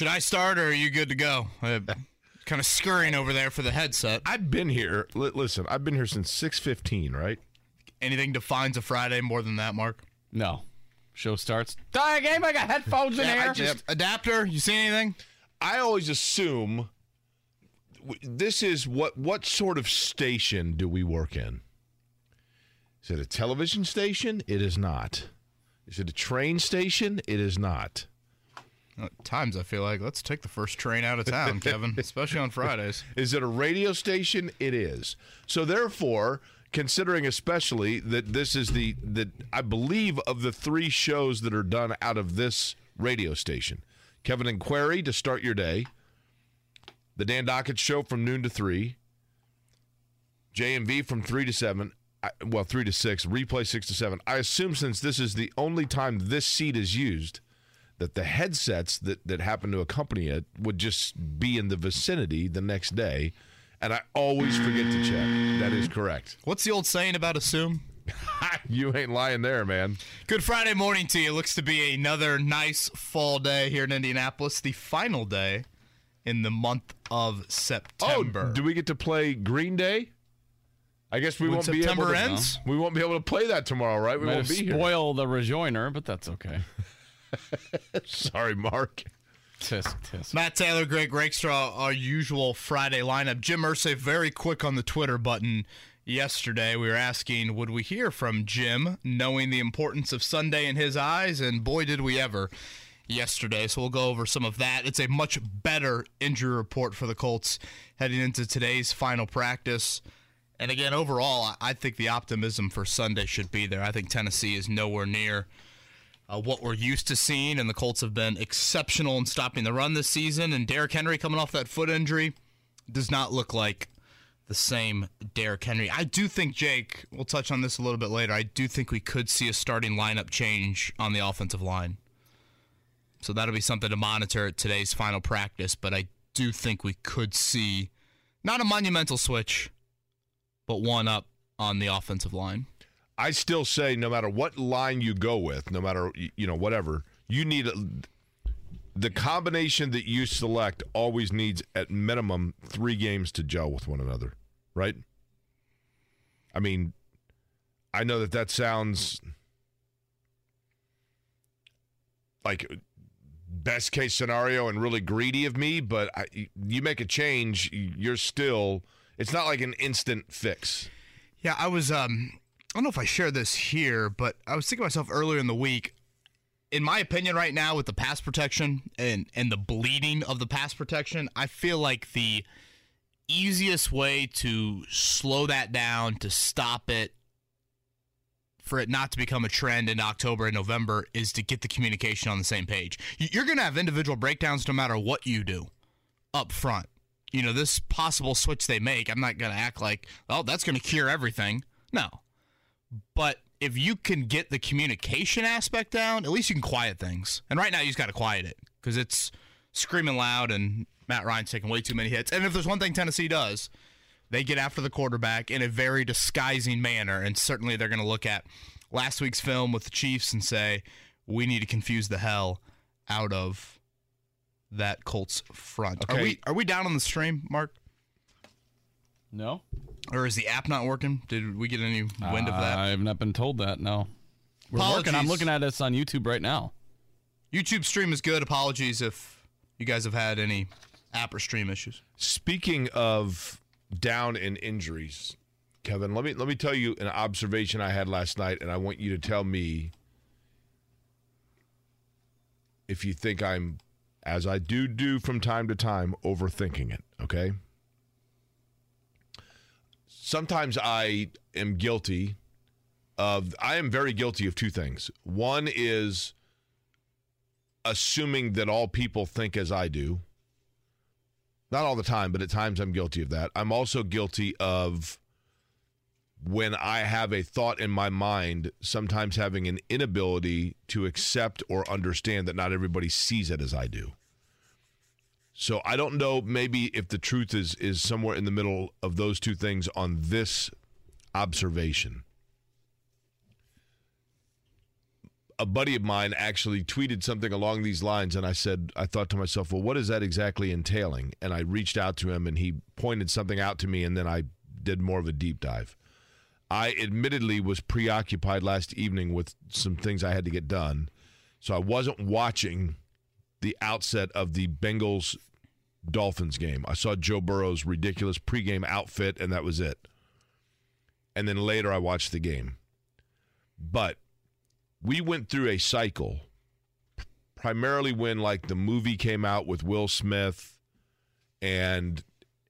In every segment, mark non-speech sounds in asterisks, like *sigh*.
Should I start or are you good to go? Uh, kind of scurrying over there for the headset. I've been here. Li- listen, I've been here since six fifteen. Right? Anything defines a Friday more than that, Mark? No. Show starts. Die game. I got headphones in I here. just adapter. You see anything? I always assume this is what what sort of station do we work in? Is it a television station? It is not. Is it a train station? It is not. At times I feel like let's take the first train out of town, *laughs* Kevin, especially on Fridays. *laughs* Is it a radio station? It is. So therefore, considering especially that this is the that I believe of the three shows that are done out of this radio station, Kevin and Query to start your day, the Dan Dakich show from noon to three, JMV from three to seven. I, well, three to six, replay six to seven. I assume since this is the only time this seat is used, that the headsets that, that happen to accompany it would just be in the vicinity the next day. And I always forget to check. That is correct. What's the old saying about assume? *laughs* you ain't lying there, man. Good Friday morning to you. Looks to be another nice fall day here in Indianapolis. The final day in the month of September. Oh, do we get to play Green Day? I guess we When won't be able to. ends? We won't be able to play that tomorrow, right? We Might won't have be here. spoiled the rejoinder, but that's okay. *laughs* Sorry, Mark. Tisk, tisk. Matt Taylor, Greg Rakestraw, our usual Friday lineup. Jim Irsay, very quick on the Twitter button yesterday. We were asking, would we hear from Jim, knowing the importance of Sunday in his eyes? And boy, did we ever yesterday. So we'll go over some of that. It's a much better injury report for the Colts heading into today's final practice. And again, overall, I- I think the optimism for Sunday should be there. I think Tennessee is nowhere near uh, what we're used to seeing, and the Colts have been exceptional in stopping the run this season. And Derrick Henry coming off that foot injury does not look like the same Derrick Henry. I do think Jake. We'll touch on this a little bit later. I do think we could see a starting lineup change on the offensive line. So that'll be something to monitor at today's final practice. But I do think we could see not a monumental switch, but one up on the offensive line. I still say no matter what line you go with, no matter you know whatever, you need a, the combination that you select always needs at minimum 3 games to gel with one another, right? I mean, I know that that sounds like best case scenario and really greedy of me, but I, you make a change, you're still it's not like an instant fix. Yeah, I was. Um, I don't know if I share this here, but I was thinking myself earlier in the week. In my opinion, right now with the pass protection and and the bleeding of the pass protection, I feel like the easiest way to slow that down, to stop it, for it not to become a trend in October and November, is to get the communication on the same page. You're going to have individual breakdowns no matter what you do up front. You know, this possible switch they make, I'm not going to act like, oh, that's going to cure everything. No. But if you can get the communication aspect down, at least you can quiet things. And right now, you just got to quiet it because it's screaming loud and Matt Ryan's taking way too many hits. And if there's one thing Tennessee does, they get after the quarterback in a very disguising manner. And certainly they're going to look at last week's film with the Chiefs and say, we need to confuse the hell out of that Colts front. Are we are we down on the stream, Mark? No? Or is the app not working? Did we get any wind of that? I've not been told that, no. We're working. I'm looking at this on YouTube right now. YouTube stream is good. Apologies if you guys have had any app or stream issues. Speaking of down in injuries, Kevin, let me let me tell you an observation I had last night, and I want you to tell me if you think I'm, as I do do from time to time, overthinking it. Okay. Sometimes I am guilty of. I am very guilty of two things. One is assuming that all people think as I do. Not all the time, but at times I'm guilty of that. I'm also guilty of when I have a thought in my mind, sometimes having an inability to accept or understand that not everybody sees it as I do. So I don't know maybe if the truth is is somewhere in the middle of those two things on this observation. a buddy of mine actually tweeted something along these lines, and I said, I thought to myself, well, what is that exactly entailing? And I reached out to him, and he pointed something out to me, and then I did more of a deep dive. I admittedly was preoccupied last evening with some things I had to get done, so I wasn't watching the outset of the Bengals Dolphins game. I saw Joe Burrow's ridiculous pregame outfit, and that was it. And then later I watched the game. But we went through a cycle primarily when like the movie came out with Will Smith and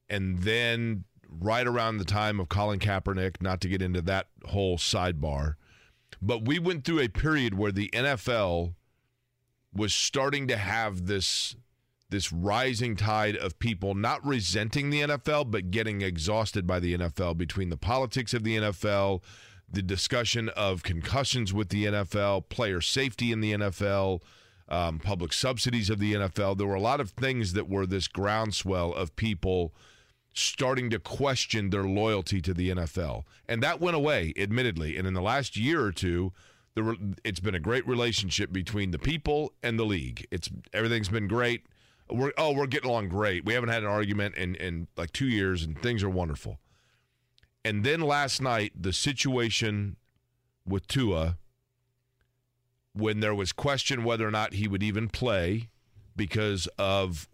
and then right around the time of Colin Kaepernick, not to get into that whole sidebar, but we went through a period where the NFL was starting to have this this rising tide of people not resenting the NFL but getting exhausted by the NFL between the politics of the NFL, the discussion of concussions with the NFL, player safety in the NFL, um, public subsidies of the NFL. There were a lot of things that were this groundswell of people starting to question their loyalty to the NFL. And that went away, admittedly. And in the last year or two, it's been a great relationship between the people and the league. It's everything's been great. We're oh, we're getting along great. We haven't had an argument in in like 2 years and things are wonderful. And then last night, the situation with Tua when there was question whether or not he would even play because of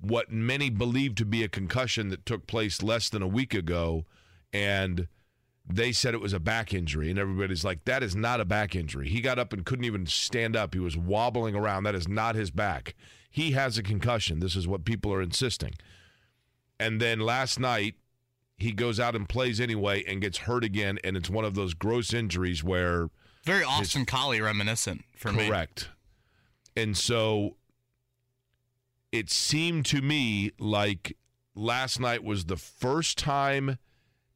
what many believed to be a concussion that took place less than a week ago and they said it was a back injury and everybody's like that is not a back injury he got up and couldn't even stand up he was wobbling around that is not his back he has a concussion this is what people are insisting and then last night he goes out and plays anyway and gets hurt again and it's one of those gross injuries where very Austin Collie reminiscent for correct. me. Correct. And so it seemed to me like last night was the first time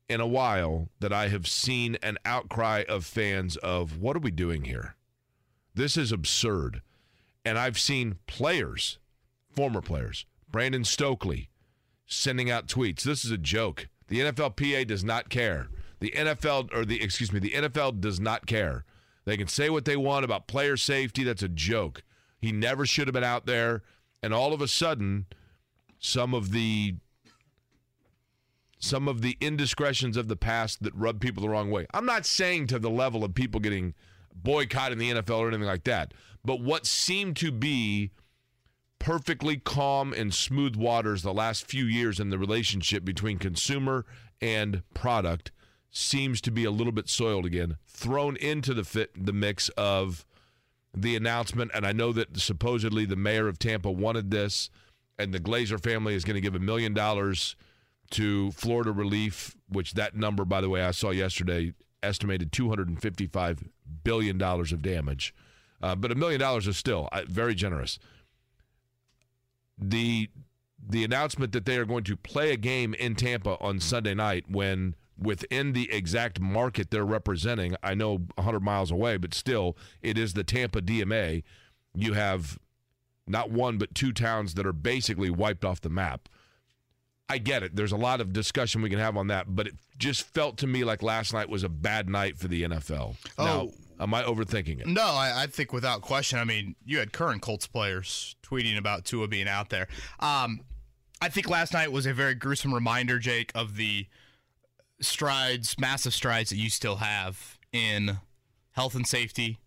in a while that I have seen an outcry of fans of what are we doing here? This is absurd. And I've seen players, former players, Brandon Stokley, sending out tweets. This is a joke. The NFLPA does not care. The NFL, or the, excuse me, the NFL does not care. They can say what they want about player safety. That's a joke. He never should have been out there. And all of a sudden, some of the some of the indiscretions of the past that rub people the wrong way. I'm not saying to the level of people getting boycotted in the NFL or anything like that, but what seemed to be perfectly calm and smooth waters the last few years in the relationship between consumer and product seems to be a little bit soiled again, thrown into the fit the mix of the announcement. And I know that supposedly the mayor of Tampa wanted this, and the Glazer family is going to give a million dollars to Florida Relief, which that number, by the way, I saw yesterday, estimated $255 billion of damage. Uh, but a million dollars is still uh, very generous. The the announcement that they are going to play a game in Tampa on Sunday night when within the exact market they're representing, I know 100 miles away, but still, it is the Tampa DMA. You have not one, but two towns that are basically wiped off the map. I get it. There's a lot of discussion we can have on that, but it just felt to me like last night was a bad night for the NFL. Oh. Now, am I overthinking it? No, I, I, think without question. I mean, you had current Colts players tweeting about Tua being out there. Um, I think last night was a very gruesome reminder, Jake, of the – strides, massive strides that you still have in health and safety,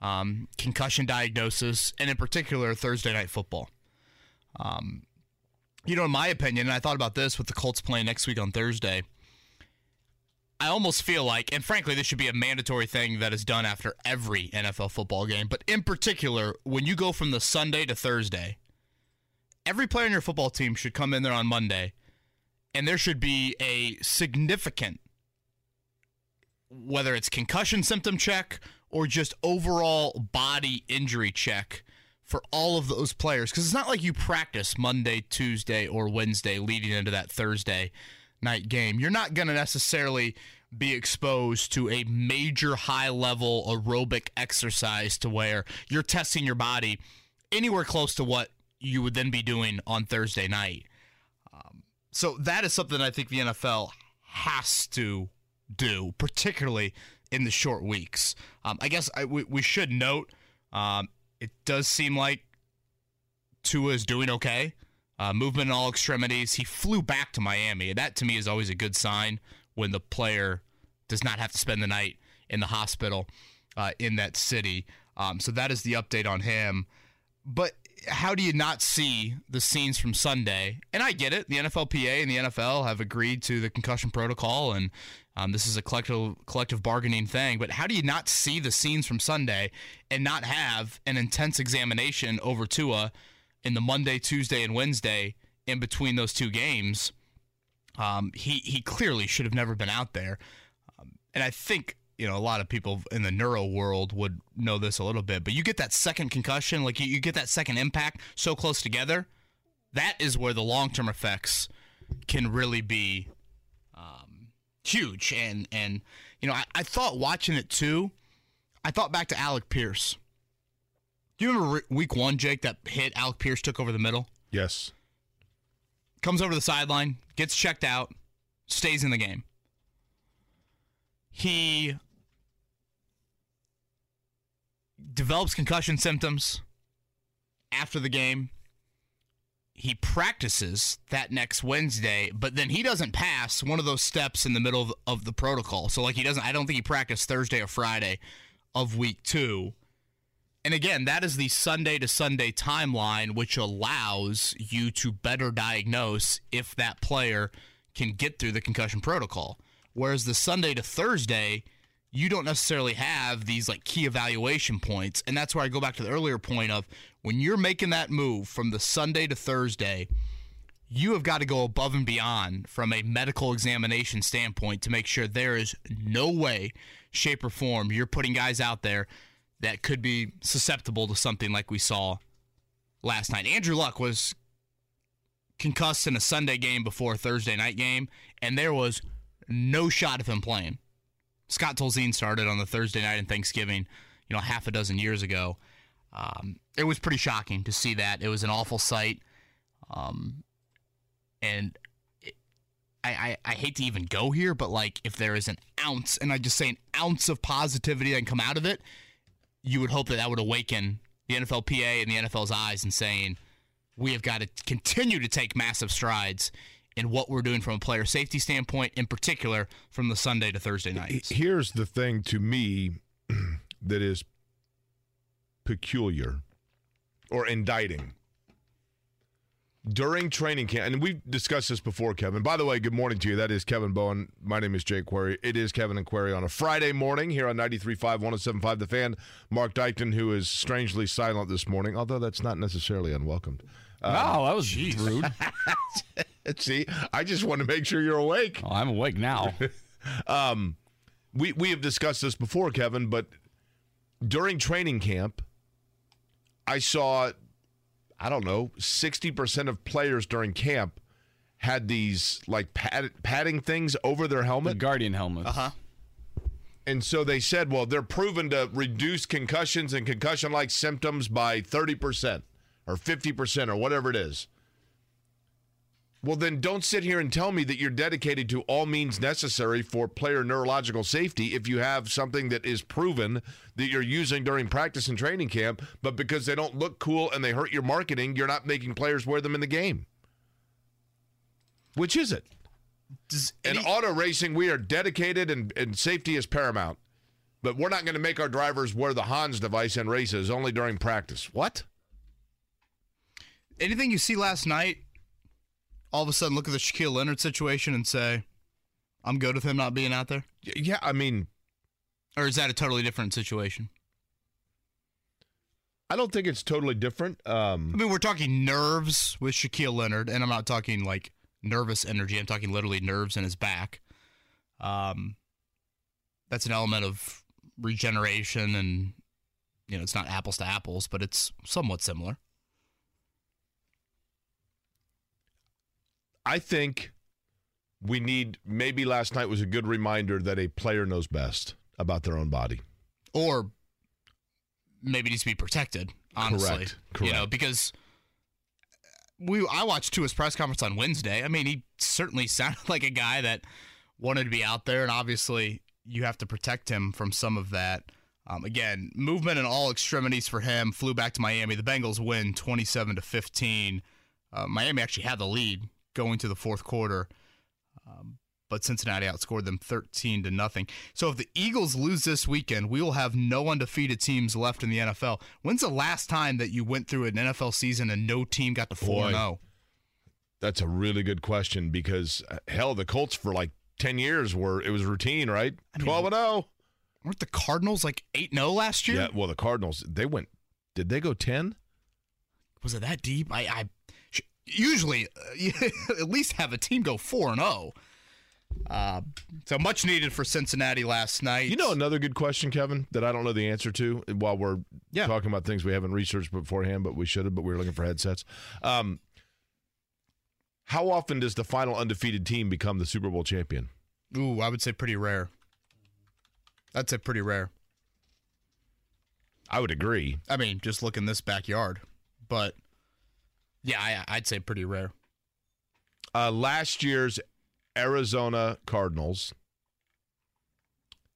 um, concussion diagnosis, and in particular Thursday night football. Um, you know, in my opinion, and I thought about this with the Colts playing next week on Thursday. I almost feel like, and frankly, this should be a mandatory thing that is done after every NFL football game. But in particular, when you go from the Sunday to Thursday, every player in your football team should come in there on Monday and there should be a significant whether it's concussion symptom check or just overall body injury check for all of those players because it's not like you practice Monday, Tuesday, or Wednesday leading into that Thursday night game. You're not going to necessarily be exposed to a major high level aerobic exercise to where you're testing your body anywhere close to what you would then be doing on Thursday night. So that is something I think the NFL has to do, particularly in the short weeks. Um, I guess I, we, we should note um, it does seem like Tua is doing okay. Uh, movement in all extremities. He flew back to Miami. That to me is always a good sign when the player does not have to spend the night in the hospital uh, in that city. Um, so that is the update on him. But how do you not see the scenes from Sunday? And I get it. The NFLPA and the NFL have agreed to the concussion protocol, and um, this is a collective collective bargaining thing. But how do you not see the scenes from Sunday and not have an intense examination over Tua in the Monday, Tuesday, and Wednesday in between those two games? Um, he he clearly should have never been out there, um, and I think you know a lot of people in the neuro world would know this a little bit. But you get that second concussion, like you, you get that second impact so close together, that is where the long term effects can really be um, huge. And and you know I, I thought watching it too, I thought back to Alec Pierce. Do you remember week one, Jake, that hit Alec Pierce took over the middle? Yes. comes over the sideline, gets checked out, stays in the game. He develops concussion symptoms after the game. He practices that next Wednesday, but then he doesn't pass one of those steps in the middle of, of the protocol. So, like, he doesn't, I don't think he practiced Thursday or Friday of week two. And again, that is the Sunday to Sunday timeline, which allows you to better diagnose if that player can get through the concussion protocol. Whereas the Sunday to Thursday, you don't necessarily have these like key evaluation points. And that's where I go back to the earlier point of when you're making that move from the Sunday to Thursday, you have got to go above and beyond from a medical examination standpoint to make sure there is no way, shape, or form you're putting guys out there that could be susceptible to something like we saw last night. Andrew Luck was concussed in a Sunday game before a Thursday night game, and there was no shot of him playing. Scott Tolzien started on the Thursday night in Thanksgiving, you know, half a dozen years ago. Um, it was pretty shocking to see that. It was an awful sight. Um, and it, I, I, I hate to even go here, but like if there is an ounce, and I just say an ounce of positivity that can come out of it, you would hope that that would awaken the NFLPA and the NFL's eyes and saying, we have got to continue to take massive strides in what we're doing from a player safety standpoint, in particular from the Sunday to Thursday nights. Here's the thing to me *clears throat* that is peculiar or indicting. During training camp, and we've discussed this before, Kevin. By the way, good morning to you. That is Kevin Bowen. My name is Jake Query. It is Kevin and Query on a Friday morning here on 93.5, 107.5. The fan, Mark Dykton, who is strangely silent this morning, although that's not necessarily unwelcomed. wow, that was rude. *laughs* See, I just want to make sure you're awake. Oh, I'm awake now. *laughs* Um, we we have discussed this before, Kevin, but during training camp, I saw, I don't know, sixty percent of players during camp had these like pad, padding things over their the helmet, Guardian helmet. Uh huh. and so they said, well, they're proven to reduce concussions and concussion-like symptoms by thirty percent or fifty percent or whatever it is. Well, then don't sit here and tell me that you're dedicated to all means necessary for player neurological safety if you have something that is proven that you're using during practice and training camp, but because they don't look cool and they hurt your marketing, you're not making players wear them in the game. Which is it? Does In auto racing, we are dedicated and, and safety is paramount. But we're not going to make our drivers wear the Hans device in races only during practice. What? anything you see last night, all of a sudden look at the Shaquille Leonard situation and say, I'm good with him not being out there? Yeah, I mean, Or is that a totally different situation? I don't think it's totally different. Um, I mean, we're talking nerves with Shaquille Leonard, and I'm not talking like nervous energy. I'm talking literally nerves in his back. Um, that's an element of regeneration, and you know, it's not apples to apples, but it's somewhat similar. I think we need maybe last night was a good reminder that a player knows best about their own body. Or maybe needs to be protected. Honestly, Correct. you know, because we I watched Tua's press conference on Wednesday. I mean, he certainly *laughs* sounded like a guy that wanted to be out there, and obviously, you have to protect him from some of that. Um, again, movement in all extremities for him. Flew back to Miami. The Bengals win 27 to 15. Uh, Miami actually had the lead going to the fourth quarter, um, but Cincinnati outscored them 13 to nothing. So if the Eagles lose this weekend, we will have no undefeated teams left in the NFL. When's the last time that you went through an NFL season and no team got to 4 Boy. 0? That's a really good question because uh, hell, the Colts for like ten years were it was routine, right? mean- Twelve and zero. Weren't the Cardinals like 8 0 last year? Yeah. Well, the Cardinals they went. Did they go ten? Was it that deep? I, I usually uh, *laughs* at least have a team go 4 and 0. Uh, so much needed for Cincinnati last night. You know another good question, Kevin, that I don't know the answer to while we're Yeah. talking about things we haven't researched beforehand, but we should have, but we were looking for headsets. Um, how often does the final undefeated team become the Super Bowl champion? Ooh, I would say pretty rare. I'd say pretty rare. I would agree. I mean, just look in this backyard. But yeah, I, I'd say pretty rare. Uh, last year's Arizona Cardinals,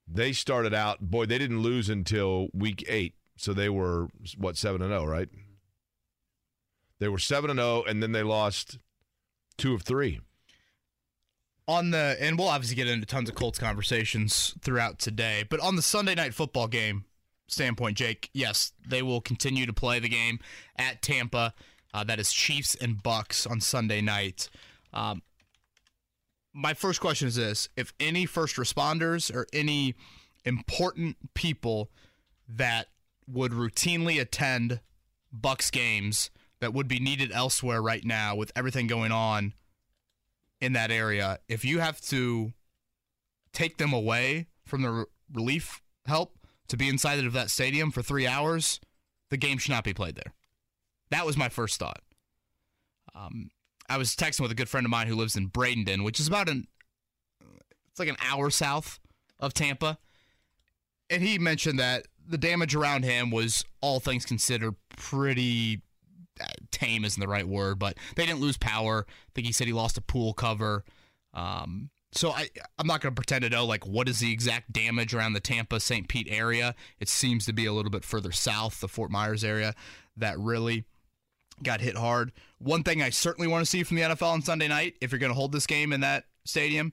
they started out, boy, they didn't lose until week eight. So they were, what, 7 and 0, right? They were 7 and 0, and then they lost two of three. on the and we'll obviously get into tons of Colts conversations throughout today, but on the Sunday night football game standpoint, Jake, yes, they will continue to play the game at Tampa. Uh, that is Chiefs and Bucks on Sunday night. Um, my first question is this: If any first responders or any important people that would routinely attend Bucks games that would be needed elsewhere right now with everything going on in that area, if you have to take them away from the re- relief help to be inside of that stadium for three hours, the game should not be played there. That was my first thought. Um, I was texting with a good friend of mine who lives in Bradenton, which is about an it's like an hour south of Tampa, and he mentioned that the damage around him was all things considered pretty uh, tame isn't the right word, but they didn't lose power. I think he said he lost a pool cover. Um, so I I'm not going to pretend to know like what is the exact damage around the Tampa St. Pete area. It seems to be a little bit further south, the Fort Myers area, that really got hit hard. One thing I certainly want to see from the NFL on Sunday night, if you're going to hold this game in that stadium,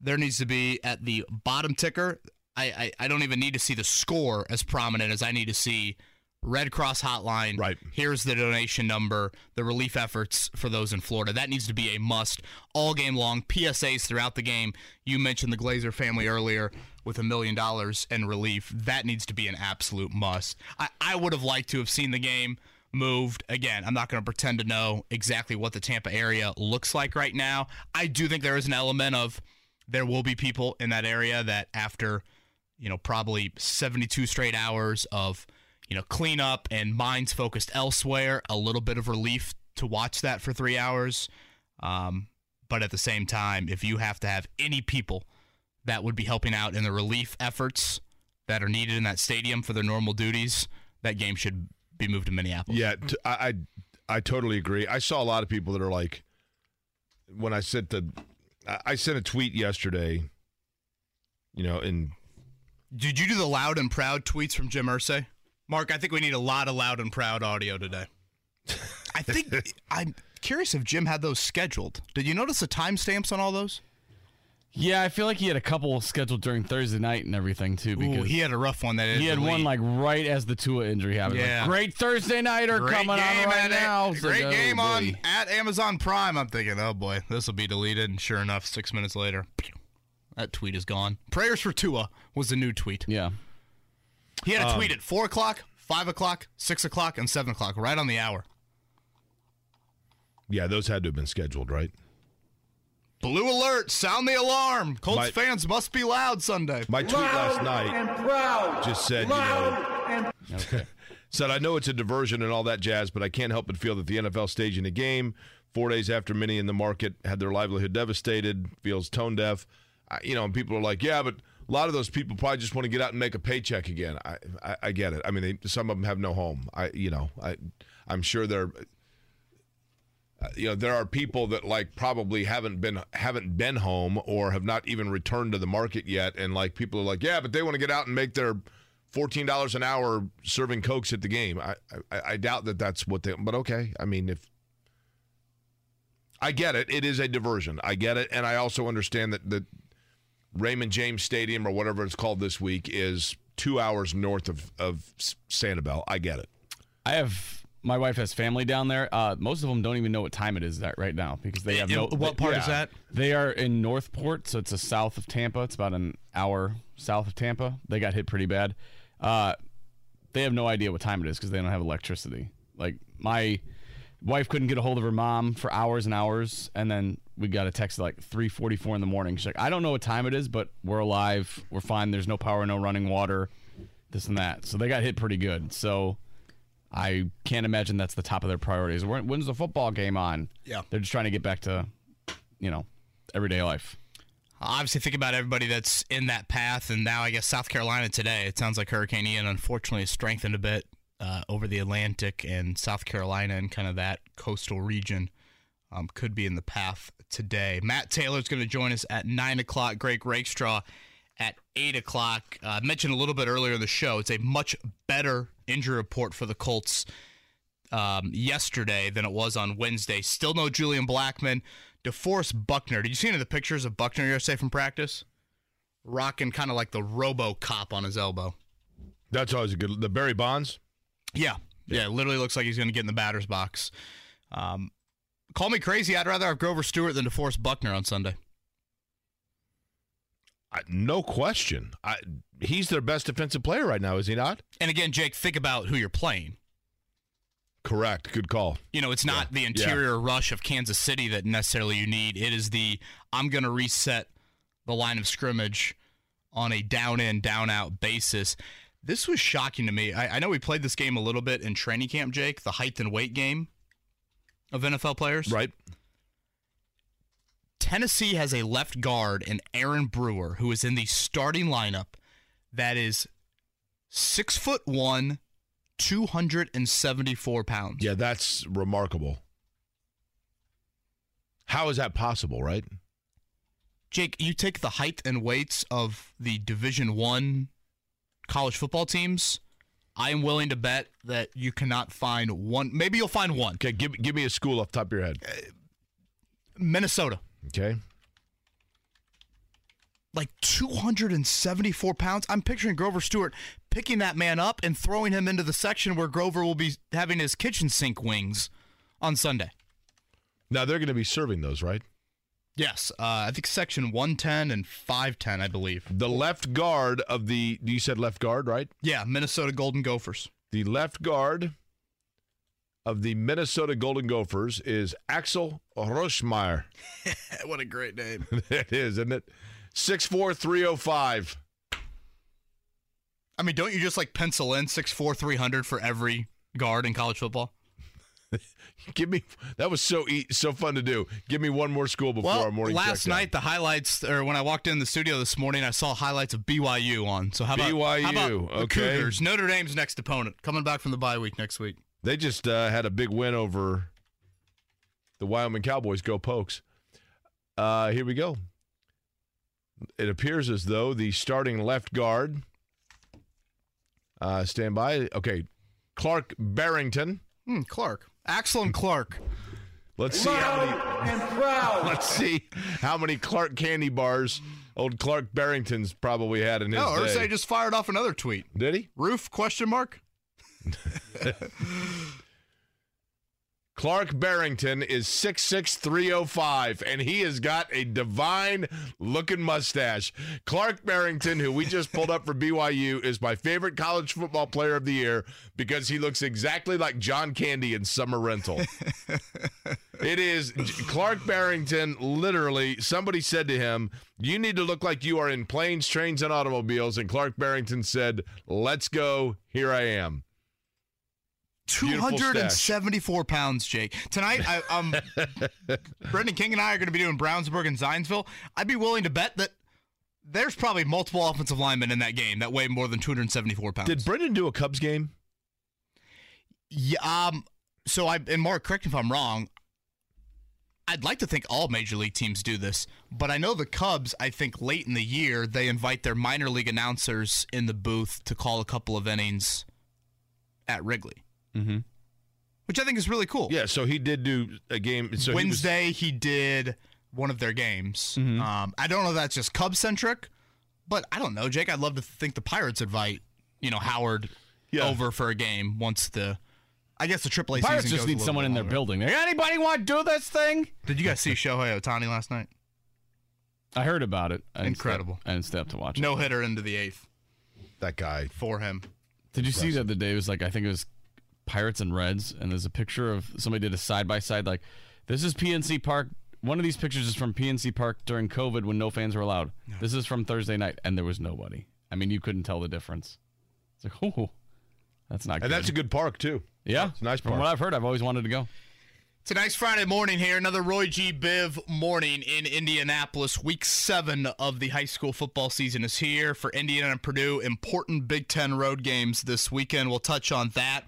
there needs to be at the bottom ticker. I, I, I don't even need to see the score as prominent as I need to see Red Cross Hotline. Right. Here's the donation number, the relief efforts for those in Florida. That needs to be a must all game long. PSAs throughout the game. You mentioned the Glazer family earlier with a million dollars in relief. That needs to be an absolute must. I, I would have liked to have seen the game moved. Again, I'm not going to pretend to know exactly what the Tampa area looks like right now. I do think there is an element of there will be people in that area that after, you know, probably 72 straight hours of, you know, cleanup and minds focused elsewhere, a little bit of relief to watch that for three hours. Um, but at the same time, if you have to have any people that would be helping out in the relief efforts that are needed in that stadium for their normal duties, that game should be moved to Minneapolis. Yeah, t- I, I I totally agree. I saw a lot of people that are like, when I sent the, I- I sent a tweet yesterday. You know, and Did you do the loud and proud tweets from Jim Irsay? Mark, I think we need a lot of loud and proud audio today. *laughs* I think I'm curious if Jim had those scheduled. Did you notice the timestamps on all those? Yeah, I feel like he had a couple scheduled during Thursday night and everything too. Because Ooh, he had a rough one that he had one like right as the Tua injury happened. Like, Yeah. great Thursday nighter coming on right at, now. It's Great like, oh, game on boy. at Amazon Prime. I'm thinking, oh boy, this will be deleted. And sure enough, six minutes later, that tweet is gone. Prayers for Tua was the new tweet. Yeah. He had a Um, tweet at four o'clock, five o'clock, six o'clock, and seven o'clock, right on the hour. yeah, those had to have been scheduled, right? Blue alert! Sound the alarm! Colts My- fans must be loud Sunday. My tweet last night just said, you know, *laughs* said I know it's a diversion and all that jazz, but I can't help but feel that the NFL staging a game four days after many in the market had their livelihood devastated feels tone deaf. I, you know, and people are like, yeah, but a lot of those people probably just want to get out and make a paycheck again. I, I, I get it. I mean, they, some of them have no home. I, you know, I, I'm sure they're. Uh, you know, there are people that like probably haven't been haven't been home or have not even returned to the market yet, and like people are like, yeah, but they want to get out and make their fourteen dollars an hour serving cokes at the game. I, I I doubt that that's what they. But okay, I mean, if I get it, it is a diversion. I get it, and I also understand that that Raymond James Stadium or whatever it's called this week is two hours north of of Sanibel. I get it. I have my wife has family down there. Uh, most of them don't even know what time it is that right now because they have no. What part is that? They are in Northport, so it's a south of Tampa. It's about an hour south of Tampa. They got hit pretty bad. Uh, they have no idea what time it is because they don't have electricity. Like my wife couldn't get a hold of her mom for hours and hours, and then we got a text at like 3:44 in the morning. She's like, "I don't know what time it is, but we're alive. We're fine. There's no power, no running water, this and that." So they got hit pretty good. So I can't imagine that's the top of their priorities. When- When's the football game on? Yeah. they're just trying to get back to, you know, everyday life. Obviously, think about everybody that's in that path, and now I guess South Carolina today. It sounds like Hurricane Ian unfortunately has strengthened a bit uh, over the Atlantic and South Carolina and kind of that coastal region. Um, could be in the path today. Matt Taylor's going to join us at nine o'clock. Greg Rakestraw at eight o'clock. Uh, I mentioned a little bit earlier in the show. It's a much better injury report for the Colts um, yesterday than it was on Wednesday. Still no Julian Blackmon. DeForest Buckner. Did you see any of the pictures of Buckner yesterday from practice? Rocking kind of like the Robo Cop on his elbow. That's always a good. The Barry Bonds. Yeah. Yeah, it literally looks like he's going to get in the batter's box. Um, call me crazy. I'd rather have Grover Stewart than DeForest Buckner on Sunday. I, no question. I, he's their best defensive player right now, is he not? And again, Jake, think about who you're playing. Correct. Good call. You know, it's not the interior rush of Kansas City that necessarily you need. It is the I'm going to reset the line of scrimmage on a down in, down out basis. This was shocking to me. I, I know we played this game a little bit in training camp, Jake, the height and weight game of NFL players. Right. Tennessee has a left guard in Aaron Brewer, who is in the starting lineup that is six foot one, 274 pounds. Yeah, that's remarkable. How is that possible, right? Jake, you take the height and weights of the Division One college football teams. I am willing to bet that you cannot find one. Maybe you'll find one. Okay, give, give me a school off the top of your head. Minnesota, Okay. like 274 pounds. I'm picturing Grover Stewart picking that man up and throwing him into the section where Grover will be having his kitchen sink wings on Sunday. Now they're going to be serving those, right? Yes, uh, I think section 110 and 510, I believe. The left guard of the you said left guard, right? Yeah, Minnesota Golden Gophers. The left guard of the Minnesota Golden Gophers is Axel Ruschmeyer. *laughs* what a great name. *laughs* it is, isn't it? Six four three oh five. I mean, don't you just like pencil in 6'4", 300 for every guard in college football? *laughs* Give me that was so e- so fun to do. Give me one more school before Well, our morning. last night the highlights, or when I walked in the studio this morning, I saw highlights of BYU on. So how about BYU, How about okay. Cougars, Notre Dame's next opponent, coming back from the bye week next week. They just uh, had a big win over the Wyoming Cowboys. Go Pokes. Uh, here we go. It appears as though the starting left guard. Uh, stand by. Okay, Clark Barrington. Hmm, Clark, Axel and Clark. Let's see how many. *laughs* Let's see how many Clark candy bars old Clark Barrington's probably had in his No, day. Irsay just fired off another tweet. Did he? Roof question mark. *laughs* Clark Barrington is 66305 and he has got a divine looking mustache. Clark Barrington, who we just pulled up for *laughs* BYU, is my favorite college football player of the year because he looks exactly like John Candy in Summer Rental. *laughs* it is Clark Barrington literally somebody said to him, "You need to look like you are in planes, trains and automobiles." And Clark Barrington said, "Let's go. Here I am." Beautiful stash. 274 pounds, Jake. Tonight, I, um, *laughs* Brendan King and I are going to be doing Brownsburg and Zionsville. I'd be willing to bet that there's probably multiple offensive linemen in that game that weigh more than 274 pounds. Did Brendan do a Cubs game? Yeah. Um. So I and Mark, correct me if I'm wrong. I'd like to think all major league teams do this, but I know the Cubs, I think late in the year, they invite their minor league announcers in the booth to call a couple of innings at Wrigley. Mhm. Which I think is really cool. Yeah, so he did do a game. So he was- Wednesday, he, did one of their games. Um, I don't know if that's just Cubs centric, but I don't know, Jake. I'd love to think the Pirates invite, you know, Howard Yeah. over for a game once the, I guess the AAA Pirates season just goes need little someone in their building. Like, Anybody want to do this thing? Did you guys see Shohei Ohtani last night? I heard about it. I didn't stay- Incredible. I didn't stay up to watch it. No hitter into the eighth that guy. for him. Did you see that the other day? It was like I think it was Pirates and Reds, and there's a picture of somebody did a side by side. Like this is PNC Park. One of these pictures is from PNC Park during COVID when no fans were allowed. This is from Thursday night, and there was nobody. I mean, you couldn't tell the difference. It's like, oh, that's not And good. that's a good park, too. yeah, it's a nice From park. what I've heard, I've always wanted to go. It's a nice Friday morning here. Another Roy G. Biv morning in Indianapolis. Week seven of the high school football season is here for Indiana and Purdue. Important Big Ten road games this weekend. We'll touch on that.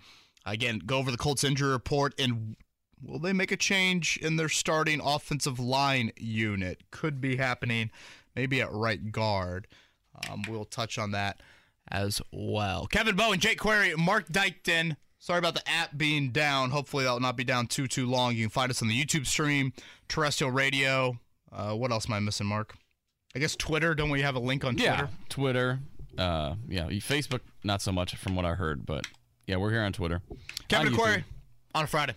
Again, go over the Colts injury report and will they make a change in their starting offensive line unit? Could be happening maybe at right guard. Um, we'll touch on that as well. Kevin Bowen, Jake Query, Mark Dykton. Sorry about the app being down. Hopefully that will not be down too too long. You can find us on the YouTube stream, terrestrial radio. Uh, what else am I missing, Mark? I guess Twitter. Don't we have a link on Twitter? Yeah, Twitter. Uh, yeah, Facebook not so much from what I heard, but yeah, we're here on Twitter. Kevin On YouTube. On a Friday.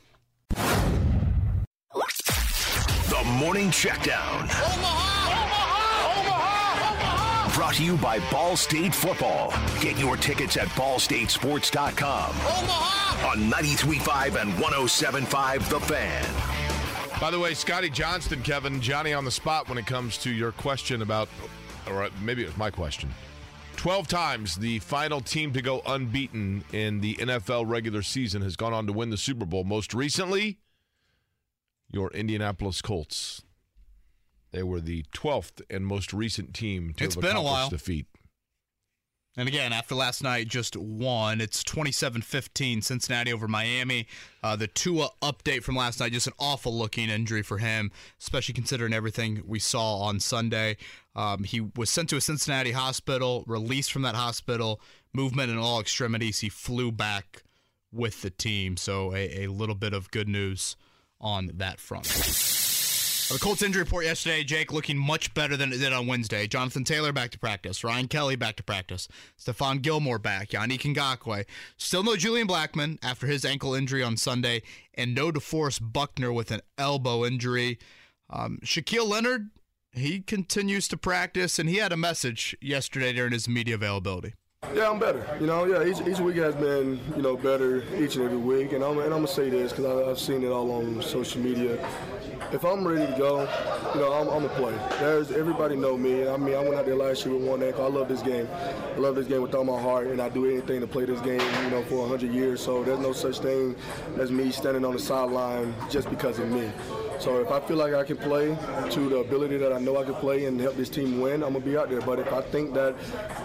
The Morning Checkdown. Omaha! Omaha! Omaha! Omaha! Brought to you by Ball State Football. Get your tickets at ballstatesports.com. Omaha! On 93.5 and 107.5 The Fan. By the way, Scotty Johnston, Kevin, Johnny on the spot when it comes to your question about, or maybe it was my question. 12 times the final team to go unbeaten in the NFL regular season has gone on to win the Super Bowl. Most recently, your Indianapolis Colts. They were the 12th and most recent team to It's have been a while. defeat. And again, after last night, just one. It's 27-15 Cincinnati over Miami. Uh, the Tua update from last night, just an awful looking injury for him, especially considering everything we saw on Sunday. Um, he was sent to a Cincinnati hospital, released from that hospital, movement in all extremities. He flew back with the team. So a, a little bit of good news on that front. The Colts injury report yesterday, Jake, looking much better than it did on Wednesday. Jonathan Taylor back to practice. Ryan Kelly back to practice. Stephon Gilmore back. Yanni Ngakoue. Still no Julian Blackmon after his ankle injury on Sunday. And no DeForest Buckner with an elbow injury. Um, Shaquille Leonard, he continues to practice, and he had a message yesterday during his media availability. Yeah, I'm better. You know, yeah, each, each week has been, you know, better each and every week. And I'm, and I'm going to say this because I've seen it all on social media. If I'm ready to go, you know, I'm, I'm play. There's, everybody know me. I mean, I went out there last year with one ankle. I love this game. I love this game with all my heart, and I do anything to play this game, you know, for 100 years. So there's no such thing as me standing on the sideline just because of me. So if I feel like I can play to the ability that I know I can play and help this team win, I'm gonna be out there. But if I think that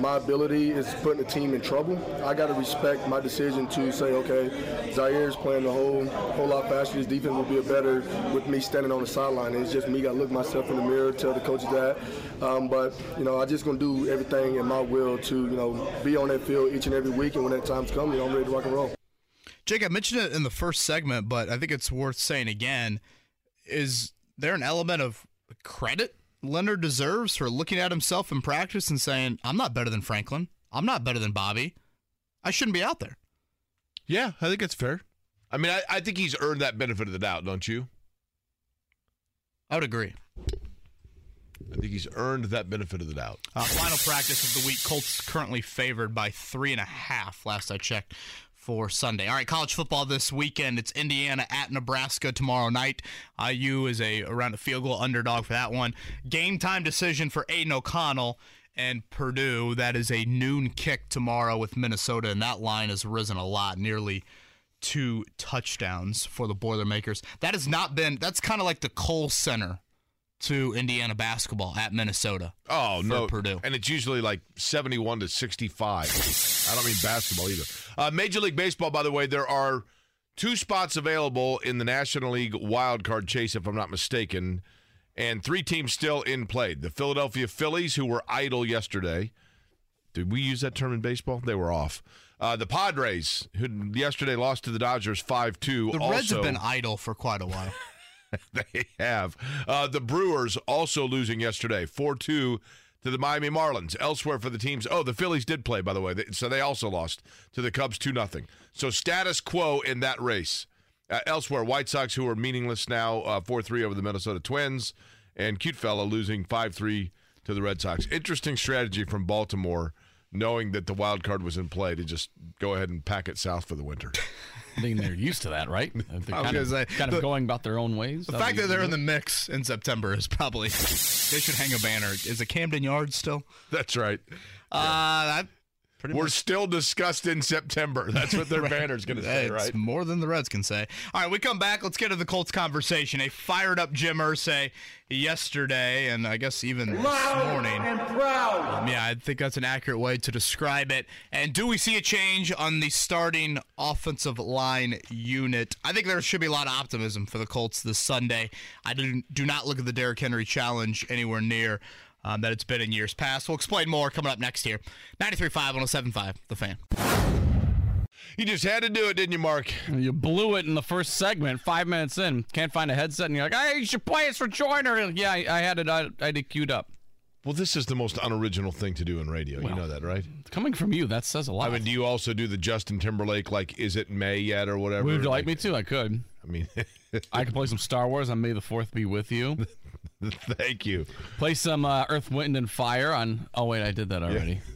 my ability is putting the team in trouble, I got to respect my decision to say, okay, Zaire is playing the whole whole lot faster. His defense will be better with me standing on the sideline. It's just me got to look myself in the mirror, tell the coaches that. Um, but you know, I just gonna do everything in my will to you know be on that field each and every week, and when that time's come, you know, I'm ready to rock and roll. Jake, I mentioned it in the first segment, but I think it's worth saying again. Is there an element of credit Leonard deserves for looking at himself in practice and saying, I'm not better than Franklin. I'm not better than Bobby. I shouldn't be out there. Yeah, I think it's fair. I mean, I, I think he's earned that benefit of the doubt, don't you? I would agree. I think he's earned that benefit of the doubt. Uh, final practice of the week. Colts currently favored by three and a half, last I checked, for Sunday. All right, college football this weekend. It's Indiana at Nebraska tomorrow night. IU is a around a field goal underdog for that one. Game time decision for Aidan O'Connell and Purdue. That is a noon kick tomorrow with Minnesota, and that line has risen a lot, nearly two touchdowns for the Boilermakers. That has not been. That's kind of like the Cole Center to Indiana basketball at Minnesota. Oh for no, Purdue. and it's usually like seventy-one to sixty-five. I don't mean basketball either. Uh, Major League Baseball, by the way, there are two spots available in the National League wild card chase, if I'm not mistaken, and three teams still in play. The Philadelphia Phillies, who were idle yesterday. Did we use that term in baseball? They were off. Uh, the Padres, who yesterday lost to the Dodgers 5 2. The Reds have been idle for quite a while. *laughs* *laughs* they have. Uh, the Brewers also losing yesterday 4 2 to the Miami Marlins. Elsewhere for the teams. Oh, the Phillies did play, by the way. So they also lost to the Cubs 2 0. So status quo in that race. Uh, elsewhere, White Sox, who are meaningless now, 4 uh, 3 over the Minnesota Twins, and Cute Fella losing 5 3 to the Red Sox. Interesting strategy from Baltimore, knowing that the wild card was in play, to just go ahead and pack it south for the winter. *laughs* I mean, they're used to that, right? *laughs* They're kind, of, say, kind the, of going about their own ways. The fact that they're in the mix in September is probably they should hang a banner. Is it Camden Yards still? That's right. Uh, yeah. that Pretty We're much. still discussed in September. That's what their *laughs* right. banner's going to say, it's right? More than the Reds can say. All right, we come back. Let's get to the Colts conversation. A fired up Jim Irsay yesterday, and I guess even Loud this morning. And proud. Um, yeah, I think that's an accurate way to describe it. And do we see a change on the starting offensive line unit? I think there should be a lot of optimism for the Colts this Sunday. I do, do not look at the Derrick Henry challenge anywhere near um, that it's been in years past. We'll explain more coming up next year. 93.5, 107.5, The Fan. You just had to do it, didn't you, Mark? You blew it in the first segment, five minutes in. Can't find a headset, and you're like, hey, you should play us for Joyner. Yeah, I, I had it. I, I had it queued up. Well, this is the most unoriginal thing to do in radio. Well, you know that, right? Coming from you, that says a lot. I mean, do you also do the Justin Timberlake, like, is it May yet or whatever? Would you like, like me to? I could. I mean, *laughs* I could play some Star Wars on May the 4th be with you. *laughs* *laughs* Thank you. Play some uh, Earth, Wind, and Fire on. Oh wait, I did that already. *laughs*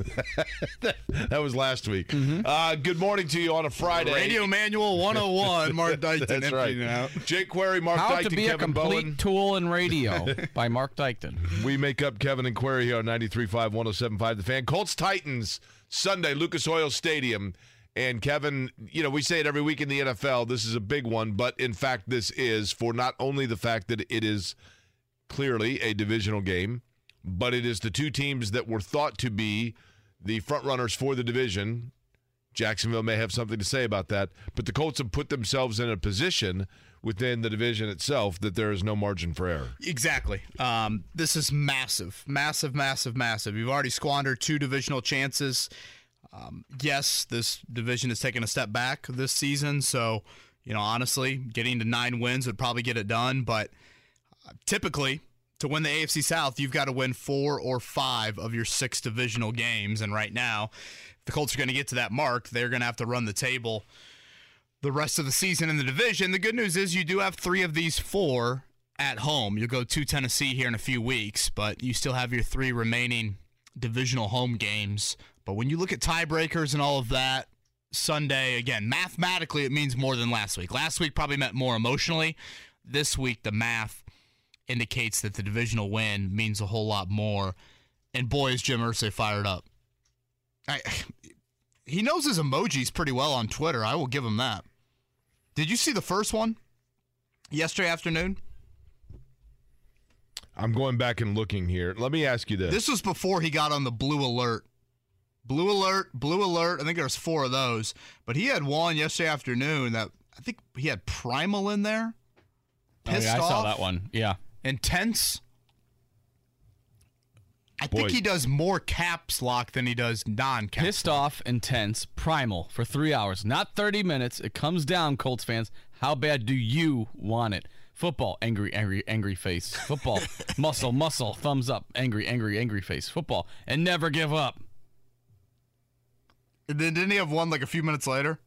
Yeah. that was last week. Mm-hmm. Uh, good morning to you on a Friday. Radio Manual 101. Mark *laughs* Dykton. That's right. Out. Jake Query, Mark How Dykton, to be Kevin a complete Bowen. tool in radio by Mark Dykton. We make up Kevin and Query here on 93.5, 107.5 The Fan. Colts Titans Sunday, Lucas Oil Stadium. And Kevin, you know, we say it every week in the NFL. This is a big one, but in fact, this is for not only the fact that it is clearly a divisional game, but it is the two teams that were thought to be the front runners for the division. Jacksonville may have something to say about that, but the Colts have put themselves in a position within the division itself that there is no margin for error. Exactly. Um, this is massive, massive, massive, massive. You've already squandered two divisional chances. Um, yes, this division has taken a step back this season, so you know honestly, getting to nine wins would probably get it done, but typically to win the AFC South, you've got to win four or five of your six divisional games. And right now, if the Colts are going to get to that mark, they're going to have to run the table the rest of the season in the division. The good news is you do have three of these four at home. You'll go to Tennessee here in a few weeks, but you still have your three remaining divisional home games. But when you look at tiebreakers and all of that, Sunday, again, mathematically, it means more than last week. Last week probably meant more emotionally. This week, the math indicates that the divisional win means a whole lot more. And boy, is Jim Irsay fired up. I, he knows his emojis pretty well on Twitter. I will give him that. Did you see the first one yesterday afternoon? I'm going back and looking here. Let me ask you this. This was before he got on the blue alert. Blue alert, blue alert. I think there was four of those, but he had one yesterday afternoon that I think he had primal in there. Pissed oh, yeah, I off. saw that one. Yeah intense. I Boy. think he does more caps lock than he does non caps. Pissed off, intense, primal for three hours, not 30 minutes. It comes down, Colts fans. How bad do you want it? Football, angry, angry, angry face. Football, *laughs* muscle, muscle, thumbs up, angry, angry, angry face. Football, and never give up. And then didn't he have one like a few minutes later?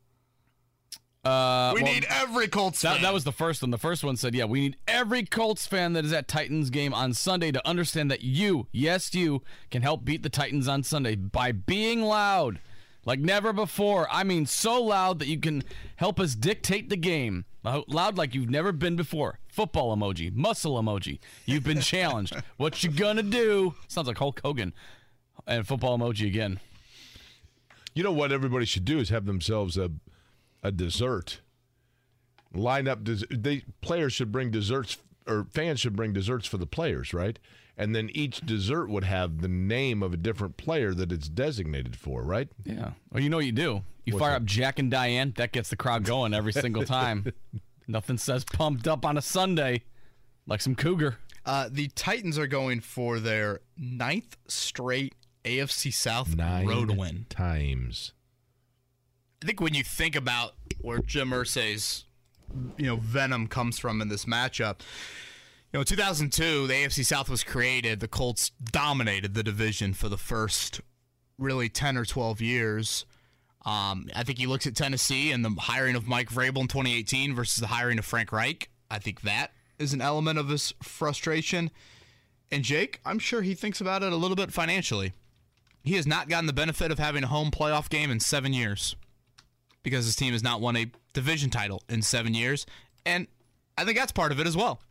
Uh, we well, need every Colts that, that, was the first one. The first one said, yeah, we need every Colts fan that is at Titans game on Sunday to understand that you, yes, you, can help beat the Titans on Sunday by being loud. Like never before. I mean, so loud that you can help us dictate the game. Loud like you've never been before. Football emoji, muscle emoji. You've been challenged. *laughs* what you gonna do? Sounds like Hulk Hogan. And football emoji again. You know what everybody should do is have themselves a a dessert. Line up. Des- they players should bring desserts, or fans should bring desserts for the players, right? and then each dessert would have the name of a different player that it's designated for, right? Yeah. Well, you know what you do. You fire up Jack and Diane. That gets the crowd going every single time. *laughs* Nothing says pumped up on a Sunday like some cougar. Uh, the Titans are going for their ninth straight AFC South Nine road win. times. I think when you think about where Jim Irsay's you know venom comes from in this matchup, you know, 2002, the AFC South was created. The Colts dominated the division for the first really 10 or 12 years. Um, I think he looks at Tennessee and the hiring of Mike Vrabel in 2018 versus the hiring of Frank Reich. I think that is an element of his frustration. And Jake, I'm sure he thinks about it a little bit financially. He has not gotten the benefit of having a home playoff game in seven years because his team has not won a division title in seven years. And I think that's part of it as well.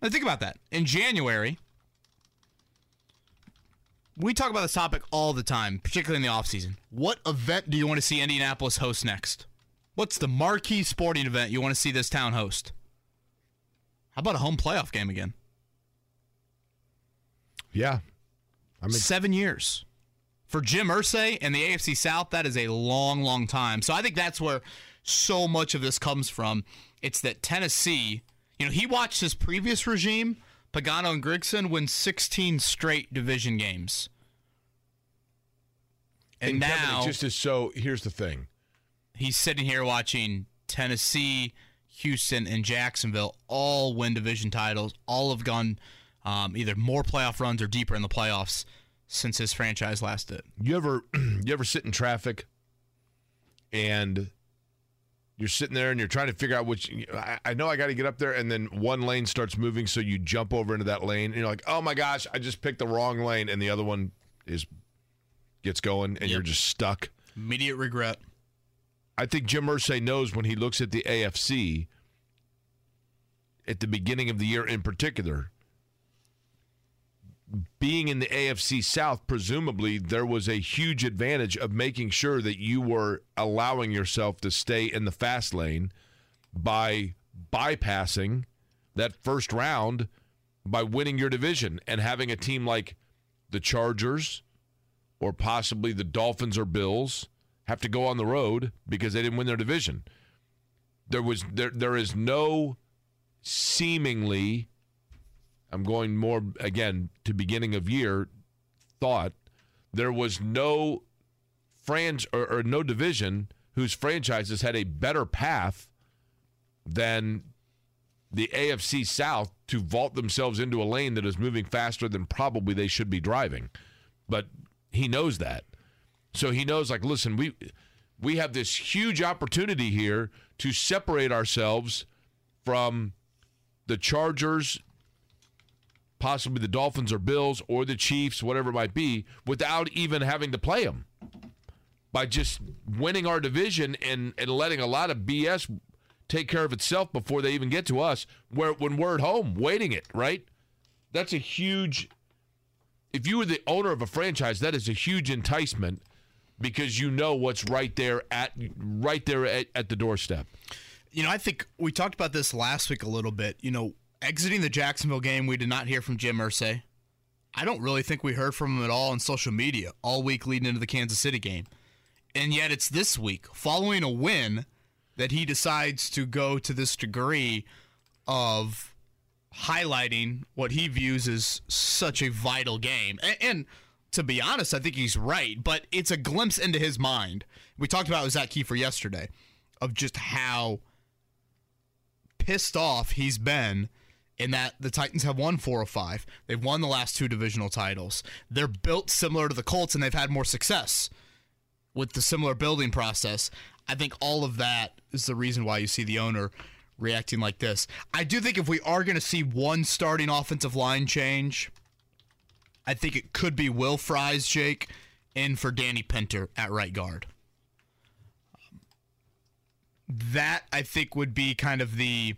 Now think about that. In January, we talk about this topic all the time, particularly in the offseason. What event do you want to see Indianapolis host next? What's the marquee sporting event you want to see this town host? How about a home playoff game again? Yeah. I mean, Seven years. For Jim Irsay and the AFC South, that is a long, long time. So I think that's where so much of this comes from. It's that Tennessee, you know, he watched his previous regime, Pagano and Grigson, win 16 straight division games. And, and Kevin, now it just is so. Here's the thing. he's sitting here watching Tennessee, Houston, and Jacksonville all win division titles. All have gone um, either more playoff runs or deeper in the playoffs since his franchise last did. You ever *clears throat* you ever sit in traffic and you're sitting there and you're trying to figure out which I, I know I got to get up there and then one lane starts moving so you jump over into that lane and you're like oh my gosh I just picked the wrong lane and the other one is gets going and you're just stuck. Immediate regret. I think Jim Irsay knows when he looks at the AFC at the beginning of the year in particular. Being in the AFC South, presumably there was a huge advantage of making sure that you were allowing yourself to stay in the fast lane by bypassing that first round by winning your division and having a team like the Chargers or possibly the Dolphins or Bills have to go on the road because they didn't win their division. There was there there is no seemingly I'm going more again to beginning of year thought there was no franch or, or no division whose franchises had a better path than the AFC South to vault themselves into a lane that is moving faster than probably they should be driving. But he knows that. So he knows like listen, we we have this huge opportunity here to separate ourselves from the Chargers, possibly the Dolphins or Bills or the Chiefs, whatever it might be, without even having to play them. By just winning our division and, and letting a lot of BS take care of itself before they even get to us, where when we're at home, waiting it, right? That's a huge if you were the owner of a franchise, that is a huge enticement because you know what's right there at right there at, at the doorstep. You know, I think we talked about this last week a little bit. You know, exiting the Jacksonville game, we did not hear from Jim Irsay. I don't really think we heard from him at all on social media all week leading into the Kansas City game. And yet it's this week, following a win, that he decides to go to this degree of highlighting what he views as such a vital game. And, and to be honest, I think he's right, but it's a glimpse into his mind. We talked about Zach Kiefer yesterday of just how pissed off he's been in that the Titans have won four or five. They've won the last two divisional titles. They're built similar to the Colts and they've had more success with the similar building process. I think all of that is the reason why you see the owner reacting like this. I do think if we are going to see one starting offensive line change, I think it could be Will Fries, Jake, in for Danny Pinter at right guard. That I think would be kind of the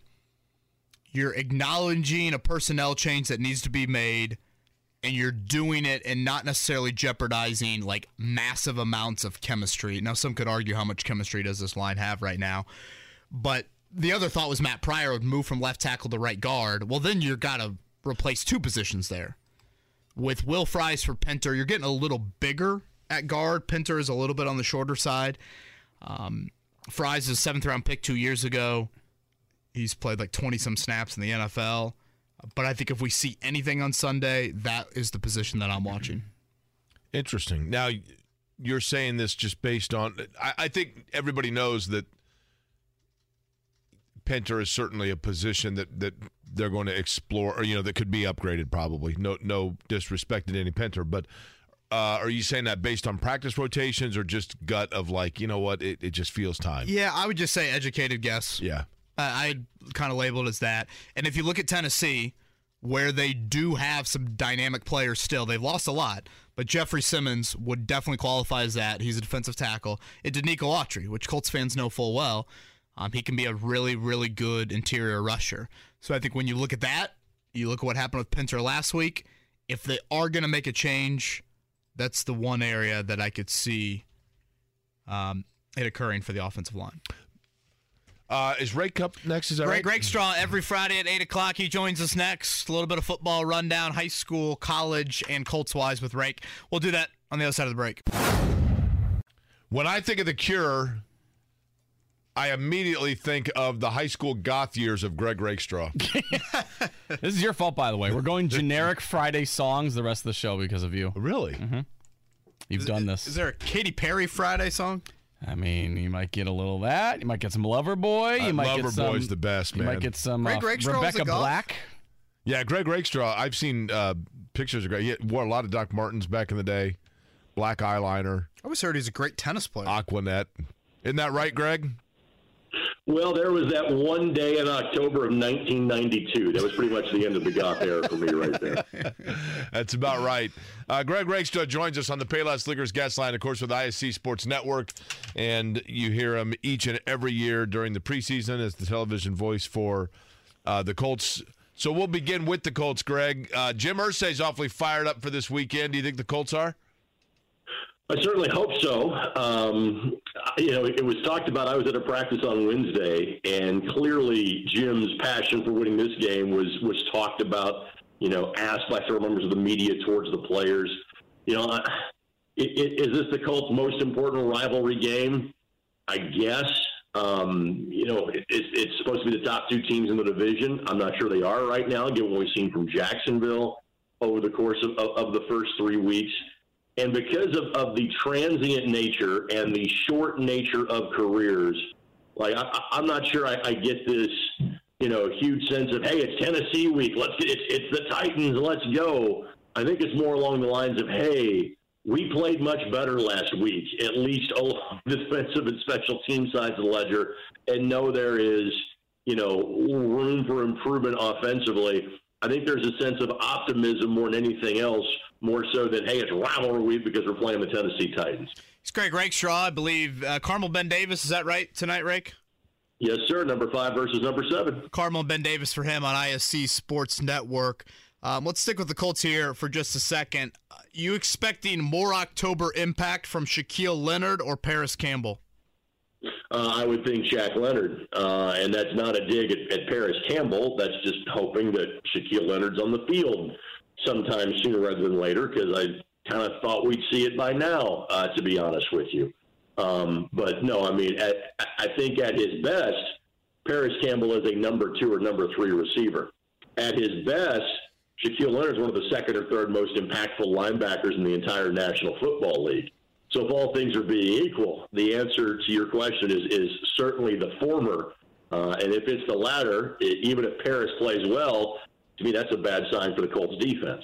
you're acknowledging a personnel change that needs to be made and you're doing it and not necessarily jeopardizing like massive amounts of chemistry. Now some could argue how much chemistry does this line have right now. But the other thought was Matt Pryor would move from left tackle to right guard. Well, then you're got to replace two positions there. With Will Fries for Pinter, you're getting a little bigger at guard. Pinter is a little bit on the shorter side. Um, Fries is a seventh round pick two years ago. He's played like 20 some snaps in the NFL. But I think if we see anything on Sunday, that is the position that I'm watching. Interesting. Now, you're saying this just based on. I, I think everybody knows that Pinter is certainly a position that, that they're going to explore, or you know, that could be upgraded. Probably. No, no disrespect to any Pinter, but uh, are you saying that based on practice rotations or just gut of like, you know what, it, it just feels time? Yeah, I would just say educated guess. Yeah. I kind of labeled as that. And if you look at Tennessee, where they do have some dynamic players still, they've lost a lot, but Jeffrey Simmons would definitely qualify as that. He's a defensive tackle. It Denico Autry, which Colts fans know full well. Um, he can be a really, really good interior rusher. So I think when you look at that, you look at what happened with Pinter last week. If they are going to make a change, that's the one area that I could see um, it occurring for the offensive line. Uh, is Ray Cup next? Is that Greg right? Rakestraw every Friday at 8 o'clock. He joins us next. A little bit of football rundown, high school, college, and Colts wise with Rake. We'll do that on the other side of the break. When I think of the cure, I immediately think of the high school goth years of Greg Rakestraw. *laughs* This is your fault, by the way. We're going generic Friday songs the rest of the show because of you. really? You've done this. Is there a Katy Perry Friday song? I mean, you might get a little of that. You might get some Loverboy. You Uh, might Lover get some, Boy's the best, man. You might get some Greg uh, Rakestraw a Rebecca? Black. Yeah, Greg Rakestraw. I've seen uh, pictures of Greg. He wore a lot of Doc Martens back in the day. Black eyeliner, I always heard he's a great tennis player. Aqua Net. Isn't that right, Greg? Well, there was that one day in October of 1992. That was pretty much the end of the goth era for me right there. *laughs* That's about right. Uh, Greg Rakestraw joins us on the Payless Liquors guest line, of course, with ISC Sports Network. And you hear him each and every year during the preseason as the television voice for uh, the Colts. So we'll begin with the Colts, Greg. Uh, Jim Irsay's awfully fired up for this weekend. Do you think the Colts are? I certainly hope so. Um, you know, it was talked about. I was at a practice on Wednesday, and clearly Jim's passion for winning this game was was talked about. You know, asked by several members of the media towards the players. You know, I- i- i- is this the Colts' most important rivalry game? I guess. Um, you know, it, it's, it's supposed to be the top two teams in the division. I'm not sure they are right now, given what we've seen from Jacksonville over the course of, of, of the first three weeks. And because of, of the transient nature and the short nature of careers, like I, I'm not sure I, I get this, you know, huge sense of hey, it's Tennessee week. Let's get it's, it's the Titans. Let's go. I think it's more along the lines of hey, we played much better last week, at least *laughs* along defensive and special team sides of the ledger, and know there is, you know, room for improvement offensively. I think there's a sense of optimism more than anything else, more so than hey, it's rivalry week because we're playing the Tennessee Titans. It's Greg Rakestraw, I believe. Uh, Carmel Ben Davis, is that right tonight, Rake? Yes, sir. Number five versus number seven. Carmel Ben Davis for him on ISC Sports Network. Um, let's stick with the Colts here for just a second. Uh, you expecting more October impact from Shaquille Leonard or Parris Campbell? Uh, I would think Shaq Leonard, uh, and that's not a dig at, at Parris Campbell. That's just hoping that Shaquille Leonard's on the field sometime sooner rather than later, because I kind of thought we'd see it by now. Uh, to be honest with you, um, but no, I mean, at, I think at his best, Parris Campbell is a number two or number three receiver. At his best, Shaquille Leonard is one of the second or third most impactful linebackers in the entire National Football League. So, if all things are being equal, the answer to your question is is certainly the former. Uh, and if it's the latter, it, even if Parris plays well, to me that's a bad sign for the Colts defense.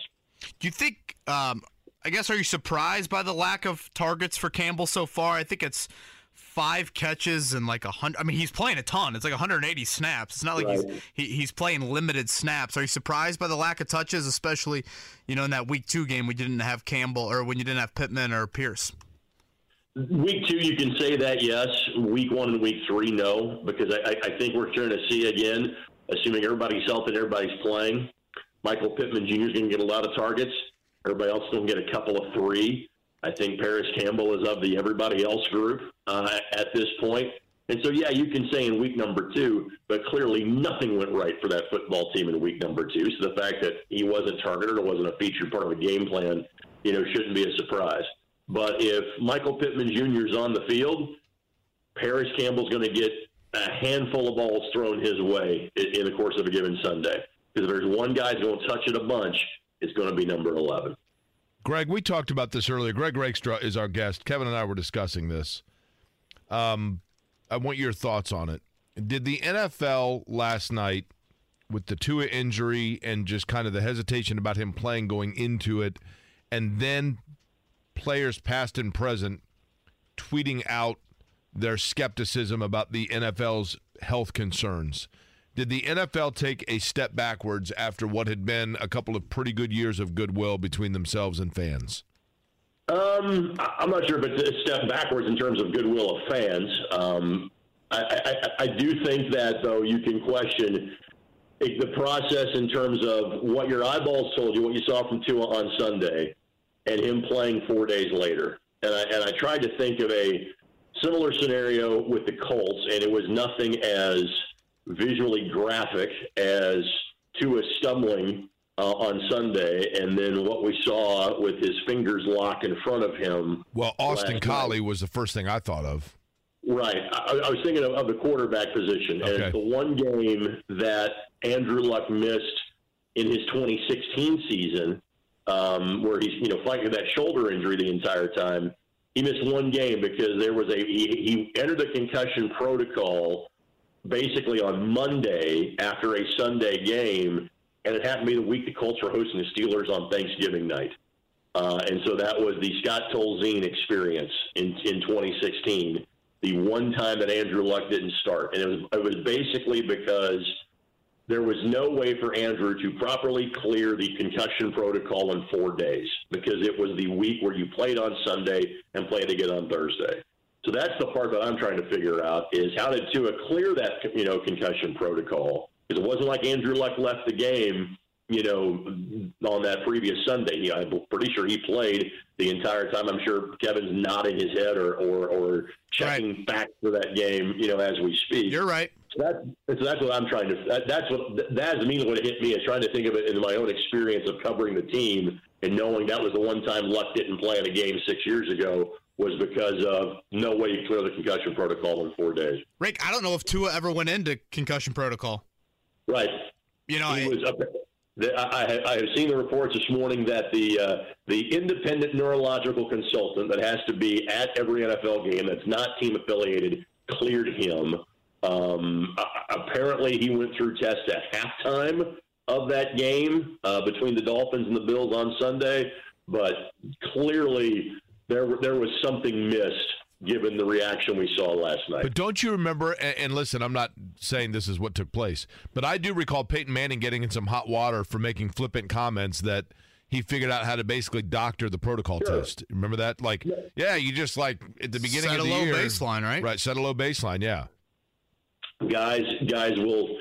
Do you think? Um, I guess are you surprised by the lack of targets for Campbell so far? I think it's five catches and like a hundred. I mean, he's playing a ton. It's like 180 snaps. It's not like he's he, he's playing limited snaps. Are you surprised by the lack of touches, especially you know in that week two game we didn't have Campbell or when you didn't have Pittman or Pierce? Week two, you can say that yes. Week one and week three, no, because I, I- I think we're trying to see again, assuming everybody's healthy and everybody's playing. Michael Pittman Jr. is going to get a lot of targets. Everybody else is going to get a couple of three. I think Parris Campbell is of the everybody else group uh, at this point. And so, yeah, you can say in week number two, but clearly nothing went right for that football team in week number two. So the fact that he wasn't targeted or wasn't a featured part of a game plan, you know, shouldn't be a surprise. But if Michael Pittman Jr. is on the field, Parris Campbell's going to get a handful of balls thrown his way in the course of a given Sunday. Because if there's one guy who's going to touch it a bunch, it's going to be number 11. Greg, we talked about this earlier. Greg Rakestraw is our guest. Kevin and I were discussing this. Um, I want your thoughts on it. Did the NFL last night, with the Tua injury and just kind of the hesitation about him playing going into it, and then players past and present tweeting out their skepticism about the NFL's health concerns. Did the NFL take a step backwards after what had been a couple of pretty good years of goodwill between themselves and fans? Um, I'm not sure if it's a step backwards in terms of goodwill of fans. Um, I, I, I do think that, though, you can question the process in terms of what your eyeballs told you, what you saw from Tua on Sunday, and him playing four days later. And I, and I tried to think of a similar scenario with the Colts, and it was nothing as visually graphic as Tua stumbling uh, on Sunday, and then what we saw with his fingers locked in front of him. Well, Austin Collie was the first thing I thought of. Right. I, I was thinking of, of, the quarterback position. Okay. And the one game that Andrew Luck missed in his 2016 season, um, where he's you know fighting that shoulder injury the entire time, he missed one game because there was a he, he entered the concussion protocol basically on Monday after a Sunday game, and it happened to be the week the Colts were hosting the Steelers on Thanksgiving night. Uh, and so that was the Scott Tolzien experience in, in 2016, the one time that Andrew Luck didn't start. And it was, it was basically because there was no way for Andrew to properly clear the concussion protocol in four days because it was the week where you played on Sunday and played again on Thursday. So that's the part that I'm trying to figure out is how did Tua clear that you know concussion protocol? Because it wasn't like Andrew Luck left the game, you know, on that previous Sunday. You know, I'm pretty sure he played the entire time. I'm sure Kevin's nodding his head or or, or checking right. back for that game, you know, as we speak. You're right. So, that, so that's what I'm trying to. That, that's what that is immediately what it hit me is trying to think of it in my own experience of covering the team and knowing that was the one time Luck didn't play in a game six years ago was because of no way you clear the concussion protocol in four days. Rick, I don't know if Tua ever went into concussion protocol. Right. You know, he I, was up. I, I, have seen the reports this morning that the uh, the independent neurological consultant that has to be at every NFL game that's not team affiliated cleared him. Um, apparently, he went through tests at halftime of that game uh, between the Dolphins and the Bills on Sunday, but clearly there there was something missed given the reaction we saw last night. But don't you remember? And, and, listen, I'm not saying this is what took place, but I do recall Peyton Manning getting in some hot water for making flippant comments that he figured out how to basically doctor the protocol sure. test. Remember that? Like, yeah. yeah. you just like at the beginning set of the a low baseline, right? Right, set a low baseline. Yeah. Guys, guys will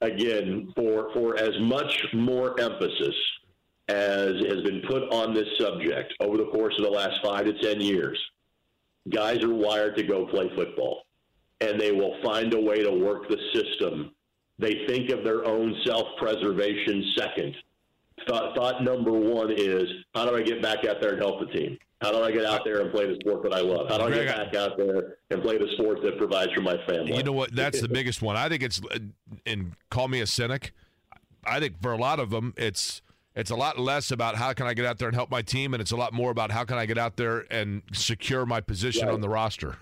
again for for as much more emphasis as has been put on this subject over the course of the last five to 10 years, guys are wired to go play football and they will find a way to work the system. They think of their own self preservation second. Thought, thought number one is how do I get back out there and help the team? How do I get out there and play the sport that I love? How do I get back out there and play the sport that provides for my family? You know what? That's the biggest one. I think it's, and call me a cynic. I think for a lot of them, it's it's a lot less about how can I get out there and help my team, and it's a lot more about how can I get out there and secure my position right. on the roster.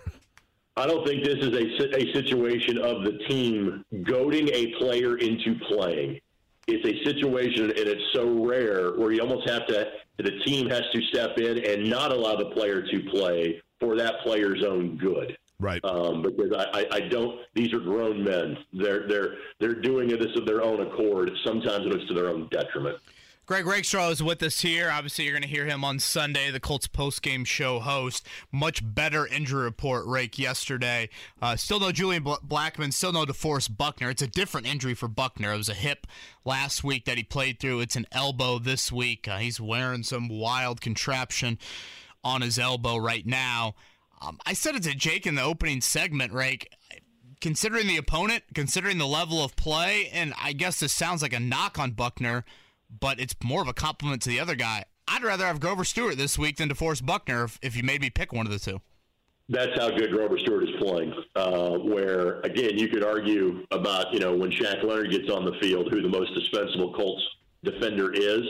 I don't think this is a, a situation of the team goading a player into playing. It's a situation, and it's so rare where you almost have to, the team has to step in and not allow the player to play for that player's own good. Right. Um, because I, I, I, don't. These are grown men. They're they're they're doing this of their own accord. Sometimes it's to their own detriment. Greg Rakestraw is with us here. Obviously, you're going to hear him on Sunday, the Colts post-game show host. Much better injury report, Rake, yesterday. Uh, still no Julian Blackmon, still no DeForest Buckner. It's a different injury for Buckner. It was a hip last week that he played through. It's an elbow this week. Uh, he's wearing some wild contraption on his elbow right now. Um, I said it to Jake in the opening segment, Rake considering the opponent, considering the level of play, and I guess this sounds like a knock on Buckner, but it's more of a compliment to the other guy. I'd rather have Grover Stewart this week than DeForest Buckner if, if you made me pick one of the two. That's how good Grover Stewart is playing. Uh, where again, you could argue about you know when Shaq Leonard gets on the field, who the most dispensable Colts defender is.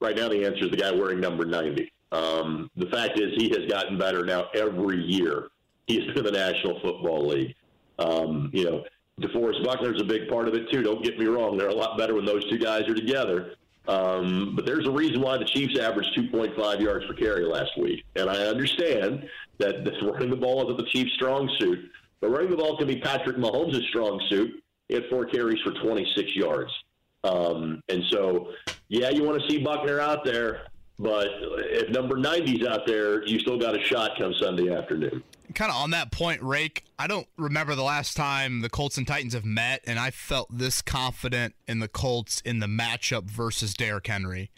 Right now, the answer is the guy wearing number ninety. Um, the fact is, he has gotten better now every year. He's in the National Football League. Um, you know, DeForest Buckner's a big part of it too. Don't get me wrong; they're a lot better when those two guys are together. Um, but there's a reason why the Chiefs averaged 2.5 yards per carry last week, and I understand that running the ball isn't the Chiefs' strong suit. But running the ball can be Patrick Mahomes' strong suit. He had four carries for 26 yards. Um, and so, yeah, you want to see Buckner out there, but if number 90's out there, you still got a shot come Sunday afternoon. Kind of on that point, Rake, I don't remember the last time the Colts and Titans have met, and I felt this confident in the Colts in the matchup versus Derrick Henry.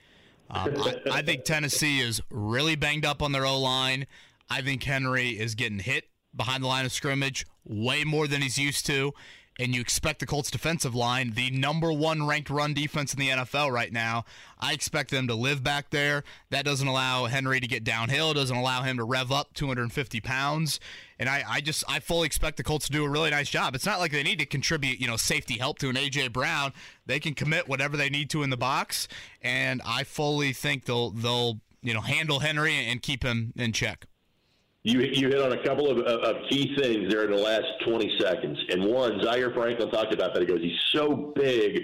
Um, I, I think Tennessee is really banged up on their O line. I think Henry is getting hit behind the line of scrimmage way more than he's used to. And you expect the Colts defensive line, the number one ranked run defense in the NFL right now. I expect them to live back there. That doesn't allow Henry to get downhill, doesn't allow him to rev up 250 pounds. And I, I just I fully expect the Colts to do a really nice job. It's not like they need to contribute, you know, safety help to an AJ Brown. They can commit whatever they need to in the box. And I fully think they'll they'll, you know, handle Henry and keep him in check you you hit on a couple of, of, key things there in the last 20 seconds. And one, Zaire Franklin talked about that. He goes, he's so big,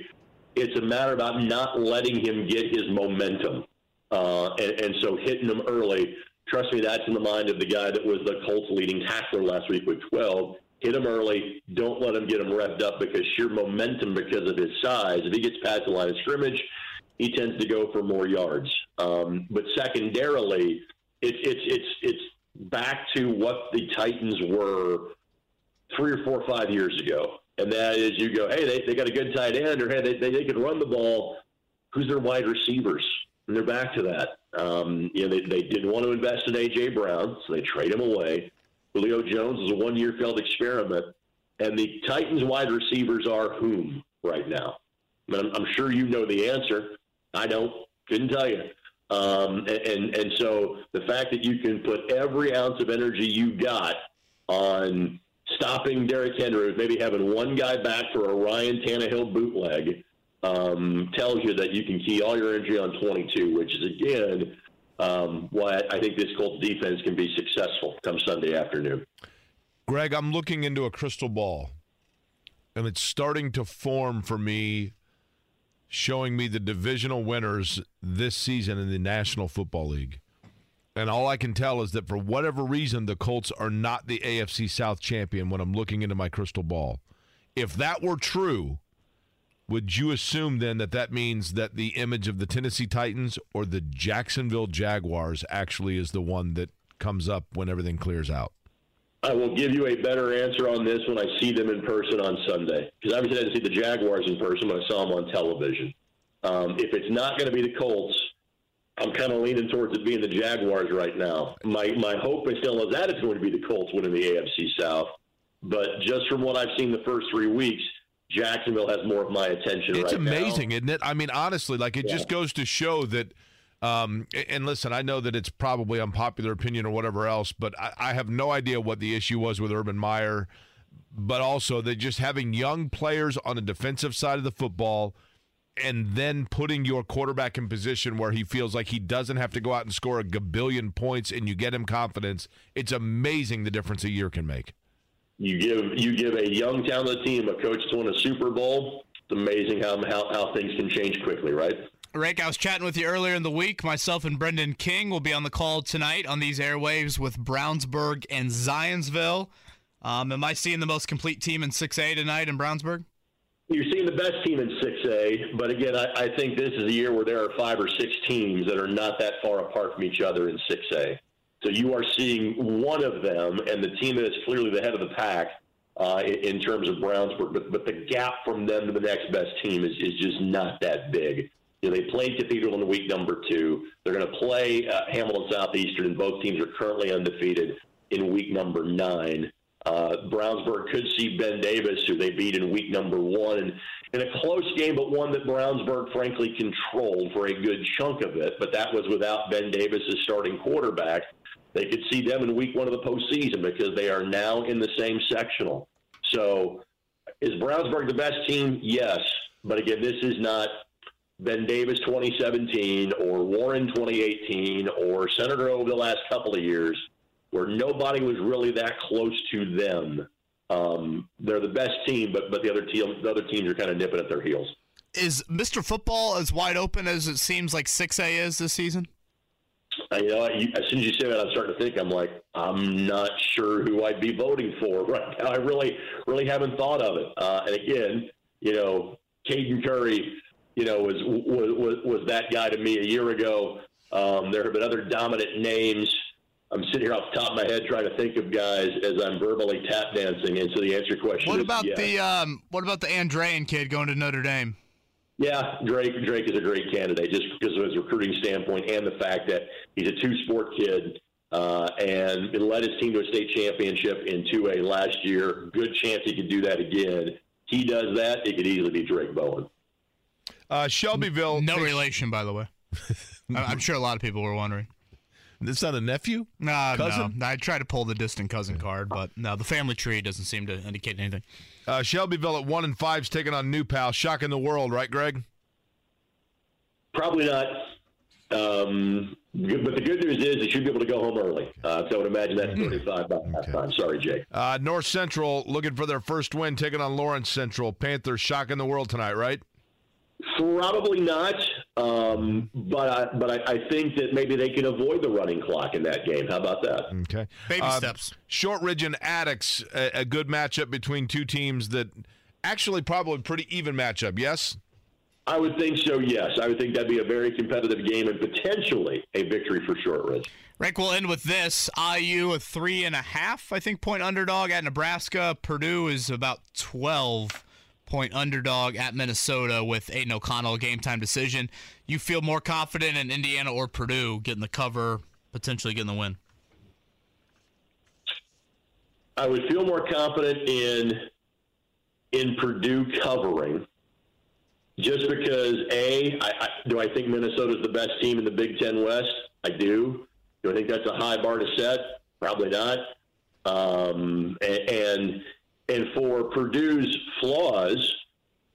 it's a matter about not letting him get his momentum. Uh, and, and so hitting him early, trust me, that's in the mind of the guy that was the Colts leading tackler last week with 12. Hit him early. Don't let him get him revved up because sheer momentum because of his size. If he gets past the line of scrimmage, he tends to go for more yards. Um, but secondarily, it's it's it's back to what the Titans were three or four or five years ago. And that is you go, hey, they, they got a good tight end, or hey, they, they, they can run the ball. Who's their wide receivers? And they're back to that. Um, you know, they, they didn't want to invest in A.J. Brown, so they trade him away. Julio Jones is a one year failed experiment. And the Titans wide receivers are whom right now? I'm, I'm sure you know the answer. I don't. Couldn't tell you. Um, and, and so the fact that you can put every ounce of energy you got on stopping Derrick Henry, maybe having one guy back for a Ryan Tannehill bootleg, um, tells you that you can key all your energy on 22, which is again um, why I think this Colts defense can be successful come Sunday afternoon. Greg, I'm looking into a crystal ball, and it's starting to form for me showing me the divisional winners this season in the National Football League. And all I can tell is that for whatever reason, the Colts are not the AFC South champion when I'm looking into my crystal ball. If that were true, would you assume then that that means that the image of the Tennessee Titans or the Jacksonville Jaguars actually is the one that comes up when everything clears out? I will give you a better answer on this when I see them in person on Sunday. Because obviously I didn't see the Jaguars in person, but I saw them on television. Um, if it's not going to be the Colts, I'm kind of leaning towards it being the Jaguars right now. My my hope is still is that it's going to be the Colts winning the AFC South. But just from what I've seen the first three weeks, Jacksonville has more of my attention. It's right amazing, now. isn't it? I mean, honestly, like it yeah. just goes to show that – um, and listen, I know that it's probably unpopular opinion or whatever else, but I, I have no idea what the issue was with Urban Meyer. But also that just having young players on the defensive side of the football and then putting your quarterback in position where he feels like he doesn't have to go out and score a gabillion points and you get him confidence. It's amazing the difference a year can make. You give you give a young talented team a coach to win a Super Bowl. It's amazing how how, how things can change quickly, right? Rick, I was chatting with you earlier in the week. Myself and Brendan King will be on the call tonight on these airwaves with Brownsburg and Zionsville. Um, am I seeing the most complete team in 6A tonight in Brownsburg? You're seeing the best team in 6A, but again, I, I think this is a year where there are five or six teams that are not that far apart from each other in 6A. So you are seeing one of them, and the team that is clearly the head of the pack uh, in, in, terms of Brownsburg, but, but the gap from them to the next best team is, is just not that big. Know, they played Cathedral in week number two. They're going to play uh, Hamilton Southeastern, and both teams are currently undefeated in week number nine. Uh, Brownsburg could see Ben Davis, who they beat in week number one, in a close game, but one that Brownsburg frankly controlled for a good chunk of it. But that was without Ben Davis as starting quarterback. They could see them in week one of the postseason because they are now in the same sectional. So, is Brownsburg the best team? Yes, but again, this is not Ben Davis 2017 or Warren 2018 or Senator over the last couple of years where nobody was really that close to them. Um, they're the best team, but but the other team the other teams are kind of nipping at their heels. Is Mr. Football as wide open as it seems like 6A is this season? Uh, you know, you, as soon as you say that, I'm starting to think. I'm like, I'm not sure who I'd be voting for *laughs* right now. I really, really haven't thought of it. Uh, and again, you know, Caden Curry, you know, was was was that guy to me a year ago. Um, there have been other dominant names. I'm sitting here off the top of my head trying to think of guys as I'm verbally tap dancing. And so the answer question What is about yes. the um, what about the Andrean kid going to Notre Dame? Yeah, Drake Drake is a great candidate just because of his recruiting standpoint and the fact that he's a two-sport kid uh, and led his team to a state championship in 2A last year. Good chance he could do that again. He does that, it could easily be Drake Bowen. Uh, Shelbyville. No takes- relation, by the way. I- I'm sure a lot of people were wondering. This not a nephew? No, Cousin? no. I tried to pull the distant cousin card, but no, the family tree doesn't seem to indicate anything. Uh, Shelbyville at one and five is taking on New Pal. Shocking the world, right, Greg? Probably not. Um, but the good news is they should be able to go home early. Uh, so I would imagine that's 35 by halftime. Sorry, Jake. Uh, North Central looking for their first win, taking on Lawrence Central. Panthers shocking the world tonight, right? Probably not, um, but I, but I, I think that maybe they can avoid the running clock in that game. How about that? Okay. Baby Uh, steps. Shortridge and Attucks, a, a good matchup between two teams that actually probably pretty even matchup. Yes. I would think so. Yes, I would think that'd be a very competitive game and potentially a victory for Shortridge. Rick, we'll end with this. IU a three and a half, I think, point underdog at Nebraska. Purdue is about twelve point underdog at Minnesota with Aidan O'Connell game time decision. You feel more confident in Indiana or Purdue getting the cover, potentially getting the win? I would feel more confident in in Purdue covering, just because a I, I, do I think Minnesota's the best team in the Big Ten West? I do. Do I think that's a high bar to set? Probably not. Um, a- and and for Purdue's flaws,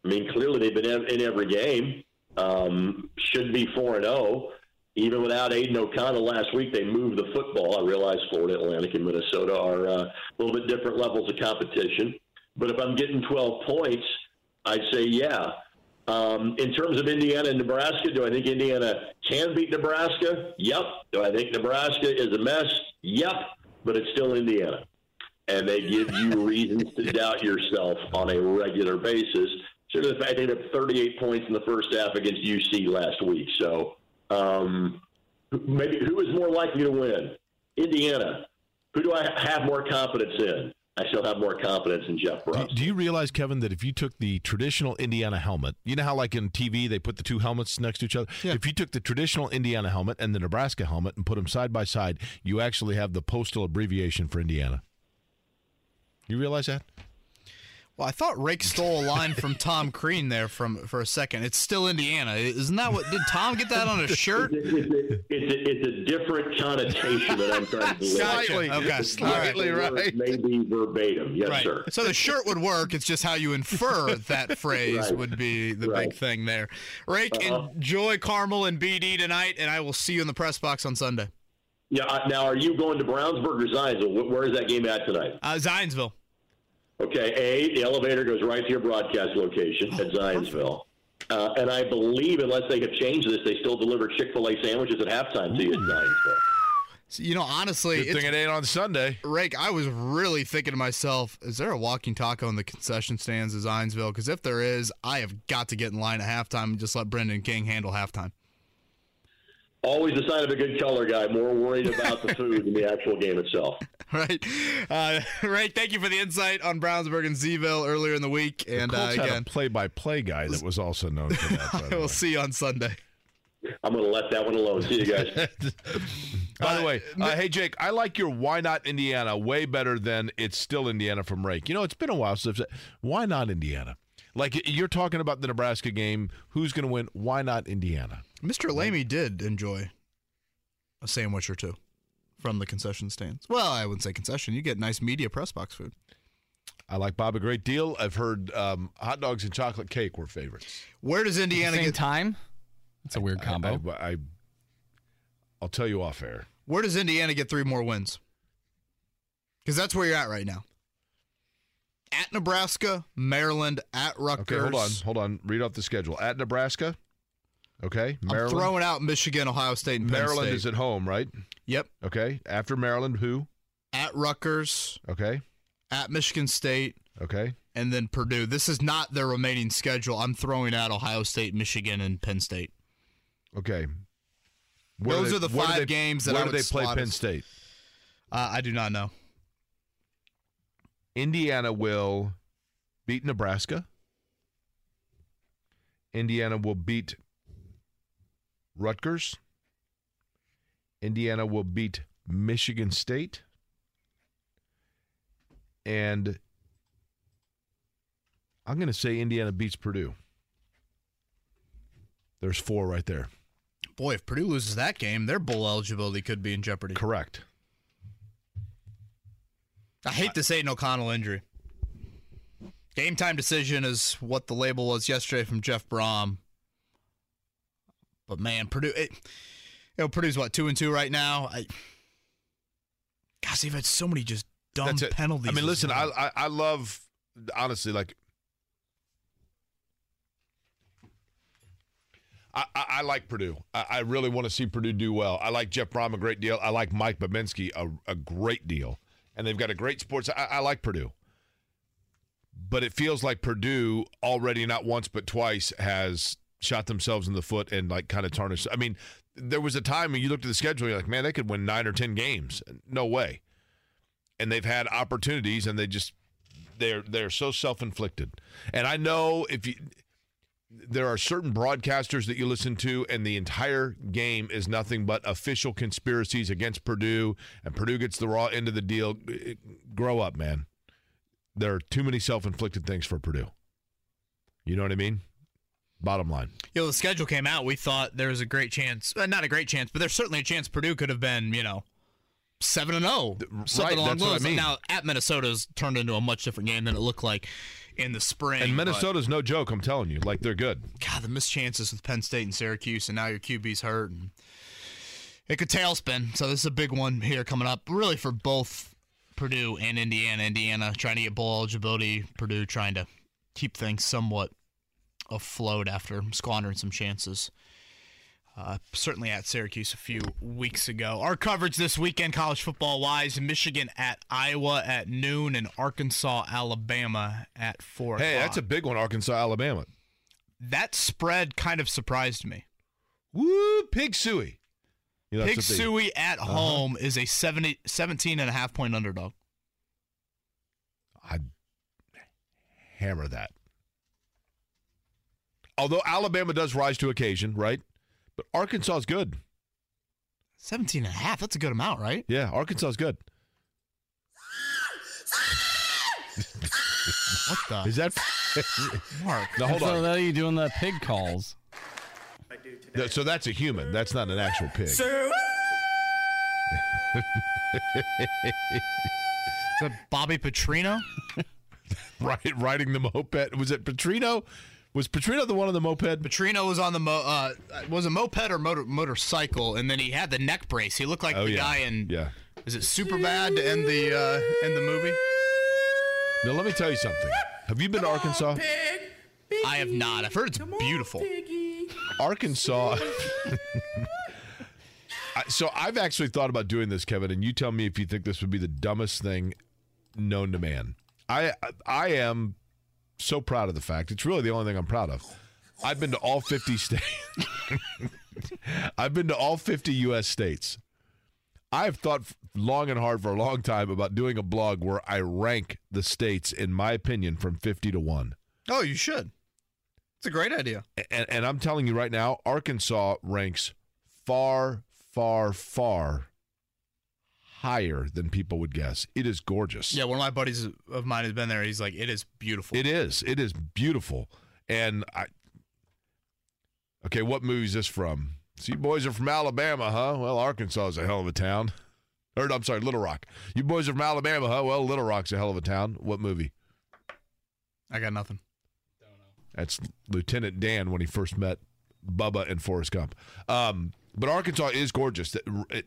I mean, clearly they've been in every game. Um, should be four and zero. Even without Aidan O'Connell last week, they moved the football. I realize Florida Atlantic and Minnesota are uh, a little bit different levels of competition. But if I'm getting 12 points, I'd say yeah. Um, in terms of Indiana and Nebraska, do I think Indiana can beat Nebraska? Yep. Do I think Nebraska is a mess? Yep. But it's still Indiana. And they give you *laughs* reasons to doubt yourself on a regular basis. Sure, the fact they had 38 points in the first half against UC last week. So um, maybe who is more likely to win? Indiana. Who do I have more confidence in? I still have more confidence in Jeff Do, Bruss. do you realize, Kevin, that if you took the traditional Indiana helmet, you know how like in TV they put the two helmets next to each other? If you took the traditional Indiana helmet and the Nebraska helmet and put them side by side, you actually have the postal abbreviation for Indiana. You realize that? Well, I thought Rick stole a line from Tom Crean there from for a second. It's still Indiana, isn't that what? Did Tom get that on a shirt? It's a, it's, a, it's a different connotation that I'm trying to deliver. Slightly, Okay. slightly right. Maybe verbatim. Yes, Right. sir. So the shirt would work. It's just how you infer *laughs* that phrase Right. would be the Right. big thing there. Rick, Uh-huh. enjoy Carmel and BD tonight, and I will see you in the press box on Sunday. Yeah. uh, Now, are you going to Brownsburg or Zionsville? Where is that game at tonight? Uh, Zionsville. Okay. A, the elevator goes right to your broadcast location at Zionsville. Uh, and I believe, unless they have changed this, they still deliver Chick fil A sandwiches at halftime to you at Zionsville. So, you know, honestly, Good thing it ain't on Sunday. Rick, I was really thinking to myself, is there a walking taco in the concession stands at Zionsville? Because if there is, I have got to get in line at halftime and just let Brendan King handle halftime. Always the sign of a good color guy, more worried about the food than the actual game itself. *laughs* Right, uh, *laughs* right. Thank you for the insight on Brownsburg and Zeville earlier in the week, and uh, Colts had again, a play-by-play guy that was also known for that. by *laughs* we'll see you on Sunday. I'm going to let that one alone. See you guys. By the Uh, way, uh, hey Jake, I like your "Why Not Indiana" way better than "It's Still Indiana" from Rake. You know, it's been a while since "Why Not Indiana." Like you're talking about the Nebraska game, who's going to win? Why not Indiana? Mr. Lamy did enjoy a sandwich or two from the concession stands. Well, I wouldn't say concession. You get nice media press box food. I like Bob a great deal. I've heard um, hot dogs and chocolate cake were favorites. Where does Indiana Same get? time. That's a weird combo. I, I, will tell you off air. Where does Indiana get three more wins? Because that's where you're at right now. At Nebraska, Maryland, at Rutgers. Okay, hold on, hold on. Read off the schedule. At Nebraska. Okay, I'm throwing out Michigan, Ohio State, and Penn Maryland State. is at home, right? Yep. Okay. After Maryland, who? At Rutgers, Okay. at Michigan State, Okay. and then Purdue. This is not their remaining schedule. I'm throwing out Ohio State, Michigan, and Penn State. Okay. Where Those they- are the five they- games that Where I do they play Penn as- State? Uh, I do not know. Indiana will beat Nebraska. Indiana will beat Rutgers. Indiana will beat Michigan State. And I'm going to say Indiana beats Purdue. There's four right there. Boy, if Purdue loses that game, their bowl eligibility could be in jeopardy. Correct. I hate this Aidan O'Connell injury. Game time decision is what the label was yesterday from Jeff Brohm. But man, Purdue, it, you know, Purdue's what two and two right now. I, gosh, they've had so many just dumb That's penalties. I mean, listen, I, well. I I love honestly like I, I, I like Purdue. I, I really want to see Purdue do well. I like Jeff Brohm a great deal. I like Mike Bobinski a, a great deal, and they've got a great sports. I, I like Purdue, but it feels like Purdue already not once but twice has shot themselves in the foot and like kind of tarnished. I mean, there was a time when you looked at the schedule, you're like, man, they could win nine or ten games. No way and they've had opportunities and they just they're they're so self-inflicted. And I know if you there are certain broadcasters that you listen to and the entire game is nothing but official conspiracies against Purdue and Purdue gets the raw end of the deal. Grow up, man. There are too many self-inflicted things for Purdue. You know what I mean? Bottom line. you know, the schedule came out. We thought there was a great chance, uh, not a great chance, but there's certainly a chance Purdue could have been, you know, seven and zero, something right, along that's what I mean. Now at Minnesota's turned into a much different game than it looked like in the spring. And but- Minnesota's no joke, I'm telling you. Like they're good. God, the missed chances with Penn State and Syracuse, and now your QB's hurt, and it could tailspin. So this is a big one here coming up, really for both Purdue and Indiana. Indiana trying to get bowl eligibility, Purdue trying to keep things somewhat afloat after squandering some chances. Uh, certainly at Syracuse a few weeks ago. Our coverage this weekend, college football wise: Michigan at Iowa at noon, and Arkansas, Alabama at four. Hey, that's a big one, Arkansas, Alabama. that spread kind of surprised me. Woo, pig suey. You know, Pig Suey at home is a 70, 17 and a half point underdog. I'd hammer that. Although Alabama does rise to occasion, right? But Arkansas is good. 17 and a half, that's a good amount, right? Yeah, Arkansas is good. What the? Is that Mark. now? Hold so on. Are you doing the pig calls. No, So that's a human. That's not an actual pig. So- Is that Bobby Petrino? *laughs* Right, riding the moped. Was it Petrino? Was Petrino the one on the moped? Petrino was on the mo- uh, was a moped or motor motorcycle, and then he had the neck brace. He looked like Oh the yeah. guy in yeah. is it super bad to end the uh, end the movie? Now let me tell you something. Have you been to Arkansas? I have not. I've heard it's beautiful. Arkansas. *laughs* So I've actually thought about doing this, Kevin, and you tell me if you think this would be the dumbest thing known to man. I I am so proud of the fact. It's really the only thing I'm proud of. I've been to all 50 states. *laughs* I've been to all 50 U.S. states. I've thought long and hard for a long time about doing a blog where I rank the states, in my opinion, from 50 to 1. Oh, you should. It's a great idea. and, and I'm telling you right now, Arkansas ranks far, far, far higher than people would guess. It is gorgeous. Yeah, one of my buddies of mine has been there. He's like, it is beautiful. It is. It is beautiful. And I Okay, what movie is this from? So you boys are from Alabama, huh? Well, Arkansas is a hell of a town. Or I'm sorry, Little Rock. You boys are from Alabama, huh? Well, Little Rock's a hell of a town. What movie? I got nothing. That's Lieutenant Dan when he first met Bubba and Forrest Gump. Um, but Arkansas is gorgeous,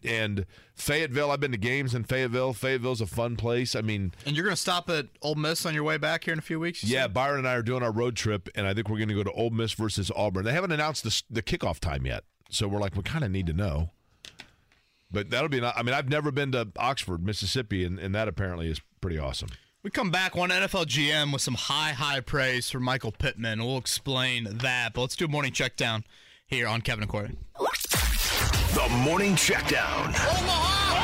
and Fayetteville. I've been to games in Fayetteville. Fayetteville's a fun place. I mean, and you're going to stop at Ole Miss on your way back here in a few weeks. Yeah, said? Byron and I are doing our road trip, and I think we're going to go to Ole Miss versus Auburn. They haven't announced the, the kickoff time yet, so we're like, we kind of need to know. But that'll be. I mean, I've never been to Oxford, Mississippi, and, and that apparently is pretty awesome. We come back one NFL GM with some high, high praise for Michael Pittman. We'll explain that, but let's do a morning check down here on Kevin and Query. The Morning Checkdown. Omaha!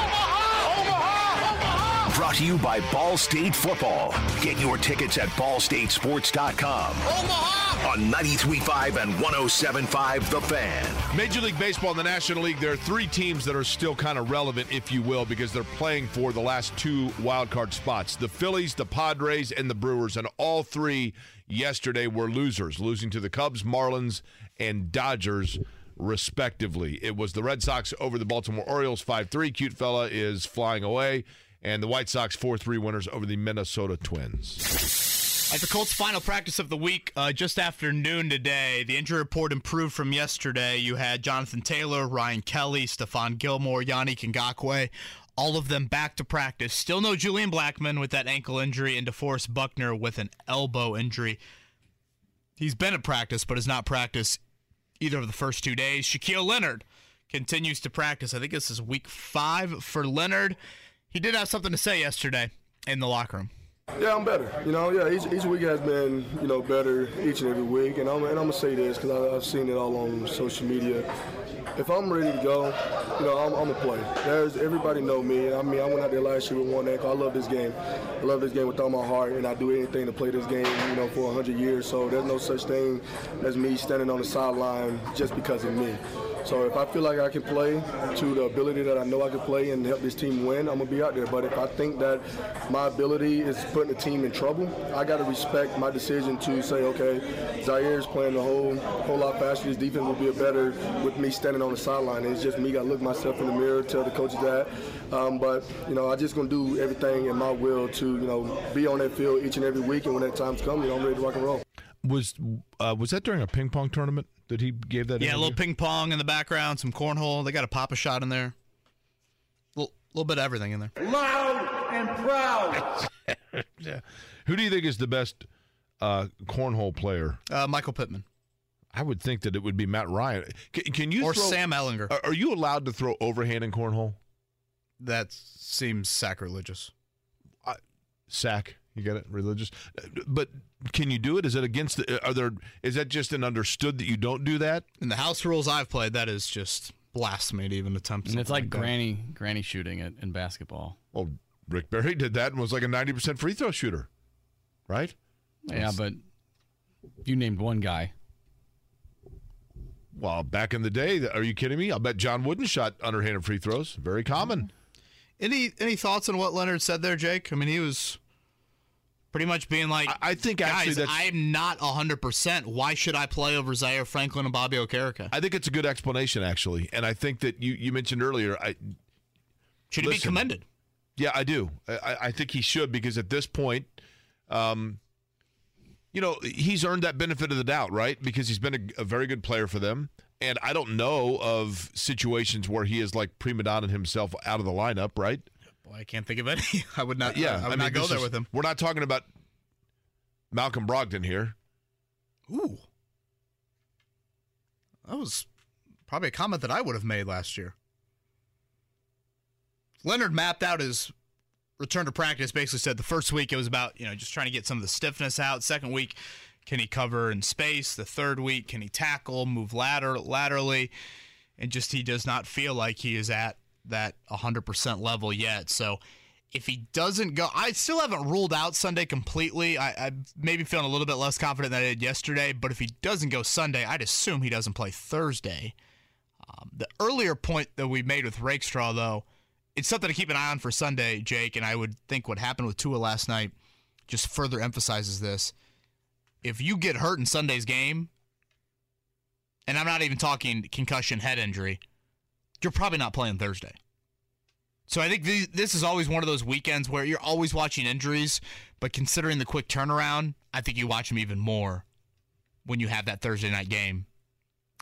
Omaha! Omaha! Brought to you by Ball State Football. Get your tickets at ballstatesports.com. Omaha! On 93.5 and 107.5 The Fan. Major League Baseball in the National League, there are three teams that are still kind of relevant, if you will, because they're playing for the last two wild card spots. The Phillies, the Padres, and the Brewers, and all three yesterday were losers, losing to the Cubs, Marlins, and Dodgers respectively. It was the Red Sox over the Baltimore Orioles 5 3. Cute fella is flying away. And the White Sox 4 3 winners over the Minnesota Twins. At the Colts' final practice of the week, uh, just after noon today, the injury report improved from yesterday. You had Jonathan Taylor, Ryan Kelly, Stephon Gilmore, Yannick Ngakoue, all of them back to practice. Still no Julian Blackmon with that ankle injury, and DeForest Buckner with an elbow injury. He's been at practice, but has not practiced either of the first two days. Shaquille Leonard continues to practice. I think this is week five for Leonard. He did have something to say yesterday in the locker room. Yeah, I'm better. You know, yeah, each, each week has been, you know, better each and every week. And I'm, and I'm going to say this because I've seen it all on social media. If I'm ready to go, you know, I'm, I'm a play. There's everybody know me. I mean, I went out there last year with one ankle. I love this game. I love this game with all my heart, and I do anything to play this game, you know, for 100 years. So there's no such thing as me standing on the sideline just because of me. So if I feel like I can play to the ability that I know I can play and help this team win, I'm gonna be out there. But if I think that my ability is putting the team in trouble, I got to respect my decision to say, okay, Zaire is playing a whole whole lot faster. His defense will be a better with me standing on the sideline. It's just me got to look myself in the mirror, tell the coaches that. Um, but you know, I just gonna do everything in my will to you know be on that field each and every week, and when that time's coming, you know, I'm ready to rock and roll. Was uh, was that during a ping pong tournament? that he gave that? Yeah, interview? a little ping pong in the background, some cornhole. They got a Pop-A-Shot in there. A little, little bit of everything in there. Loud and proud. *laughs* yeah. Who do you think is the best uh, cornhole player? Uh, Michael Pittman. I would think that it would be Matt Ryan. Can, can you or throw, Sam Ehlinger? Are, are, you allowed to throw overhand in cornhole? That seems sacrilegious. Uh, sack. You get it? Religious. But can you do it? Is it against the, are there is that just an understood that you don't do that? In the house rules I've played, that is just blasphemy to even attempt And it's like, like granny that. granny shooting it in basketball. Well, Rick Barry did that and was like a 90% free throw shooter. Right? Yeah, but you named one guy. Well, back in the day, are you kidding me? I'll bet John Wooden shot underhanded free throws. Very common. Any any thoughts on what Leonard said there, Jake? I mean, he was Pretty much being like, I, I think actually guys, I'm not 100%. Why should I play over Zaire Franklin and Bobby Okereke? I think it's a good explanation, actually. And I think that you, you mentioned earlier, I should he be commended? Yeah, I do. I, I think he should because at this point, um, you know, he's earned that benefit of the doubt, right? Because he's been a, a, very good player for them. And I don't know of situations where he is like prima donna himself out of the lineup, right? Boy, I can't think of any. *laughs* I would not. Yeah, I, I would I mean, not go there is, with him. We're not talking about Malcolm Brogdon here. Ooh, that was probably a comment that I would have made last year. Leonard mapped out his return to practice. Basically, said the first week it was about you know just trying to get some of the stiffness out. Second week, can he cover in space? The third week, can he tackle, move ladder laterally? And just he does not feel like he is at that 100% level yet. So if he doesn't go, I still haven't ruled out Sunday completely. I, I maybe feeling a little bit less confident than I did yesterday. But if he doesn't go Sunday, I'd assume he doesn't play Thursday. Um, the earlier point that we made with Rakestraw, though, it's something to keep an eye on for Sunday, Jake. And I would think what happened with Tua last night just further emphasizes this. If you get hurt in Sunday's game, and I'm not even talking concussion head injury, you're probably not playing Thursday. So I think th- this is always one of those weekends where you're always watching injuries, but considering the quick turnaround, I think you watch them even more when you have that Thursday night game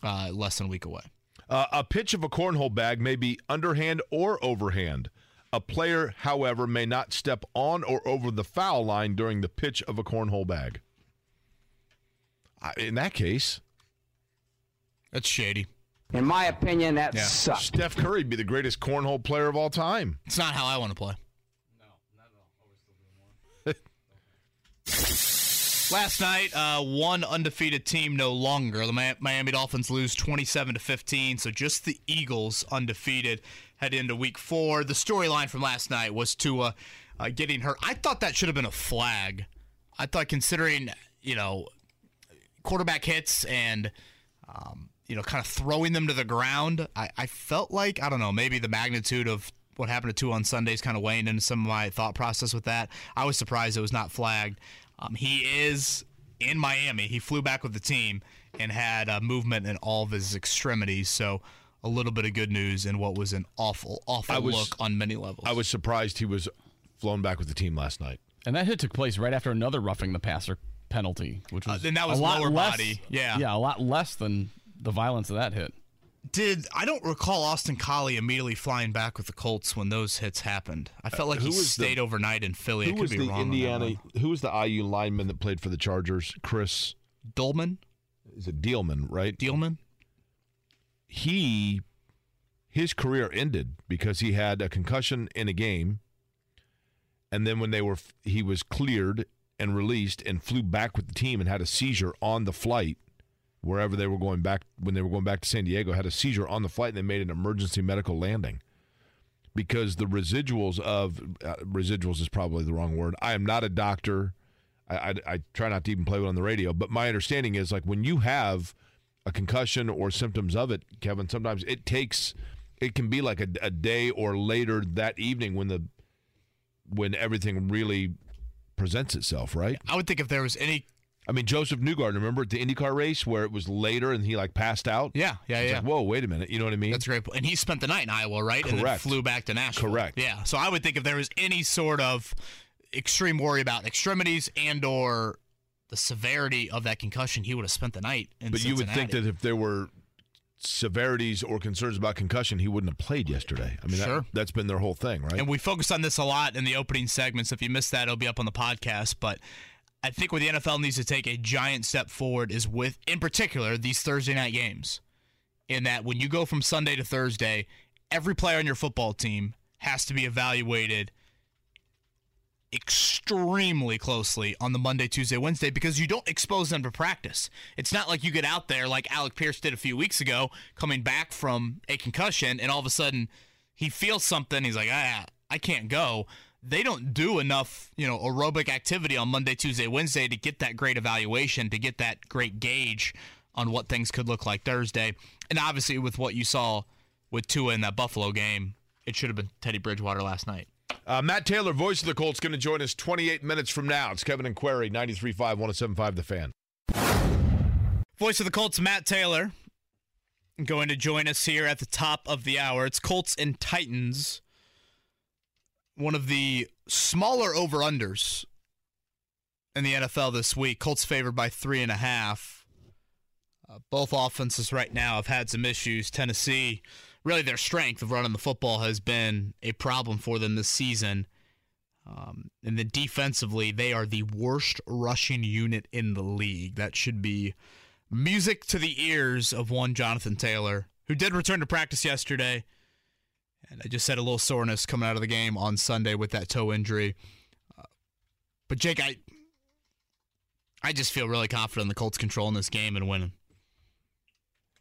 uh, less than a week away. Uh, a pitch of a cornhole bag may be underhand or overhand. A player, however, may not step on or over the foul line during the pitch of a cornhole bag. I- In that case, That's shady. In my opinion, that Yeah. sucks. Steph Curry would be the greatest cornhole player of all time. It's not how I want to play. No, not at all. Last night, uh, one undefeated team no longer. The Miami Dolphins lose 27 to 15, so just the Eagles undefeated head into Week Four. The storyline from last night was Tua uh, getting hurt. I thought that should have been a flag. I thought, considering you know quarterback hits and um, you know kind of throwing them to the ground, I, I felt like I don't know maybe the magnitude of what happened to Tua on Sundays kind of weighing into some of my thought process with that. I was surprised it was not flagged. Um, he is in Miami. He flew back with the team and had uh, movement in all of his extremities. So a little bit of good news in what was an awful, awful was- look on many levels. I was surprised he was flown back with the team last night. And that hit took place right after another roughing the passer penalty, which Uh, was then that a was lot lower less, body. Yeah. yeah, a lot less than the violence of that hit. Did I don't recall Austin Collie immediately flying back with the Colts when those hits happened. I felt like Uh, who he was the- stayed overnight in Philly. I Who could was be the wrong Indiana? one. Who was the IU lineman that played for the Chargers? Chris Dolman? is it Dielman, right? Dielman? he his career ended because he had a concussion in a game and then when they were he was cleared and released and flew back with the team and had a seizure on the flight wherever they were going back when they were going back to San Diego had a seizure on the flight and they made an emergency medical landing. Because the residuals of uh, residuals is probably the wrong word. I am not a doctor. I, I, I try not to even play it on the radio. But my understanding is like when you have a concussion or symptoms of it, Kevin, sometimes it takes it can be like a, a day or later that evening when the when everything really presents itself, right? I would think if there was any I mean, Josef Newgarden, remember at the IndyCar race where it was later and he like passed out? Yeah, yeah, It's yeah. like, whoa, wait a minute. You know what I mean? That's great. And he spent the night in Iowa, right? And then Correct. flew back to Nashville. Correct. Yeah. So I would think if there was any sort of extreme worry about extremities and or the severity of that concussion, he would have spent the night in but you would think that if there were severities or concerns about concussion, he wouldn't have played yesterday. I mean, Sure. that, that's been their whole thing, right? And we focused on this a lot in the opening segments. If you missed that, it'll be up on the podcast. But I think where the NFL needs to take a giant step forward is with, in particular, these Thursday night games. In that when you go from Sunday to Thursday, every player on your football team has to be evaluated extremely closely on the Monday, Tuesday, Wednesday because you don't expose them to practice. It's not like you get out there like Alec Pierce did a few weeks ago, coming back from a concussion, and all of a sudden he feels something. He's like, ah, I can't go. They don't do enough, you know, aerobic activity on Monday, Tuesday, Wednesday to get that great evaluation, to get that great gauge on what things could look like Thursday. And obviously, with what you saw with Tua in that Buffalo game, it should have been Teddy Bridgewater last night. Uh, Matt Taylor, voice of the Colts, going to join us 28 minutes from now. It's Kevin and Query, 93.5, 107.5 The Fan. Voice of the Colts, Matt Taylor, going to join us here at the top of the hour. It's Colts and Titans, one of the smaller over unders in the NFL this week. Colts favored by three and a half. Uh, both offenses right now have had some issues. Tennessee, really their strength of running the football has been a problem for them this season. Um, and then defensively, they are the worst rushing unit in the league. That should be music to the ears of one Jonathan Taylor, who did return to practice yesterday. And I just had a little soreness coming out of the game on Sunday with that toe injury. Uh, but Jake, I I just feel really confident in the Colts controlling this game and winning.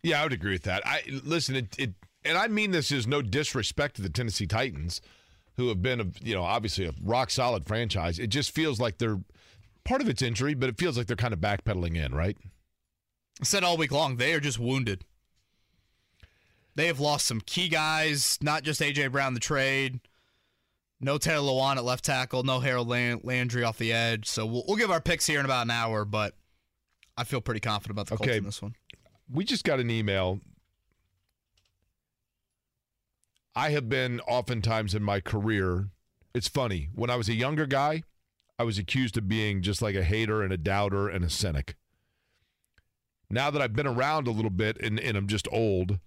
Yeah, I would agree with that. I listen, it, it and I mean this is no disrespect to the Tennessee Titans, who have been, a, you know, obviously a rock solid franchise. It just feels like they're part of it's injury, but it feels like they're kind of backpedaling in, right? I said all week long, they are just wounded. They have lost some key guys, not just AJ Brown the trade. No Taylor Lewan at left tackle, no Harold Landry off the edge. So we'll, we'll give our picks here in about an hour, but I feel pretty confident about the Colts Okay. in this one. we just got an email. I have been oftentimes in my career. It's funny. When I was a younger guy, I was accused of being just like a hater and a doubter and a cynic. Now that I've been around a little bit and, and I'm just old,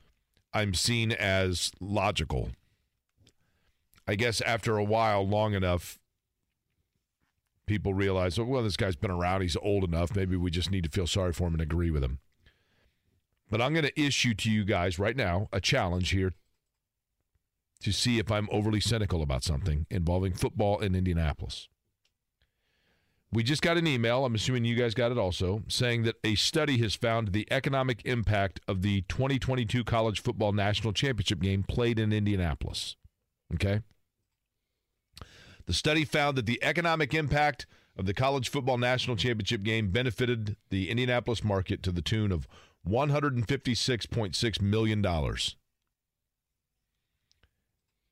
I'm seen as logical. I guess after a while, long enough, people realize, oh, well, this guy's been around. He's old enough. Maybe we just need to feel sorry for him and agree with him. But I'm going to issue to you guys right now a challenge here to see if I'm overly cynical about something involving football in Indianapolis. We just got an email, I'm assuming you guys got it also, saying that a study has found the economic impact of the 2022 college football national championship game played in Indianapolis. Okay? The study found that the economic impact of the college football national championship game benefited the Indianapolis market to the tune of $156.6 million.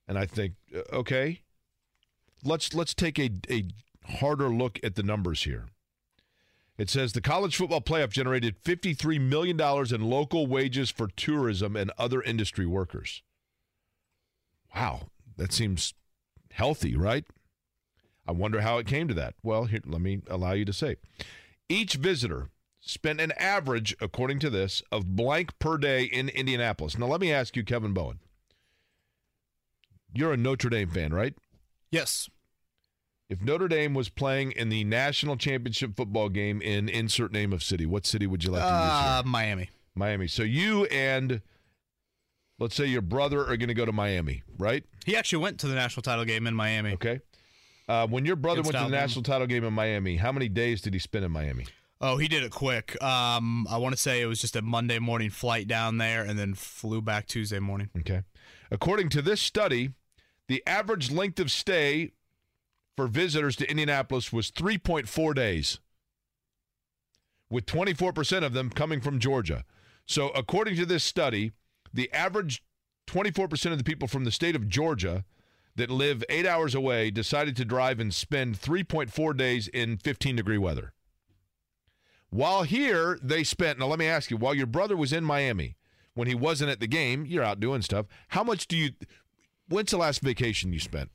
And I think, uh, okay, let's let's take a, a harder look at the numbers here. It says the college football playoff generated $53 million in local wages for tourism and other industry workers. Wow, that seems healthy, right? I wonder how it came to that. Well, here, let me allow you to say. Each visitor spent an average, according to this, of blank per day in Indianapolis. Now, let me ask you, Kevin Bowen. You're a Notre Dame fan, right? Yes. If Notre Dame was playing in the national championship football game in insert name of city, what city would you like to use Uh, here? Miami. Miami. So you and let's say your brother are going to go to Miami, right? He actually went to the national title game in Miami. Okay. Uh, when your brother went to the national title game in Miami, how many days did he spend in Miami? Oh, he did it quick. Um, I want to say it was just a Monday morning flight down there, and then flew back Tuesday morning. Okay. According to this study, the average length of stay for visitors to Indianapolis was 3.4 days, with 24% of them coming from Georgia. So, according to this study, the average 24% of the people from the state of Georgia that live eight hours away decided to drive and spend 3.4 days in 15 degree weather. While here, they spent, now let me ask you, while your brother was in Miami, when he wasn't at the game, you're out doing stuff. How much do you, when's the last vacation you spent?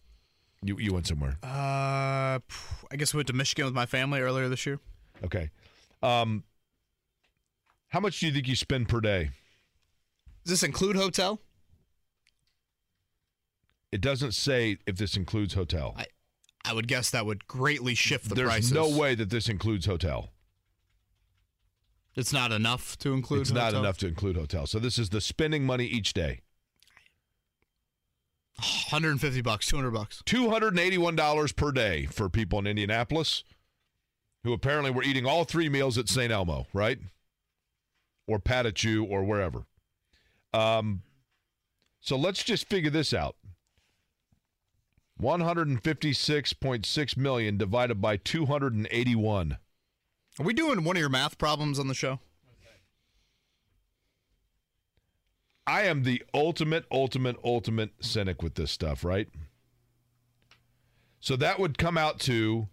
You, you went somewhere. Uh, I guess we went to Michigan with my family earlier this year. Okay. Um, how much do you think you spend per day? Does this include hotel? It doesn't say if this includes hotel. I, I would guess that would greatly shift the There's prices. no way that this includes hotel. It's not enough to include. Hotel? It's not enough to include hotel. So this is the spending money each day. 150 bucks, 200 bucks. $281 per day for people in Indianapolis who apparently were eating all three meals at St. Elmo, right? Or Patachou or wherever. Um, so let's just figure this out. 156.6 million divided by 281. Are we doing one of your math problems on the show? I am the ultimate, ultimate, ultimate cynic with this stuff, right? So that would come out to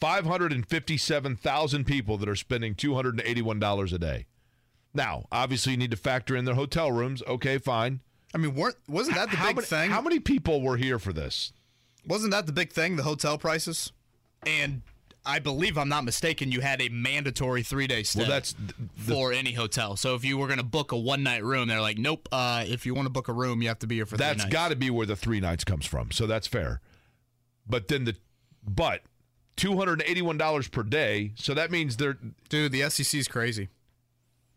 557,000 people that are spending $281 a day. Now, obviously, you need to factor in their hotel rooms. Okay, fine. I mean, weren't wasn't that the how big many, thing? How many people were here for this? Wasn't that the big thing? The hotel prices, and I believe I'm not mistaken. You had a mandatory three day stay. Well, that's th- for any hotel. So if you were going to book a one night room, they're like, nope. Uh, if you want to book a room, you have to be here for. that's got to be where the three nights comes from. So that's fair. But then the, but $281 per day. So that means they're dude. The SEC is crazy.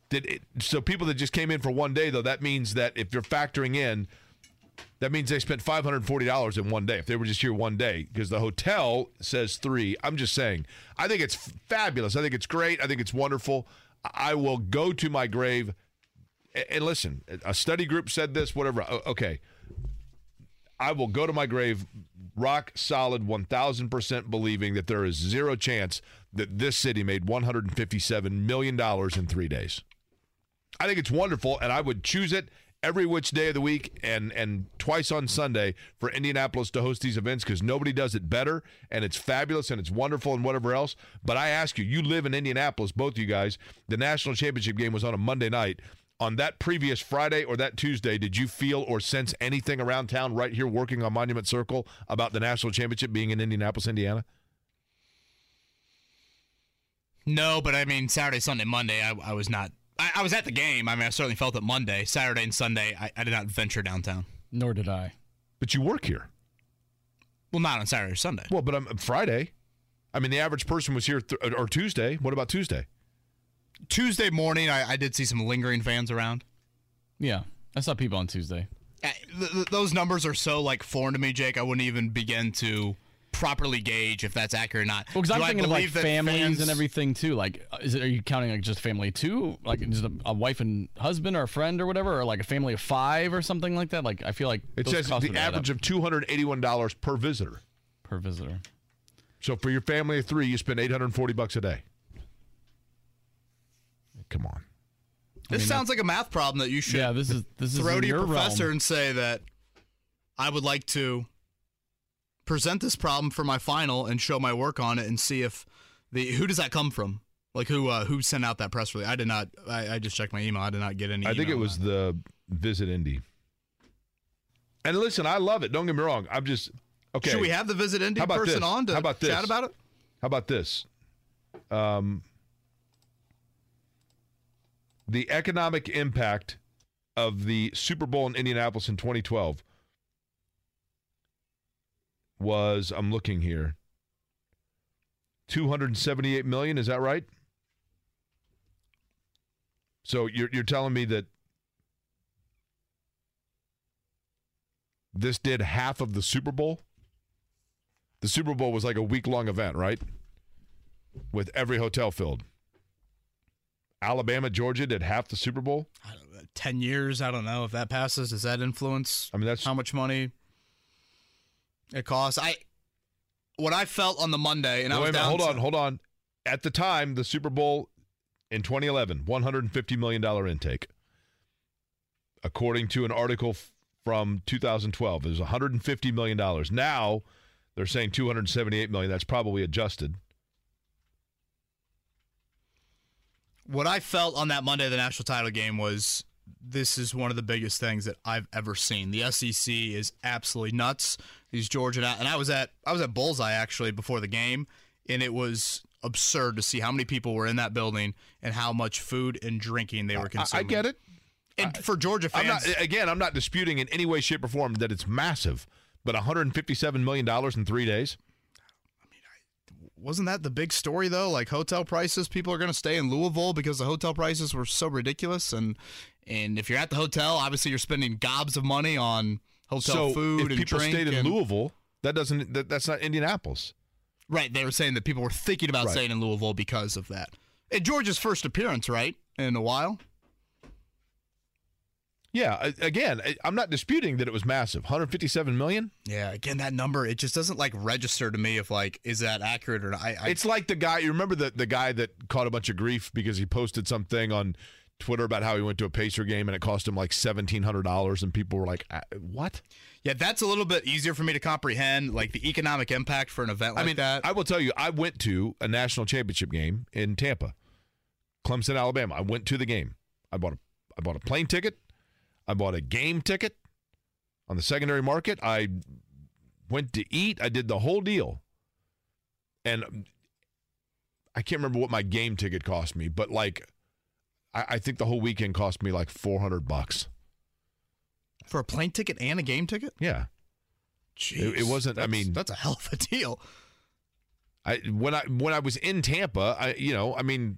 Did it, so people that just came in for one day though that means that if you're factoring in that means they spent $540 in one day. If they were just here one day because the hotel says 3 I'm just saying I think it's fabulous. I think it's great. I think it's wonderful. I will go to my grave. And listen a study group said this whatever okay. I will go to my grave rock solid 1000% believing that there is zero chance that this city made 157 million dollars in 3 days. I think it's wonderful, and I would choose it every which day of the week and and twice on Sunday for Indianapolis to host these events because nobody does it better and it's fabulous and it's wonderful and whatever else. But I ask you, you live in Indianapolis, both of you guys. The national championship game was on a Monday night. On that previous Friday or that Tuesday, did you feel or sense anything around town right here working on Monument Circle about the national championship being in Indianapolis, Indiana? No, but I mean Saturday, Sunday, Monday, I, I was not. I, I was at the game. I mean, I certainly felt it Monday, Saturday, and Sunday. I, I did not venture downtown. Nor did I. But you work here. Well, not on Saturday or Sunday. Well, but um, Friday. I mean, the average person was here th- or Tuesday. What about Tuesday? Tuesday morning, I, I did see some lingering fans around. Yeah, I saw people on Tuesday. Uh, th- th- those numbers are so like foreign to me, Jake. I wouldn't even begin to properly gauge if that's accurate or not. Well, because I'm Do I thinking of like families fans- and everything too. Like, is it? Are you counting like just family of two, like just a, a wife and husband, or a friend, or whatever, or like a family of five, or something like that? Like, I feel like It those says costs the average of two hundred eighty-one dollars per visitor. per visitor. So for your family of three, you spend eight hundred forty bucks a day. Come on. This sounds like a math problem that you should Yeah, this is this is throw in to your your professor realm. and say that I would like to present this problem for my final and show my work on it and see if the who does that come from? Like who uh, who sent out that press release? I did not. I, I just checked my email. I did not get any. I think it was the Visit Indy. And listen, I love it. Don't get me wrong. I'm just okay. Should we have the visit Indy person this? on to How about chat about it? How about this? Um, the economic impact of the Super Bowl in Indianapolis in 2012 was I'm looking here 278 million is that right? So you're you're telling me that this did half of the Super Bowl? The Super Bowl was like a week long event, right? With every hotel filled. Alabama, Georgia did half the Super Bowl. I don't know, Ten years. I don't know if that passes. Does that influence I mean, that's how much money it costs? I what I felt on the Monday, and I was down hold to- on, hold on. At the time, the Super Bowl in 2011, 150 million dollar intake. According to an article f- from 2012, it was 150 million dollars. Now they're saying 278 million. That's probably adjusted. what I felt on that Monday, the national title game, was this is one of the biggest things that I've ever seen. The SEC is absolutely nuts. These Georgia and I was at I was at Bullseye actually before the game, and it was absurd to see how many people were in that building and how much food and drinking they were consuming. I get it. And for Georgia I'm fans, not again. I'm not disputing in any way, shape, or form that it's massive. But 157 million dollars in three days. Wasn't that the big story though? Like hotel prices, people are going to stay in Louisville because the hotel prices were so ridiculous, and and if you're at the hotel, obviously you're spending gobs of money on hotel so food if and people drink. stayed in and- Louisville, that doesn't. That, that's not Indianapolis. Right, they were saying that people were thinking about Right. staying in Louisville because of that. And Georgia's first appearance, right, in a while. Yeah. Again, I'm not disputing that it was massive. 157 million. Yeah, again, that number it just doesn't like register to me if like is that accurate or not. I, I It's like the guy. You remember the the guy that caught a bunch of grief because he posted something on Twitter about how he went to a Pacer game and it cost him like seventeen hundred dollars, and people were like, "Uh, "What?" yeah, that's a little bit easier for me to comprehend, like the economic impact for an event like I mean, that. I will tell you, I went to a national championship game in Tampa, Clemson, Alabama. I went to the game. I bought a I bought a plane ticket. I bought a game ticket on the secondary market. I went to eat. I did the whole deal. And I can't remember what my game ticket cost me, but like I, I think the whole weekend cost me like four hundred bucks. for a plane ticket and a game ticket. Yeah. Jeez, it wasn't- I mean- that's a hell of a deal. I when I when I was in Tampa, I you know, I mean,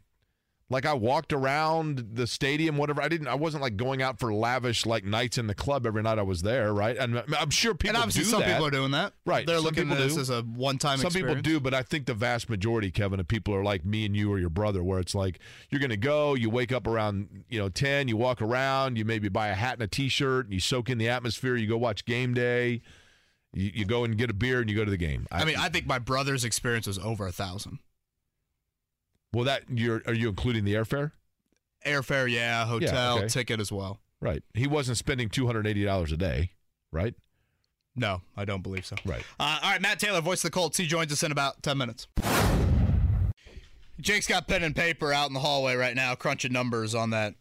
like I walked around the stadium, whatever. I didn't. I wasn't like going out for lavish like nights in the club every night I was there, right? And I'm- sure people and obviously, some that. people are doing that. Right, They're some looking at this do. as a one-time experience. Some experience. people do, but I think the vast majority, Kevin, of people are like me and you or your brother, where it's like you're going to go, you wake up around you know ten, you walk around, you maybe buy a hat and a T-shirt, and you soak in the atmosphere. You go watch game day. You, you go and get a beer and you go to the game. I mean, I think my brother's experience was over a thousand. Well, that you're are you including the airfare? Airfare, yeah. Hotel, okay. ticket as well. Right. He wasn't spending two hundred eighty dollars a day, right? No, I don't believe so. Right. Uh, all right, Matt Taylor, voice of the Colts. He joins us in about 10 minutes. Jake's got pen and paper out in the hallway right now, crunching numbers on that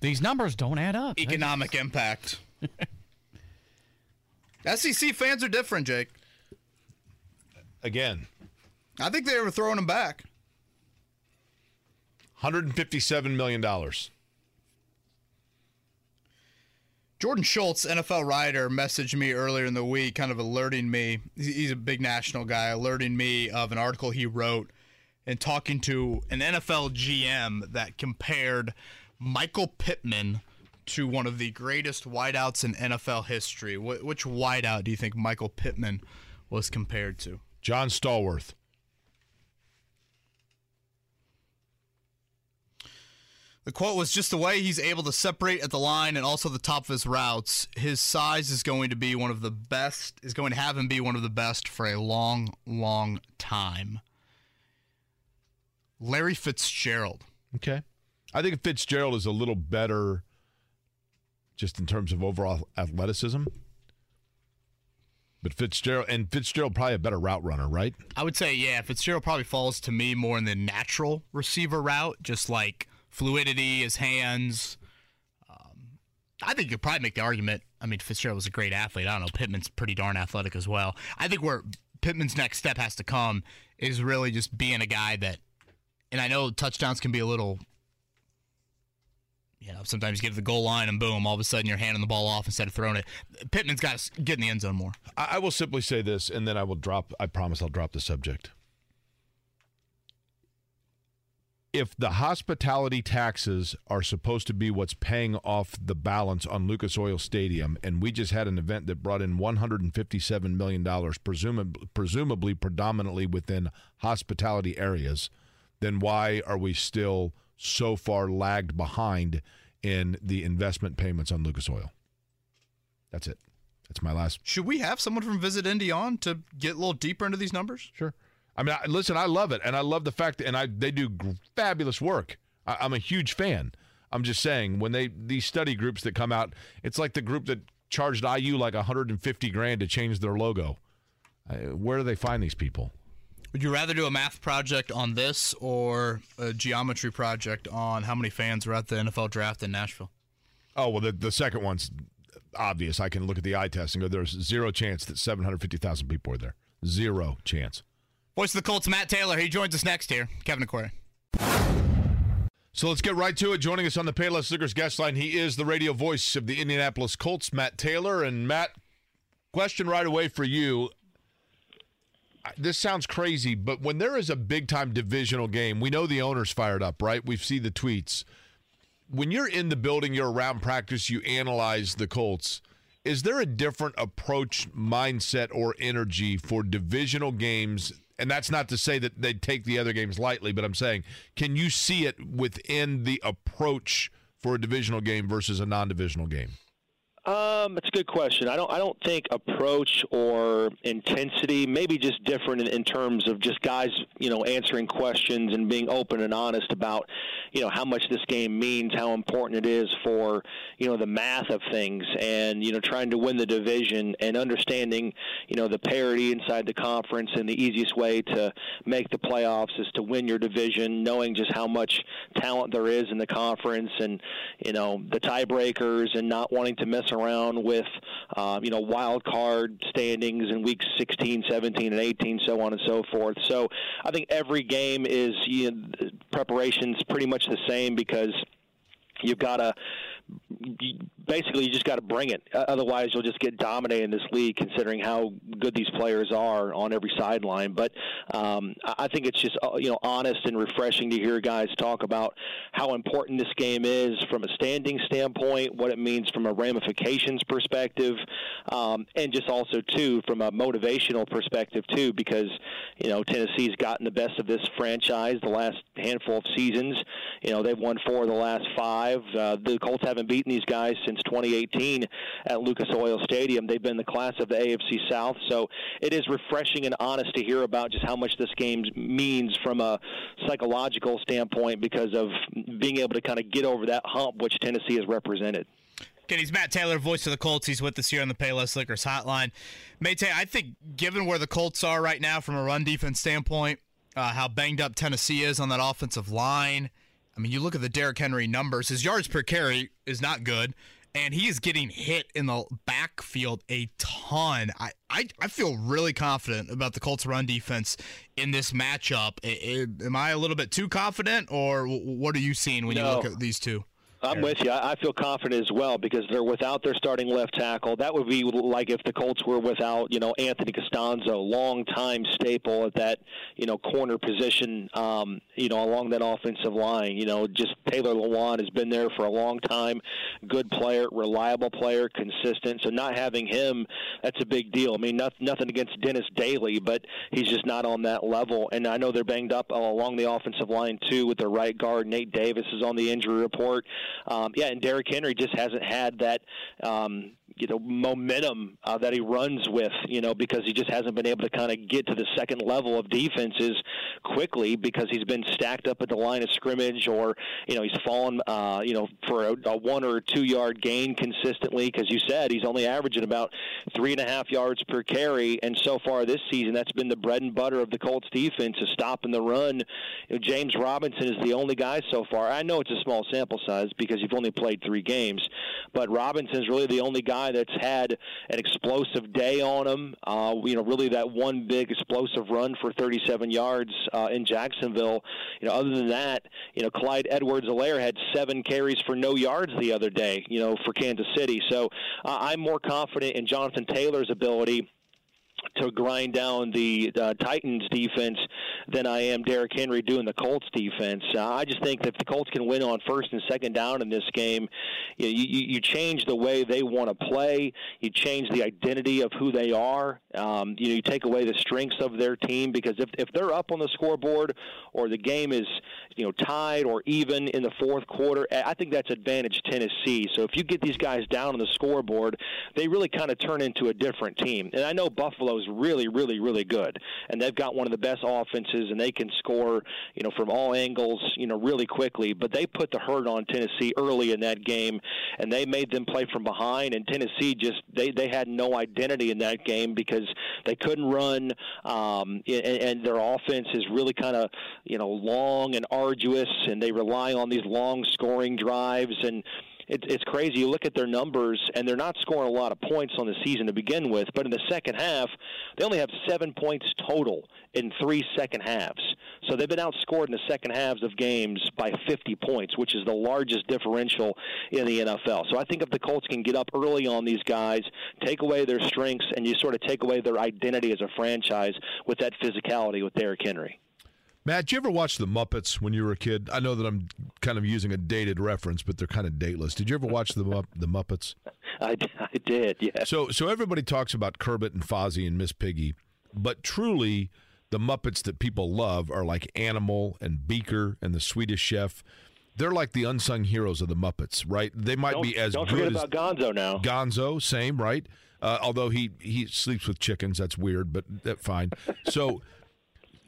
These numbers don't add up. economic impact. *laughs* SEC fans are different, Jake. Again, I think they were throwing him back. Hundred and fifty-seven million dollars. Jordan Schultz, NFL writer, messaged me earlier in the week, kind of alerting me. He's a big national guy, alerting me of an article he wrote and talking to an NFL GM that compared Michael Pittman to one of the greatest wideouts in NFL history. Wh- which wideout do you think Michael Pittman was compared to? John Stallworth. The quote was just the way he's able to separate at the line and also the top of his routes. His size is going to be one of the best, is going to have him be one of the best for a long, long time. Larry Fitzgerald. Okay. I think Fitzgerald is a little better just in terms of overall athleticism. But Fitzgerald and Fitzgerald probably a better route runner, right? I would say, yeah, Fitzgerald probably falls to me more in the natural receiver route, just like fluidity, his hands. Um, I think you could probably make the argument. I mean, Fitzgerald was a great athlete. I don't know. Pittman's pretty darn athletic as well. I think where Pittman's next step has to come is really just being a guy that, and I know touchdowns can be a little, you know, sometimes you get to the goal line and boom, all of a sudden you're handing the ball off instead of throwing it. Pittman's got to get in the end zone more. I, I will simply say this, and then I will drop. I promise I'll drop the subject. If the hospitality taxes are supposed to be what's paying off the balance on Lucas Oil Stadium, and we just had an event that brought in 157 million dollars, presumably, presumably predominantly within hospitality areas, then why are we still so far lagged behind in the investment payments on Lucas Oil? That's it. That's my last Should we have someone from Visit Indy on to get a little deeper into these numbers? Sure. I mean, I, listen, I love it, and I love the fact that, and I they do fabulous work. I, I'm a huge fan. I'm just saying when they these study groups that come out, it's like the group that charged IU like 150 grand to change their logo. Uh, where do they find these people? Would you rather do a math project on this or a geometry project on how many fans were at the NFL draft in Nashville? Oh well, the the second one's obvious. I can look at the eye test and go, there's zero chance that 750,000 people were there. Zero chance. Voice of the Colts, Matt Taylor. He joins us next here. Kevin and Query. So let's get right to it. Joining us on the Payless Liquors guest line, he is the radio voice of the Indianapolis Colts, Matt Taylor. And Matt, question right away for you. This sounds crazy, but when there is a big time divisional game, we know the owner's fired up, right? We've seen the tweets. When you're in the building, you're around practice, you analyze the Colts. Is there a different approach, mindset, or energy for divisional games and that's not to say that they take the other games lightly, but I'm saying, can you see it within the approach for a divisional game versus a non-divisional game? Um, it's a good question. I don't. I don't think approach or intensity. Maybe just different in, in terms of just guys, you know, answering questions and being open and honest about, you know, how much this game means, how important it is for, you know, the math of things, and you know, trying to win the division and understanding, you know, the parity inside the conference and the easiest way to make the playoffs is to win your division, knowing just how much talent there is in the conference, and you know, the tiebreakers, and not wanting to mess around with, uh, you know, wild card standings in weeks 16, 17, and 18, so on and so forth. So I think every game is you know, preparation's pretty much the same because you've got to basically you just got to bring it. Otherwise, you'll just get dominated in this league, considering how good these players are on every sideline. But um, I think it's just uh, you know honest and refreshing to hear guys talk about how important this game is from a standing standpoint, what it means from a ramifications perspective, um, and just also too from a motivational perspective too, because you know Tennessee's gotten the best of this franchise the last handful of seasons. You know they've won four of the last five. Uh, the Colts haven't beaten these guys since 2018 at Lucas Oil Stadium. They've been the class of the AFC South, so it is refreshing and honest to hear about just how much this game means from a psychological standpoint because of being able to kind of get over that hump which Tennessee has represented. He's Matt Taylor, voice of the Colts. He's with us here on the Payless Liquors hotline. Mate, I think given where the Colts are right now from a run defense standpoint, uh, how banged up Tennessee is on that offensive line. I mean, you look at the Derrick Henry numbers. His yards per carry is not good, and he is getting hit in the backfield a ton. I, I, I feel really confident about the Colts' run defense in this matchup. Am I a little bit too confident, or what are you seeing when no. you look at these two? I'm with you. I feel confident as well because they're without their starting left tackle. That would be like if the Colts were without, you know, Anthony Castonzo, long-time staple at that, you know, corner position, um, you know, along that offensive line. You know, just Taylor Lewan has been there for a long time. Good player, reliable player, consistent. So not having him, that's a big deal. I mean, not, nothing against Dennis Daly, but he's just not on that level. And I know they're banged up along the offensive line too with their right guard. Nate Davis is on the injury report um, yeah, and Derrick Henry just hasn't had that um, you know momentum uh, that he runs with, you know, because he just hasn't been able to kind of get to the second level of defenses quickly because he's been stacked up at the line of scrimmage or you know he's fallen uh, you know for a, a one or two yard gain consistently because you said he's only averaging about three and a half yards per carry, and so far this season that's been the bread and butter of the Colts defense is stopping the run. James Robinson is the only guy so far. I know it's a small sample size because you've only played three games, but Robinson is really the only guy that's had an explosive day on him. Uh, you know, really that one big explosive run for 37 yards uh, in Jacksonville. You know, other than that, you know, Clyde Edwards-Helaire had seven carries for no yards the other day. You know, for Kansas City. So uh, I'm more confident in Jonathan Taylor's ability to grind down the uh, Titans defense than I am Derrick Henry doing the Colts defense. Uh, I just think that if the Colts can win on first and second down in this game, you, you, you change the way they want to play. You change the identity of who they are. Um, you know, you take away the strengths of their team because if if they're up on the scoreboard or the game is you know tied or even in the fourth quarter, I think that's advantage Tennessee. So if you get these guys down on the scoreboard, they really kind of turn into a different team. And I know Buffalo is really, really, really good, and they've got one of the best offenses, and they can score, you know, from all angles, you know, really quickly. But they put the hurt on Tennessee early in that game, and they made them play from behind. And Tennessee just they they had no identity in that game because they couldn't run, um, and, and their offense is really kind of you know long and arduous, and they rely on these long scoring drives and it, it's crazy. You look at their numbers, and they're not scoring a lot of points on the season to begin with. But in the second half, they only have seven points total in three second halves. So they've been outscored in the second halves of games by 50 points, which is the largest differential in the NFL. So I think if the Colts can get up early on these guys, take away their strengths, and you sort of take away their identity as a franchise with that physicality with Derrick Henry. Matt, did you ever watch The Muppets when you were a kid? I know that I'm kind of using a dated reference, but they're kind of dateless. Did you ever watch The, the Muppets? *laughs* I, I did, yeah. So, so everybody talks about Kermit and Fozzie and Miss Piggy, but truly, the Muppets that people love are like Animal and Beaker and the Swedish Chef. They're like the unsung heroes of the Muppets, right? They might don't, be as don't good forget about Gonzo now. Gonzo, same, right? Uh, although he he sleeps with chickens, that's weird, but that fine. So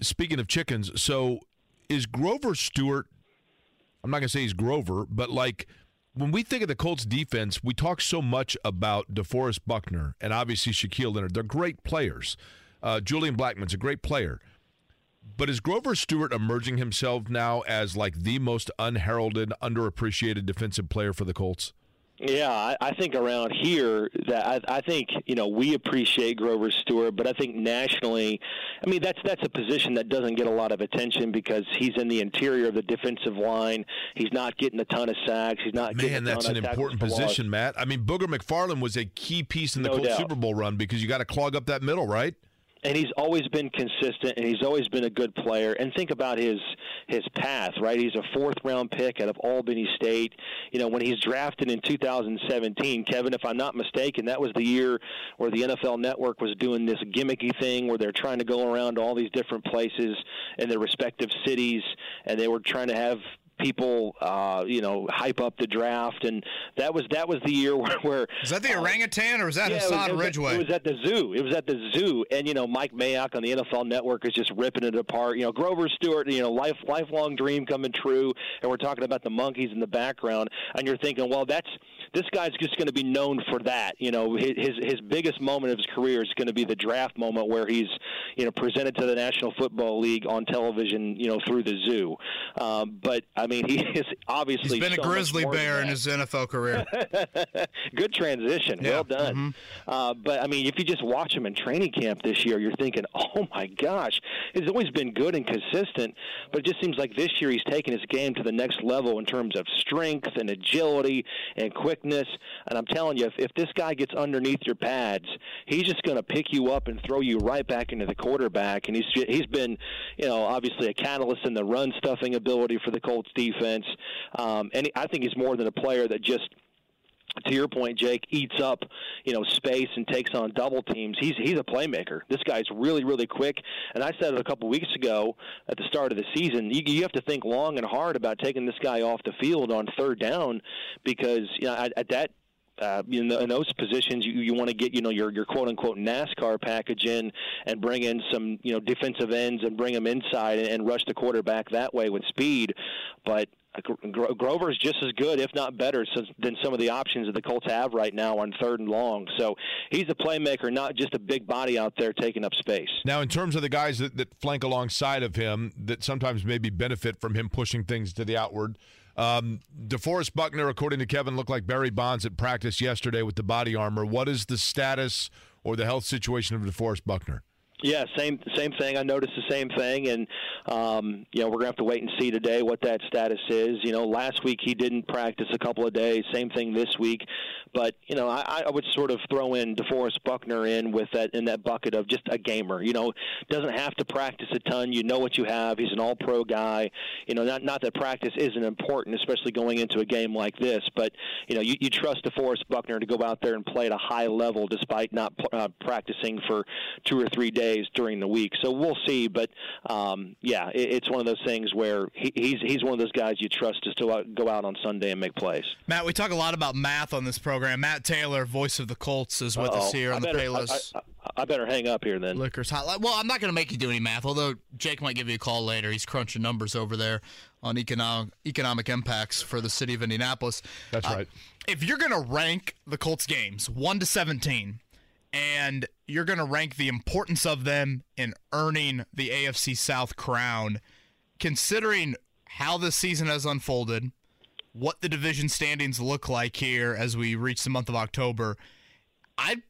speaking of chickens, so is Grover Stewart? I'm not gonna say he's Grover, but like when we think of the Colts defense, we talk so much about DeForest Buckner and obviously Shaquille Leonard. They're great players. Uh, Julian Blackmon's a great player. But is Grover Stewart emerging himself now as like the most unheralded, underappreciated defensive player for the Colts? Yeah, I, I think around here that I, I think you know we appreciate Grover Stewart, but I think nationally, I mean that's that's a position that doesn't get a lot of attention because he's in the interior of the defensive line. He's not getting a ton of sacks. He's not. Man, that's an important position, Matt. I mean, Booger McFarland was a key piece in the no Colts. Super Bowl run because you got to clog up that middle, right? And he's always been consistent and he's always been a good player. And think about his his path right? He's a fourth round pick out of albany state. You know when he's drafted in 2017 kevin if i'm not mistaken that was the year where the nfl network was doing this gimmicky thing where they're trying to go around all these different places in their respective cities and they were trying to have people, uh, you know, hype up the draft, and that was that was the year *laughs* where. where was that the uh, orangutan or was that yeah, Hassan it was, Ridgeway? At, it was at the zoo. It was at the zoo, and you know, Mike Mayock on the NFL Network is just ripping it apart. You know, Grover Stewart, you know, life lifelong dream coming true, and we're talking about the monkeys in the background, and you're thinking, well, that's this guy's just going to be known for that. You know, his his biggest moment of his career is going to be the draft moment where he's you know presented to the National Football League on television. You know, through the zoo. Um, but I mean, *laughs* he is obviously he's been so a grizzly bear in his NFL career. *laughs* Good transition. Yeah. Well done. Mm-hmm. Uh, but I mean, if you just watch him in training camp this year, you're thinking, *laughs* oh my gosh, he's always been good and consistent. But it just seems like this year he's taken his game to the next level in terms of strength and agility and quickness. And I'm telling you, if, if this guy gets underneath your pads, he's just going to pick you up and throw you right back into the quarterback. And he's he's been, you know, obviously a catalyst in the run stuffing ability for the Colts defense. Um, and I think he's more than a player that just to your point, Jake eats up, you know, space and takes on double teams. He's he's a playmaker. This guy's really really quick. And I said it a couple weeks ago at the start of the season. You, you have to think long and hard about taking this guy off the field on third down because you know at, at that uh, in, the, in those positions, you, you want to get you know your your quote unquote NASCAR package in and bring in some you know defensive ends and bring them inside and, and rush the quarterback that way with speed. But Grover is just as good, if not better, than some of the options that the Colts have right now on third and long. So he's a playmaker, not just a big body out there taking up space. Now, in terms of the guys that, that flank alongside of him, that sometimes maybe benefit from him pushing things to the outward. Um, DeForest Buckner, according to Kevin, looked like Barry Bonds at practice yesterday with the body armor. What is the status or the health situation of DeForest Buckner? Yeah, same same thing. I noticed the same thing, and um, you know we're gonna have to wait and see today what that status is. You know, last week he didn't practice a couple of days. Same thing this week, but you know I, I would sort of throw in DeForest Buckner in with that in that bucket of just a gamer. You know, doesn't have to practice a ton. You know what you have. He's an All-Pro guy. You know, not not that practice isn't important, especially going into a game like this, but you know you, you trust DeForest Buckner to go out there and play at a high level despite not uh, practicing for two or three days days during the week. So we'll see. But um, yeah, it, it's one of those things where he, he's he's one of those guys you trust to still go out on Sunday and make plays. Matt, we talk a lot about math on this program. Matt Taylor, voice of the Colts, is with Uh-oh. us here I on better, the Payless. I, I, I, better hang up here then. Liquors Hotline. Well, I'm not going to make you do any math, although Jake might give you a call later. He's crunching numbers over there on economic economic impacts for the city of Indianapolis. That's uh, right. If you're going to rank the Colts games 1 to 17, and you're going to rank the importance of them in earning the AFC South crown. Considering how the season has unfolded, what the division standings look like here as we reach the month of October, I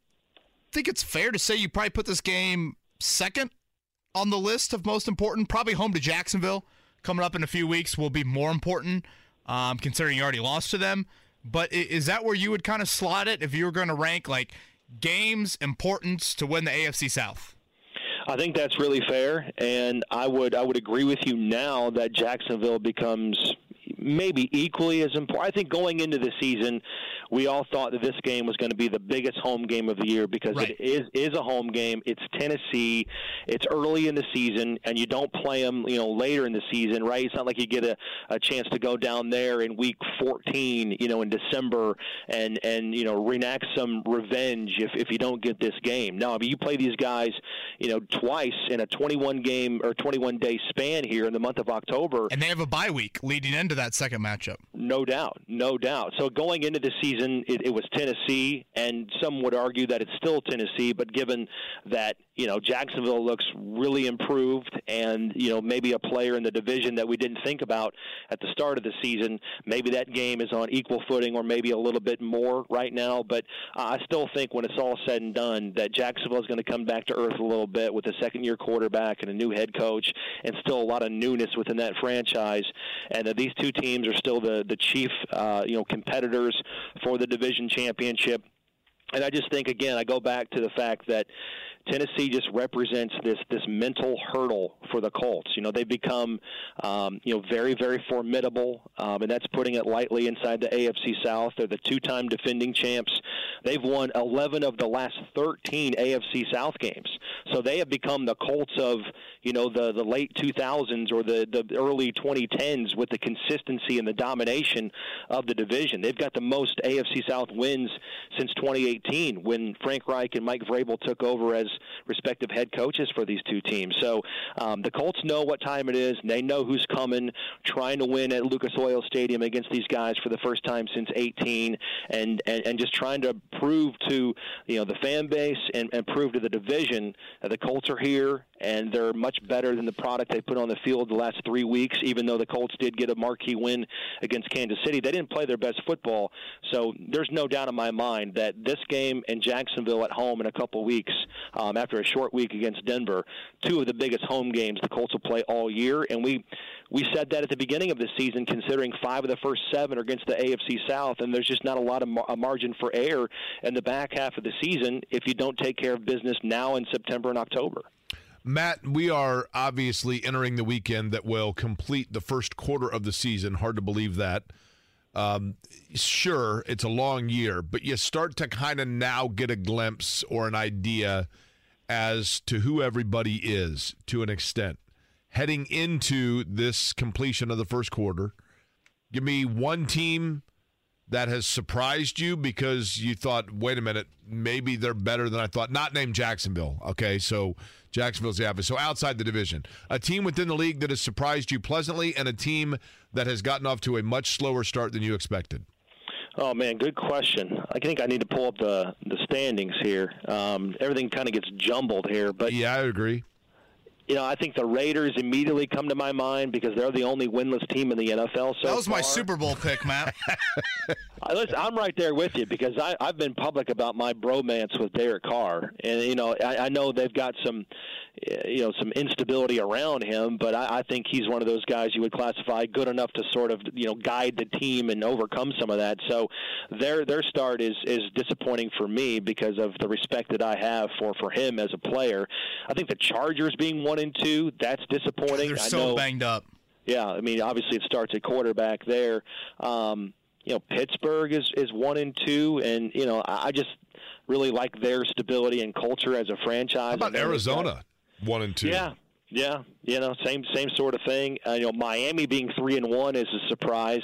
think it's fair to say you probably put this game second on the list of most important. Probably home to Jacksonville coming up in a few weeks will be more important, um, considering you already lost to them. But is that where you would kind of slot it if you were going to rank like games importance to win the AFC South? I think that's really fair, and I would I would agree with you now that Jacksonville becomes maybe equally as important. I think going into the season, we all thought that this game was going to be the biggest home game of the year because right. it is is a home game. It's Tennessee. It's early in the season, and you don't play them, you know, later in the season, right? It's not like you get a, a chance to go down there in week 14, you know, in December and and you know reenact some revenge if if you don't get this game. No, I mean you play these guys, you know, twice in a 21 game or 21 day span here in the month of October, and they have a bye week leading into that second matchup. No doubt, no doubt. So going into the season it, it was Tennessee, and some would argue that it's still Tennessee. But given that you know Jacksonville looks really improved, and you know maybe a player in the division that we didn't think about at the start of the season, maybe that game is on equal footing, or maybe a little bit more right now. But I still think when it's all said and done, that Jacksonville is going to come back to earth a little bit with a second-year quarterback and a new head coach, and still a lot of newness within that franchise, and that these two teams are still the the chief uh, you know competitors for the division championship. And I just think again, I go back to the fact that Tennessee just represents this this mental hurdle for the Colts. You know, they've become um, you know very very formidable, um, and that's putting it lightly inside the AFC South. They're the two-time defending champs. They've won 11 of the last 13 AFC South games, so they have become the Colts of you know the the late 2000s or the the early 2010s with the consistency and the domination of the division. They've got the most AFC South wins since 2018 when Frank Reich and Mike Vrabel took over as respective head coaches for these two teams. So um, the Colts know what time it is. They know who's coming, trying to win at Lucas Oil Stadium against these guys for the first time since 18, and and, and just trying to prove to you know the fan base and, and prove to the division that the Colts are here and they're much better than the product they put on the field the last three weeks. Even though the Colts did get a marquee win against Kansas City, they didn't play their best football. So there's no doubt in my mind that this game in Jacksonville at home in a couple weeks, um, after a short week against Denver, two of the biggest home games the Colts will play all year, and we we said that at the beginning of the season, considering five of the first seven are against the AFC South, and there's just not a lot of mar- margin for error in the back half of the season if you don't take care of business now in September and October. Matt, we are obviously entering the weekend that will complete the first quarter of the season. Hard to believe that. Um, sure, it's a long year, but you start to kind of now get a glimpse or an idea as to who everybody is to an extent. Heading into this completion of the first quarter, give me one team that has surprised you because you thought, wait a minute, maybe they're better than I thought. Not named Jacksonville. Okay, so Jacksonville's the opposite. So outside the division, a team within the league that has surprised you pleasantly, and a team that has gotten off to a much slower start than you expected. Oh man, good question. I think I need to pull up the the standings here. Um, everything kind of gets jumbled here, but yeah, I agree you know, I think the Raiders immediately come to my mind because they're the only winless team in the NFL. So that was far. my Super Bowl pick, Matt. *laughs* *laughs* Listen, I'm right there with you because I, I've been public about my bromance with Derek Carr, and you know, I, I know they've got some, you know, some instability around him, but I, I think he's one of those guys you would classify good enough to sort of, you know, guide the team and overcome some of that. So their their start is is disappointing for me because of the respect that I have for for him as a player. I think the Chargers being one and two, that's disappointing. They're so know, banged up. Yeah, I mean, obviously it starts at quarterback there. Um, you know, Pittsburgh is is one and two, and you know, I just really like their stability and culture as a franchise. How about Arizona, one and two? Yeah, yeah, you know, same same sort of thing. Uh, you know, Miami being three and one is a surprise,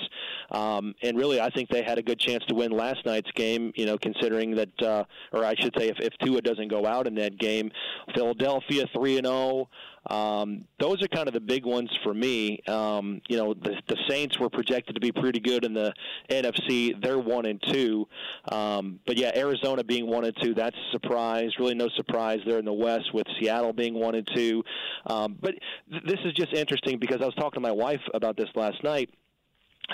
um, and really, I think they had a good chance to win last night's game. You know, considering that, uh, or I should say, if, if Tua doesn't go out in that game, Philadelphia three and zero. Um, those are kind of the big ones for me. Um, you know, the, the Saints were projected to be pretty good in the NFC. They're one and two. Um, but yeah, Arizona being one and two, that's a surprise. Really, no surprise there in the West with Seattle being one and two. Um, but th- this is just interesting because I was talking to my wife about this last night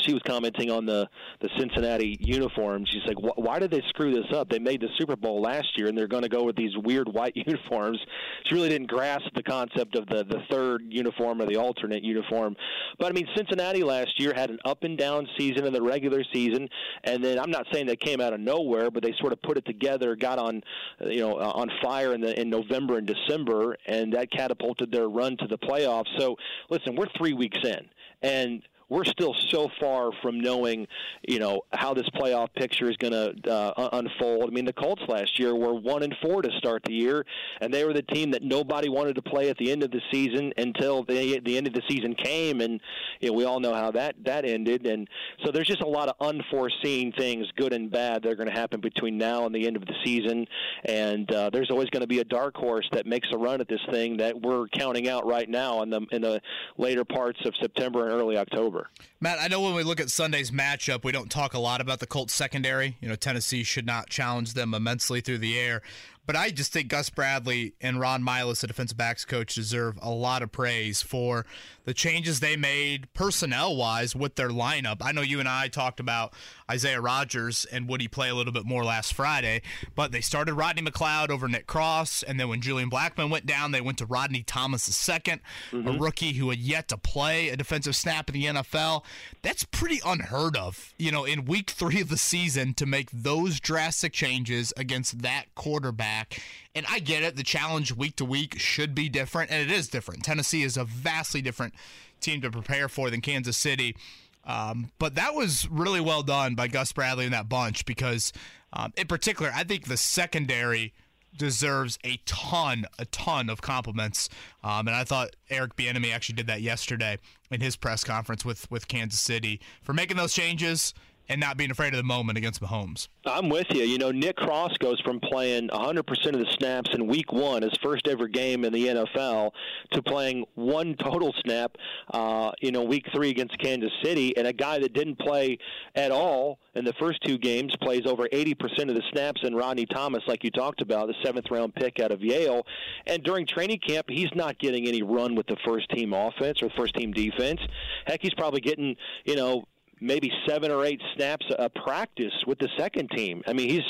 she was commenting on the the Cincinnati uniforms. She's like, "Why did they screw this up? They made the Super Bowl last year, and they're going to go with these weird white *laughs* uniforms." She really didn't grasp the concept of the the third uniform or the alternate uniform. But I mean, Cincinnati last year had an up and down season in the regular season, and then I'm not saying they came out of nowhere, but they sort of put it together, got on, you know, uh, on fire in the in November and December, and that catapulted their run to the playoffs. So, listen, we're three weeks in, and we're still so far from knowing, you know, how this playoff picture is going to uh, unfold. I mean, the Colts last year were one and four to start the year, and they were the team that nobody wanted to play at the end of the season until the the end of the season came, and you know, we all know how that that ended. And so there's just a lot of unforeseen things, good and bad, that are going to happen between now and the end of the season. And uh, there's always going to be a dark horse that makes a run at this thing that we're counting out right now in the in the later parts of September and early October. Matt, I know when we look at Sunday's matchup, we don't talk a lot about the Colts secondary. You know, Tennessee should not challenge them immensely through the air. But I just think Gus Bradley and Ron Milus, the defensive backs coach, deserve a lot of praise for the changes they made personnel wise with their lineup. I know you and I talked about Isaiah Rodgers and would he play a little bit more last Friday, but they started Rodney McLeod over Nick Cross, and then when Julian Blackmon went down, they went to Rodney Thomas II, mm-hmm. a rookie who had yet to play a defensive snap in the NFL. That's pretty unheard of, you know, in week three of the season to make those drastic changes against that quarterback back. And I get it. The challenge week to week should be different, and it is different. Tennessee is a vastly different team to prepare for than Kansas City. Um, but that was really well done by Gus Bradley and that bunch because, um, in particular, I think the secondary deserves a ton, a ton of compliments. Um, and I thought Eric Bieniemy actually did that yesterday in his press conference with with Kansas City for making those changes and not being afraid of the moment against Mahomes. I'm with you. You know, Nick Cross goes from playing 100% of the snaps in Week One, his first ever game in the NFL, to playing one total snap, uh, you know, Week Three against Kansas City, and a guy that didn't play at all in the first two games plays over 80% of the snaps. And Rodney Thomas, like you talked about, the seventh round pick out of Yale, and during training camp, he's not getting any run with the first team offense or first team defense. Heck, he's probably getting, you know, maybe seven or eight snaps a practice with the second team. I mean, he's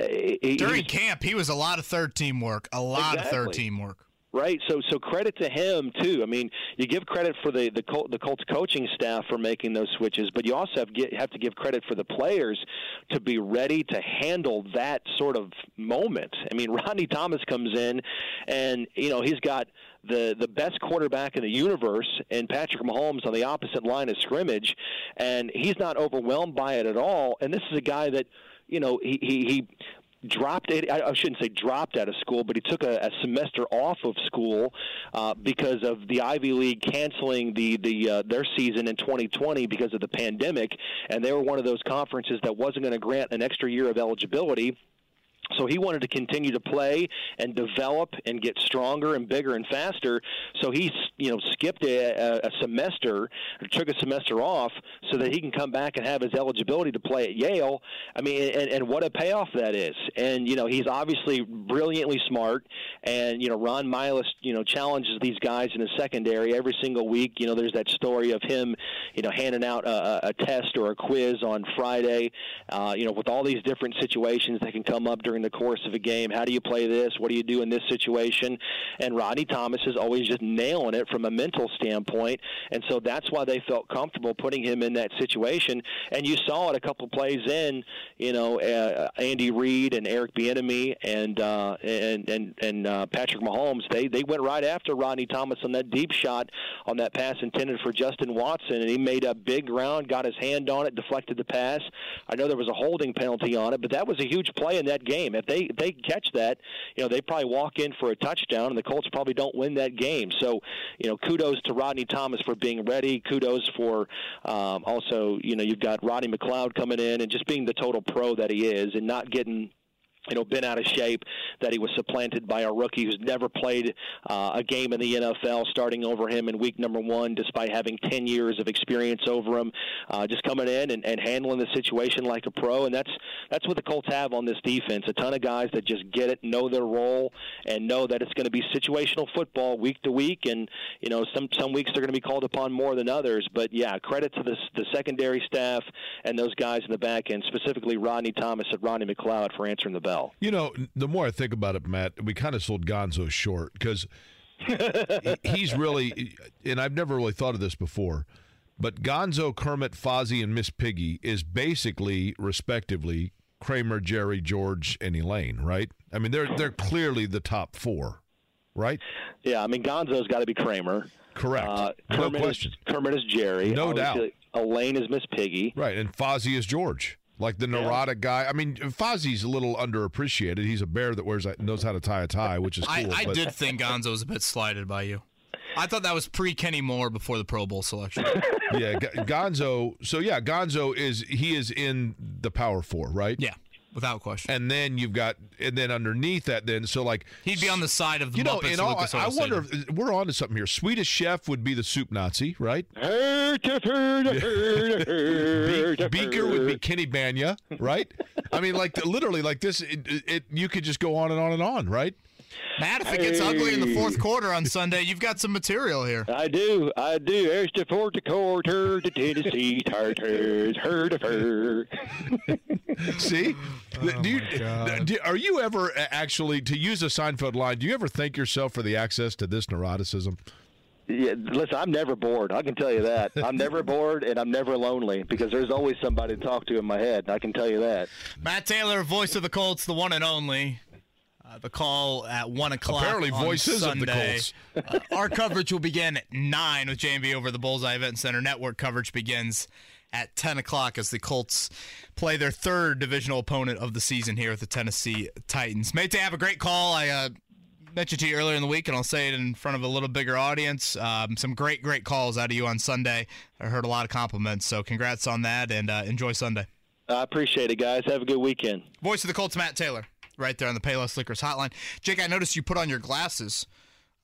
uh, he, during he's, camp. He was a lot of third team work, a lot exactly. of third team work. Right, so so credit to him too. I mean, you give credit for the the, Col- the Colts coaching staff for making those switches, but you also have get, have to give credit for the players to be ready to handle that sort of moment. I mean, *laughs* Rodney Thomas comes in, and you know he's got the the best quarterback in the universe and Patrick Mahomes on the opposite line of scrimmage, and he's not overwhelmed by it at all. And this is a guy that you know he he, he dropped it. I shouldn't say dropped out of school, but he took a, a semester off of school uh, because of the Ivy League canceling the the uh, their season in 2020 because of the pandemic, and they were one of those conferences that wasn't going to grant an extra year of eligibility so he wanted to continue to play and develop and get stronger and bigger and faster. So he, you know skipped a, a semester or took a semester off so that he can come back and have his eligibility to play at Yale. I mean, and, and what a payoff that is. And you know he's obviously brilliantly smart. And you know Ron Milus you know challenges these guys in the secondary every single week. You know there's that story of him you know handing out a, a test or a quiz on Friday. Uh, you know with all these different situations that can come up during during the course of a game. How do you play this? What do you do in this situation? And Rodney Thomas is always just nailing it from a mental standpoint, and so that's why they felt comfortable putting him in that situation. And you saw it a couple plays in, you know, uh, Andy Reid and Eric Bieniemy and uh, and and and uh, Patrick Mahomes. They they went right after Rodney Thomas on that deep shot on that pass intended for Justin Watson, and he made a big ground, got his hand on it, deflected the pass. I know there was a holding penalty on it, but that was a huge play in that game game. If they if they catch that, you know, they probably walk in for a touchdown, and the Colts probably don't win that game. So, you know, kudos to Rodney Thomas for being ready. Kudos for um, also, you know, you've got Rodney McLeod coming in and just being the total pro that he is, and not getting you know, been out of shape, that he was supplanted by a rookie who's never played uh, a game in the NFL, starting over him in week number one, despite having 10 years of experience over him, uh, just coming in and, and handling the situation like a pro. And that's that's what the Colts have on this defense. A ton of guys that just get it, know their role, and know that it's going to be situational football week to week. And, you know, some, some weeks they're going to be called upon more than others. But, yeah, credit to the, the secondary staff and those guys in the back end, specifically Rodney Thomas and Rodney McLeod for answering the bell well. You know, the more I think about it, Matt, we kind of sold Gonzo short because *laughs* he's really, and I've never really thought of this before, but Gonzo, Kermit, Fozzie, and Miss Piggy is basically, respectively, Kramer, Jerry, George, and Elaine, right? I mean, they're they're clearly the top four, right? Yeah, I mean, Gonzo's got to be Kramer. Correct. Uh, no question. Is, Kermit is Jerry. No Obviously, doubt. Elaine is Miss Piggy. Right, and Fozzie is George. Like the neurotic yeah. guy. I mean, Fozzie's a little underappreciated. He's a bear that wears knows how to tie a tie, which is cool. I, I did think Gonzo was a bit slighted by you. I thought that was pre Kenny Moore before the Pro Bowl selection. yeah, Gonzo. So yeah, Gonzo is he is in the Power Four, right? Yeah without question. And then you've got, and then underneath that, then so like he'd be on the side of the you know. Muppets in all, I, I wonder if we're on to something here. Swedish Chef would be the soup Nazi, right? Beaker would be Kenny Bania, right? I mean, like literally, like this. It, it, you could just go on and on and on, right? Matt, if it gets hey. ugly in the fourth quarter on Sunday, you've got some material here. I do. I do. There's the fourth quarter, the Tennessee Tartars, heard of her. *laughs* See? *laughs* Oh do you, do, are you ever actually, to use a Seinfeld line, do you ever thank yourself for the access to this neuroticism? Yeah, listen, I'm never bored. I can tell you that. *laughs* I'm never bored, and I'm never lonely because there's always somebody to talk to in my head. I can tell you that. Matt Taylor, voice of the Colts, the one and only. Uh, the call at one o'clock. Apparently, on voices Sunday. of the Colts. uh, our coverage will begin at nine with JMV over the Bullseye Event Center. Network coverage begins at 10 o'clock as the Colts play their third divisional opponent of the season here at the Tennessee Titans. Mate, have a great call. I uh, mentioned to you earlier in the week, and I'll say it in front of a little bigger audience. Um, some great, great calls out of you on Sunday. I heard a lot of compliments, so congrats on that, and uh, enjoy Sunday. I appreciate it, guys. Have a good weekend. Voice of the Colts, Matt Taylor, right there on the Payless Liquors hotline. Jake, I noticed you put on your glasses.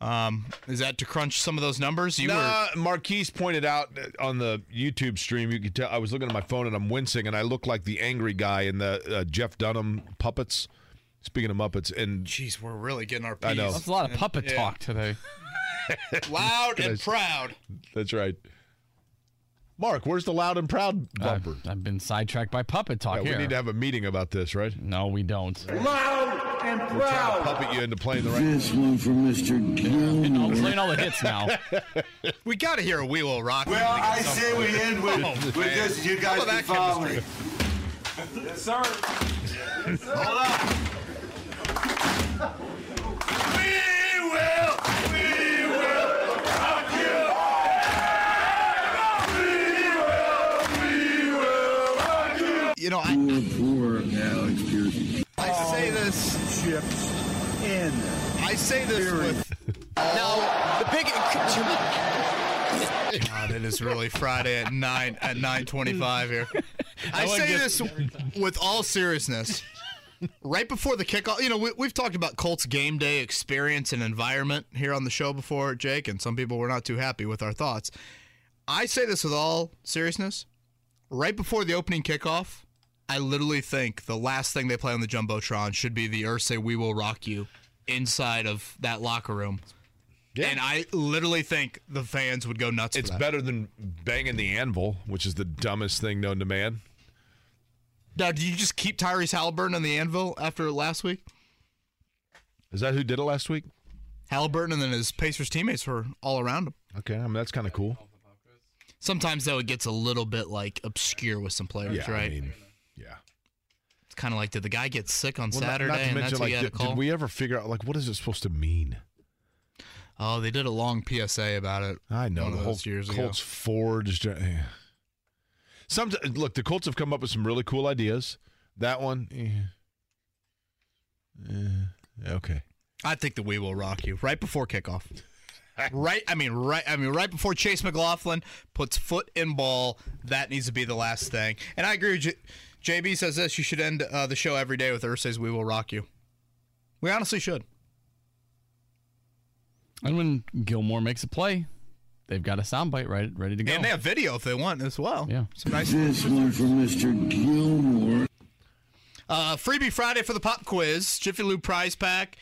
Um, is that to crunch some of those numbers? You nah, were... Marquise pointed out on the YouTube stream. You could tell I was looking at my phone and I'm wincing, and I look like the angry guy in the uh, Jeff Dunham puppets. Speaking of Muppets, and jeez, we're really getting our. Peas. I know. That's a lot of puppet yeah. talk today. *laughs* Loud and proud. That's right. Mark, where's the loud and proud bumper? I've, I've been sidetracked by puppet talk yeah, here. We need to have a meeting about this, right? No, we don't. Loud and proud. We're trying to puppet you into playing the right. This one for Mr. Gilmore. I'm playing all the hits now. *laughs* we got to hear a We Will Rock. Well, I say we end with, oh, with this. You guys can follow me. yes, sir. Hold up. We will. We will rock you. You know, I, poor, poor Alex Pierce. I say this. Chips in. I say this with. *laughs* Now, the big. *laughs* God, it is really Friday at nine at nine twenty-five here. *laughs* I say this with all seriousness. Right before the kickoff, you know, we, we've talked about Colts game day experience and environment here on the show before, Jake, and some people were not too happy with our thoughts. I say this with all seriousness. Right before the opening kickoff, I literally think the last thing they play on the Jumbotron should be the Irsay We Will Rock You inside of that locker room. Yeah. And I literally think the fans would go nuts. It's better than banging the anvil, which is the dumbest thing known to man. Now, do you just keep Tyrese Halliburton on the anvil after last week? Is that who did it last week? Halliburton and then his Pacers teammates were all around him. Okay, I mean that's kind of cool. Sometimes though it gets a little bit like obscure with some players, yeah, right? I mean. It's kind of like, did the guy get sick on well, Saturday? Not, not to mention, like, did, did, we ever figure out like what is it supposed to mean? Oh, they did a long PSA about it. I know the whole years Colts ago. forged. Some look, the Colts have come up with some really cool ideas. That one, eh. Eh, okay. I think that we will rock you right before kickoff. *laughs* right, I mean, right, I mean, right before Chase McLaughlin puts foot in ball, that needs to be the last thing. And I agree with J- JB says this: you should end uh, the show every day with Irsay's "We Will Rock You." We honestly should. And when Gilmore makes a play, they've got a soundbite right, ready to go. And they have video if they want as well. Yeah, some nice. This one for Mr. Gilmore. Uh, freebie Friday for the pop quiz. Jiffy Lube prize pack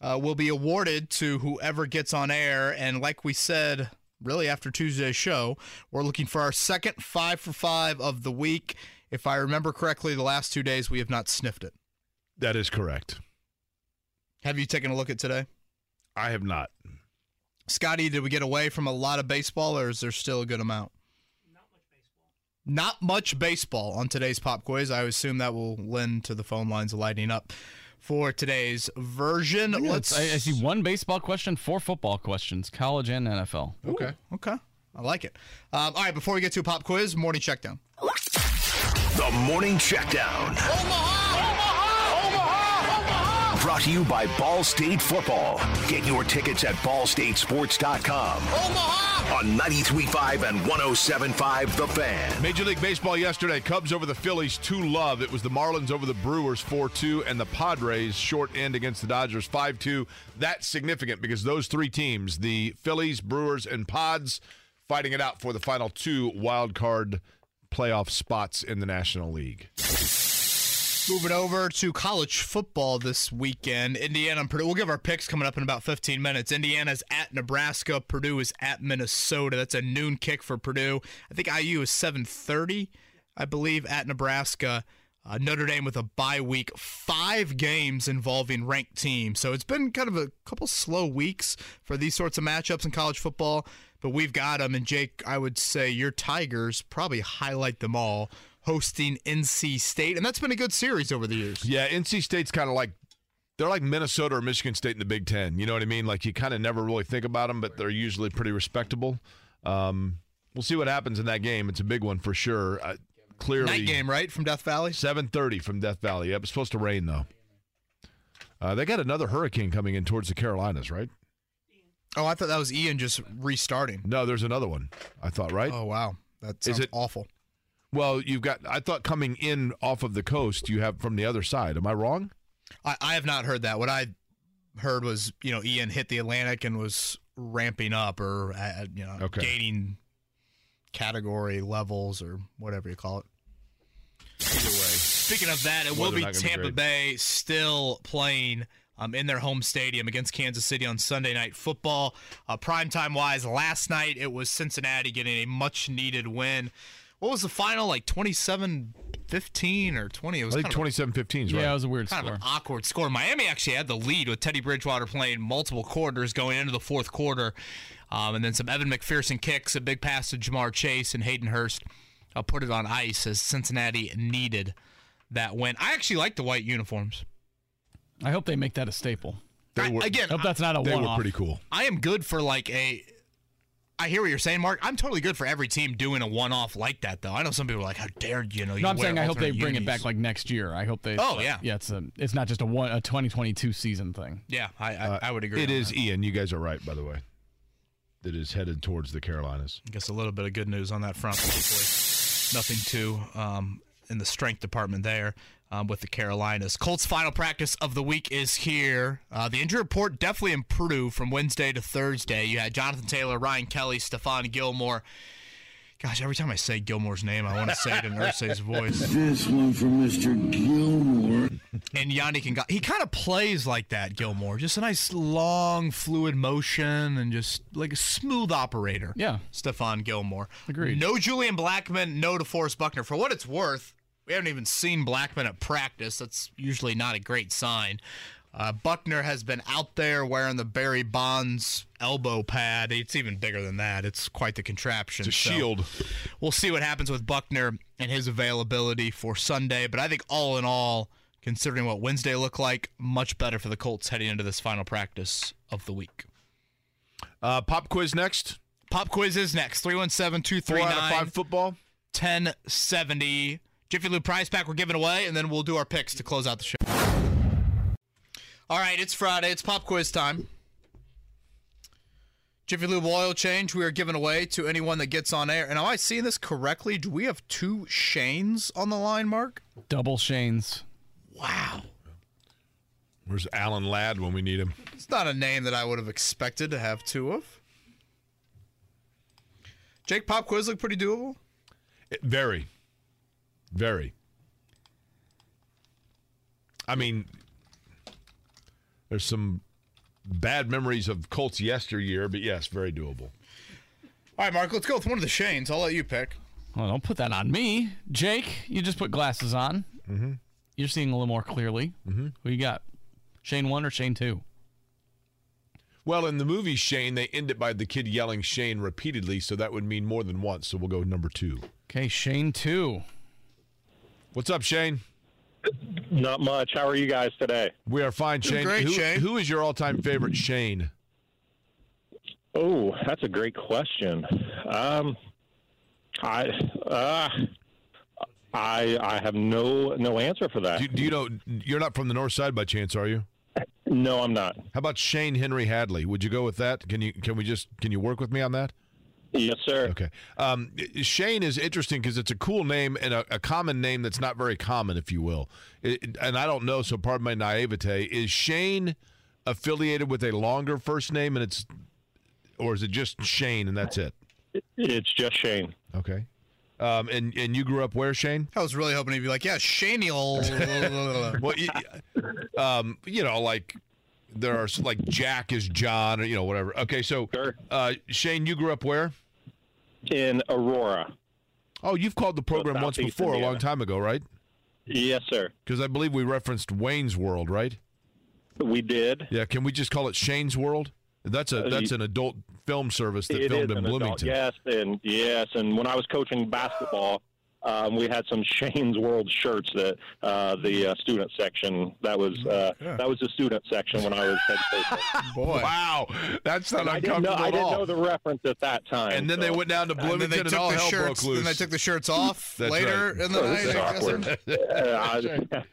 uh, will be awarded to whoever gets on air. And like we said, really after Tuesday's show, we're looking for our second five for five of the week. If I remember correctly, the last two days we have not sniffed it. That is correct. Have you taken a look at today? I have not. Scotty, did we get away from a lot of baseball, or is there still a good amount? Not much baseball. Not much baseball on today's pop quiz. I assume that will lend to the phone lines lighting up for today's version. Yeah, Let's. I, I, see one baseball question, four football questions, college and NFL. Okay. Ooh, okay. I like it. Um, all right. Before we get to a pop quiz, morning checkdown. The morning checkdown. Omaha! Omaha! Omaha! Omaha! Brought to you by Ball State Football. Get your tickets at ballstatesports.com. Omaha! On 93.5 and 107.5 The Fan. Major League Baseball yesterday. Cubs over the Phillies 2 love. It was the Marlins over the Brewers 4 2, and the Padres short end against the Dodgers 5 2. That's significant because those three teams, the Phillies, Brewers, and Pods, fighting it out for the final two wild card playoff spots in the National League. Moving over to college football this weekend, Indiana and Purdue. We'll give our picks coming up in about 15 minutes. Indiana's at Nebraska. Purdue is at Minnesota. That's a noon kick for Purdue. I think IU is 7:30, I believe, at Nebraska. Uh, Notre Dame with a bye week, five games involving ranked teams. So it's been kind of a couple slow weeks for these sorts of matchups in college football, but we've got them. And Jake, I would say your Tigers probably highlight them all, hosting NC State, and that's been a good series over the years. Yeah, NC State's kind of like they're like Minnesota or Michigan State in the Big Ten. You know what I mean? Like you kind of never really think about them, but they're usually pretty respectable. Um, we'll see what happens in that game. It's a big one for sure. Uh, clearly, Night game, right, from Death Valley? 7:30 from Death Valley. Yep, it's supposed to rain though. Uh, they got another hurricane coming in towards the Carolinas, right? Oh, I thought that was Ian just restarting. No, there's another one. I thought, right? Oh wow, that Is sounds it- awful. Well, you've got. I thought coming in off of the coast, you have from the other side. Am I wrong? I, I have not heard that. What I heard was you know Ian hit the Atlantic and was ramping up or uh, you know Okay. gaining category levels or whatever you call it. Either way, Speaking of that, it will Weather be not gonna be Tampa great. Bay still playing um, in their home stadium against Kansas City on Sunday Night Football. Uh, primetime wise, last night it was Cincinnati getting a much needed win. What was the final like 27 15 or 20? It was I think kind of a- 27-15 is Yeah, right. it was a weird kind score. of an awkward score. Miami actually had the lead with Teddy Bridgewater playing multiple quarters going into the fourth quarter, um, and then some Evan McPherson kicks, a big pass to Ja'Marr Chase and Hayden Hurst uh, put it on ice as Cincinnati needed that win. I actually like the white uniforms. I hope they make that a staple. They I- were, again, I hope that's not a they were one-off. pretty cool. I am good for like a. I hear what you're saying, Mark. I'm totally good for every team doing a one-off like that, though. I know some people are like, "How dare you know?" You No, I'm wear saying I hope they alternate bring it back like next year. I hope they. Oh, yeah. yeah. It's a. It's not just a one a 2022 season thing. Yeah, I I, I would agree. Uh, It on is that. Ian. You guys are right, by the way. That is headed towards the Carolinas. I guess a little bit of good news on that front. Hopefully, nothing too um, in the strength department there um, with the Carolinas. Colts' final practice of the week is here. Uh, the injury report definitely improved from Wednesday to Thursday. You had Jonathan Taylor, Ryan Kelly, Stephon Gilmore. Gosh, every time I say Gilmore's name, I want to say it in Irsay's voice. *laughs* This one for Mr. Gilmore. And Yannick and he kind of plays like that, Gilmore. Just a nice long, fluid motion and just like a smooth operator. Yeah. Stephon Gilmore. Agreed. No Julian Blackmon, no DeForest Buckner. For what it's worth, we haven't even seen Blackmon at practice. That's usually not a great sign. Uh, Buckner has been out there wearing the Barry Bonds elbow pad. It's even bigger than that. It's quite the contraption. It's a So shield. We'll see what happens with Buckner and his availability for Sunday. But I think all in all, considering what Wednesday looked like, much better for the Colts heading into this final practice of the week. Uh, pop quiz next. Pop quiz is next. 317 Four out of 239 five football. 1070. Jiffy Lube prize pack we're giving away, and then we'll do our picks to close out the show. All right, it's Friday. It's pop quiz time. Jiffy Lube oil change we are giving away to anyone that gets on air. And am I seeing this correctly? Do we have two Shanes on the line, Mark? Double Shanes. Wow. Where's Alan Ladd when we need him? It's not a name that I would have expected to have two of. Jake Pop quiz look pretty doable. It- very, very. I mean, there's some bad memories of Colts yesteryear, but yes, very doable. All right, Mark, let's go with one of the Shanes. I'll let you pick. Well, don't put that on me, Jake. You just put glasses on. Mm-hmm. You're seeing a little more clearly. Mm-hmm. Who you got? Shane one or Shane two? Well, in the movie Shane, they end it by the kid yelling Shane repeatedly, so that would mean more than once. So we'll go number two. Okay, Shane two. What's up, Shane? Not much. How are you guys today? We are fine, Shane. great, who, Shane. who is your all-time favorite Shane? Oh, that's a great question. Um, I, uh, I, I have no no answer for that. Do, do you know you're not from the north side by chance, are you? no, I'm not. How about Shane Henry Hadley? Would you go with that? Can you can we just can you work with me on that? Yes, sir. Okay. Um, Shane is interesting because it's a cool name and a, a common name that's not very common, if you will. It, and I don't know, so pardon my naivete. Is Shane affiliated with a longer first name, and it's, or is it just Shane and that's it? It's just Shane. Okay. Um, and and you grew up where, Shane? I was really hoping he'd be like, yeah, Shaniel. *laughs* *laughs* Well, you, um, you know, like there are like Jack is John, or you know, whatever. Okay, so Sure. uh, Shane, you grew up where? In Aurora. Oh, you've called the program once Southeast before, a long time ago, right? Yes, sir. Because I believe we referenced Wayne's World, right? We did. Yeah. Can we just call it Shane's World? That's a Uh, that's an adult film service that It filmed in an adult, Bloomington. Yes, and yes, and when I was coaching basketball, um, we had some *laughs* Shane's World shirts that uh, the uh, student section that was uh, that was the student section when I was head coach. *laughs* Boy. Wow, that's not I didn't, know, uncomfortable I didn't know the reference at that time. and then they went down to And then Bloomington they and, took all the hell shirts. broke loose. And then they took the shirts off *laughs* That's later right. in the Oh, night. this is I guess. awkward.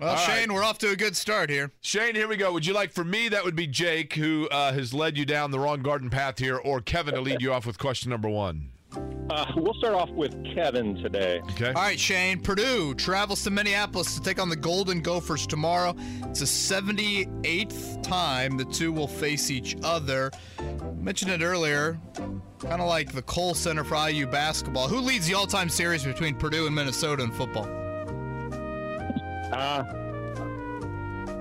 Well, All Shane, we're off to a good start here. Shane, here we go. Would you like for me? That would be Jake, who uh, has led you down the wrong garden path here, or Kevin to lead you off with question number one. Uh, we'll start off with Kevin today. Okay. All right, Shane. Purdue travels to Minneapolis to take on the Golden Gophers tomorrow. It's the 78th time the two will face each other. Mentioned it earlier, kind of like the Cole Center for IU basketball. Who leads the all-time series between Purdue and Minnesota in football? Uh,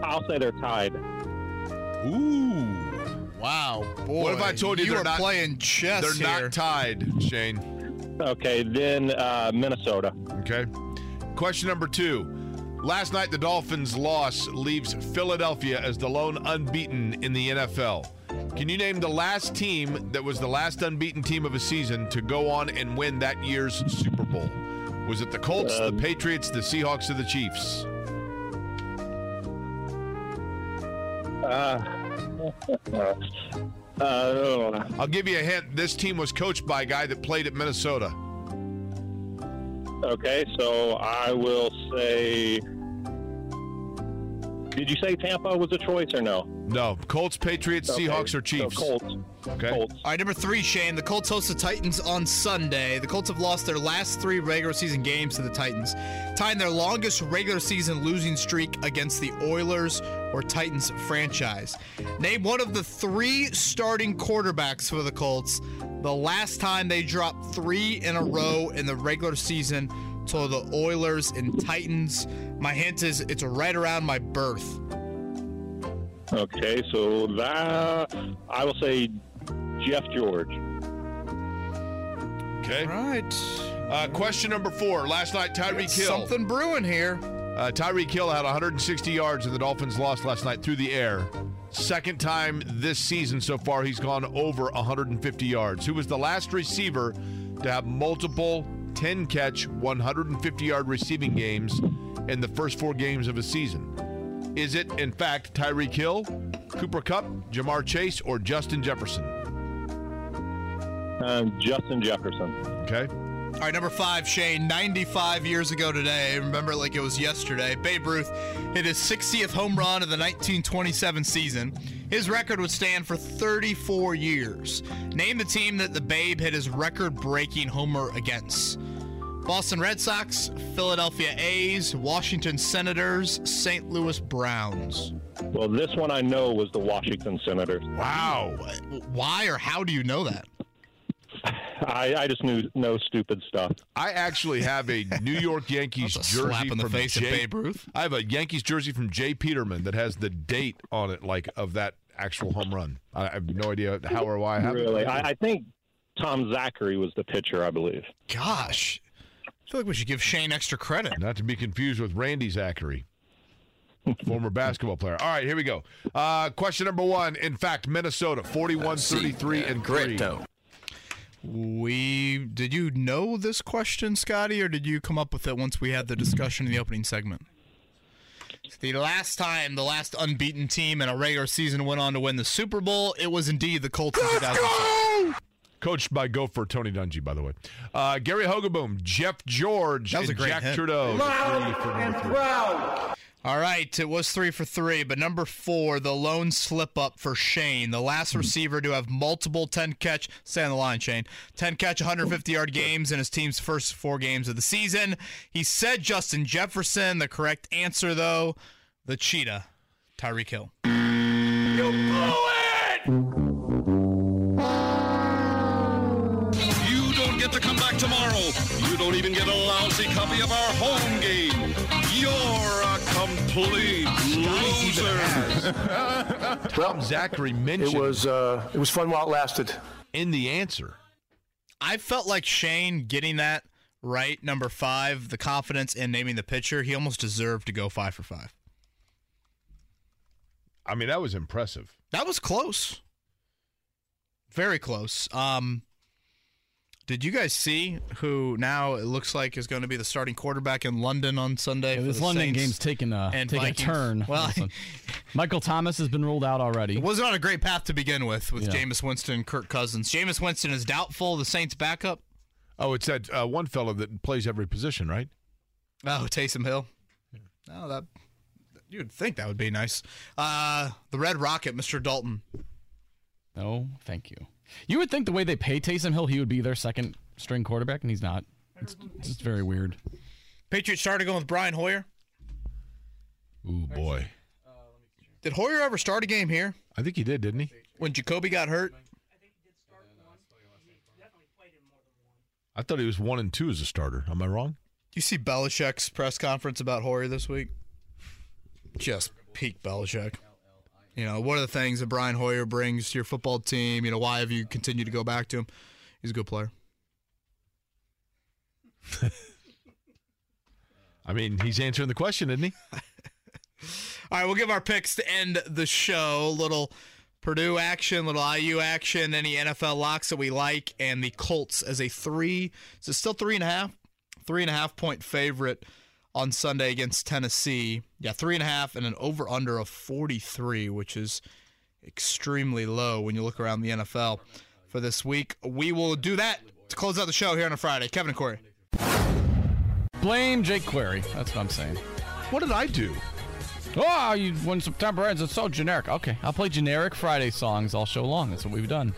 I'll say they're tied. Ooh. Wow, boy. What if I told you, you they're are not playing chess They're here? not tied, Shane. Okay, then uh, Minnesota. Okay. Question number two. Last night, the Dolphins' loss leaves Philadelphia as the lone unbeaten in the NFL. Can you name the last team that was the last unbeaten team of a season to go on and win that year's Super Bowl? Was it the Colts, the Um, Patriots, the Seahawks, or the Chiefs? Uh, *laughs* I'll give you a hint. This team was coached by a guy that played at Minnesota. okay, so I will say. Did you say Tampa was a choice or no? No. Colts, Patriots, Okay, Seahawks, or Chiefs? So Colts. Okay. Colts. All right, number three, Shane. The Colts host the Titans on Sunday. The Colts have lost their last three regular season games to the Titans, tying their longest regular season losing streak against the Oilers or Titans franchise. Name one of the three starting quarterbacks for the Colts the last time they dropped three in a row in the regular season to the Oilers and Titans. My hint is it's right around my birth. Okay, so that I will say Jeff George. Okay. All right. Uh, question number four. Last night, Tyreek Hill. Something brewing here. Uh, Tyreek Hill had 160 yards, and the Dolphins lost last night through the air. Second time this season so far, he's gone over 150 yards. Who was the last receiver to have multiple 10 catch, 150 yard receiving games in the first four games of a season? Is it, in fact, Tyreek Hill, Cooper Kupp, Ja'Marr Chase, or Justin Jefferson? Um, Justin Jefferson. Okay. All right, number five, Shane. 95 years ago today, remember like it was yesterday. Babe Ruth hit his 60th home run of the 1927 season. His record would stand for 34 years. Name the team that the Babe hit his record-breaking homer against. Boston Red Sox, Philadelphia A's, Washington Senators, St. Louis Browns. Well, this one I know was the Washington Senators. Wow. Why or how do you know that? I, I just knew no stupid stuff. I actually have a New York Yankees *laughs* jersey slap in the from face of Jay, Babe Ruth. I have a Yankees jersey from Jay Peterman that has the date on it, like of that actual home run. I I have no idea how or why I have Really, it. I, I think Tom Zachary was the pitcher, I believe. Gosh. I feel like we should give Shane extra credit. Not to be confused with Randy Zachary, former basketball player. All right, here we go. Uh, question number one. In fact, Minnesota, 41 33 and 3. We did you know this question, Scotty, or did you come up with it once we had the discussion in the opening segment? The last time the last unbeaten team in a regular season went on to win the Super Bowl, it was indeed the Colts in 2006. Coached by Gopher Tony Dungy, by the way. Uh, Gary Hogeboom, Jeff George, That was and a great Jack hint. Trudeau. Three for number three. All right, it was three for three, but number four, the lone slip up for Shane, the last hmm. receiver to have multiple 10 catch, stay on the line, Shane, 10 catch, 150 yard games in his team's first four games of the season. He said Justin Jefferson. The correct answer, though, the cheetah, Tyreek Hill. You blew it! You don't get to come back tomorrow. You don't even get a lousy copy of our home game. You're a complete loser. Tom Zachary mentioned It was uh, it was fun while it lasted. in the answer. I felt like Shane getting that right, number five, the confidence in naming the pitcher, he almost deserved to go five for five. I mean, that was impressive. That was close. Very close. Um Did you guys see who now it looks like is going to be the starting quarterback in London on Sunday? Yeah, this London Saints game's taking a and taking a turn. Well, *laughs* Michael Thomas has been ruled out already. it wasn't on a great path to begin with with Yeah. Jameis Winston and Kirk Cousins. Jameis Winston is doubtful. The Saints' backup. Oh, it's that uh, one fellow that plays every position, right? Oh, Taysom Hill. Oh, that you'd think that would be nice. Uh, the Red Rocket, Mr. Dalton. No, thank you. You would think the way they pay Taysom Hill, he would be their second string quarterback, and he's not. It's just very weird. Patriots started going with Brian Hoyer. Ooh boy, Did Hoyer ever start a game here I think he did, didn't he? when Jacoby got hurt? I thought he was one and two as a starter. Am I wrong? You see Belichick's press conference about Hoyer this week? Just peak Belichick. You know, what are the things that Brian Hoyer brings to your football team? You know, why have you continued to go back to him? He's a good player. *laughs* I mean, he's answering the question, isn't he? *laughs* All right, we'll give our picks to end the show. Little Purdue action, little IU action, any NFL locks that we like, and the Colts as a three. Is it still three and a half? Three and a half point favorite on Sunday against Tennessee. Yeah, three and a half and an over under of 43, which is extremely low when you look around the NFL for this week. We will do that to close out the show here on a Friday. Kevin and Query. Blame Jake Query. That's what I'm saying. What did I do? Oh, you, when September ends, it's so generic. Okay, I'll play generic Friday songs all show long. That's what we've done.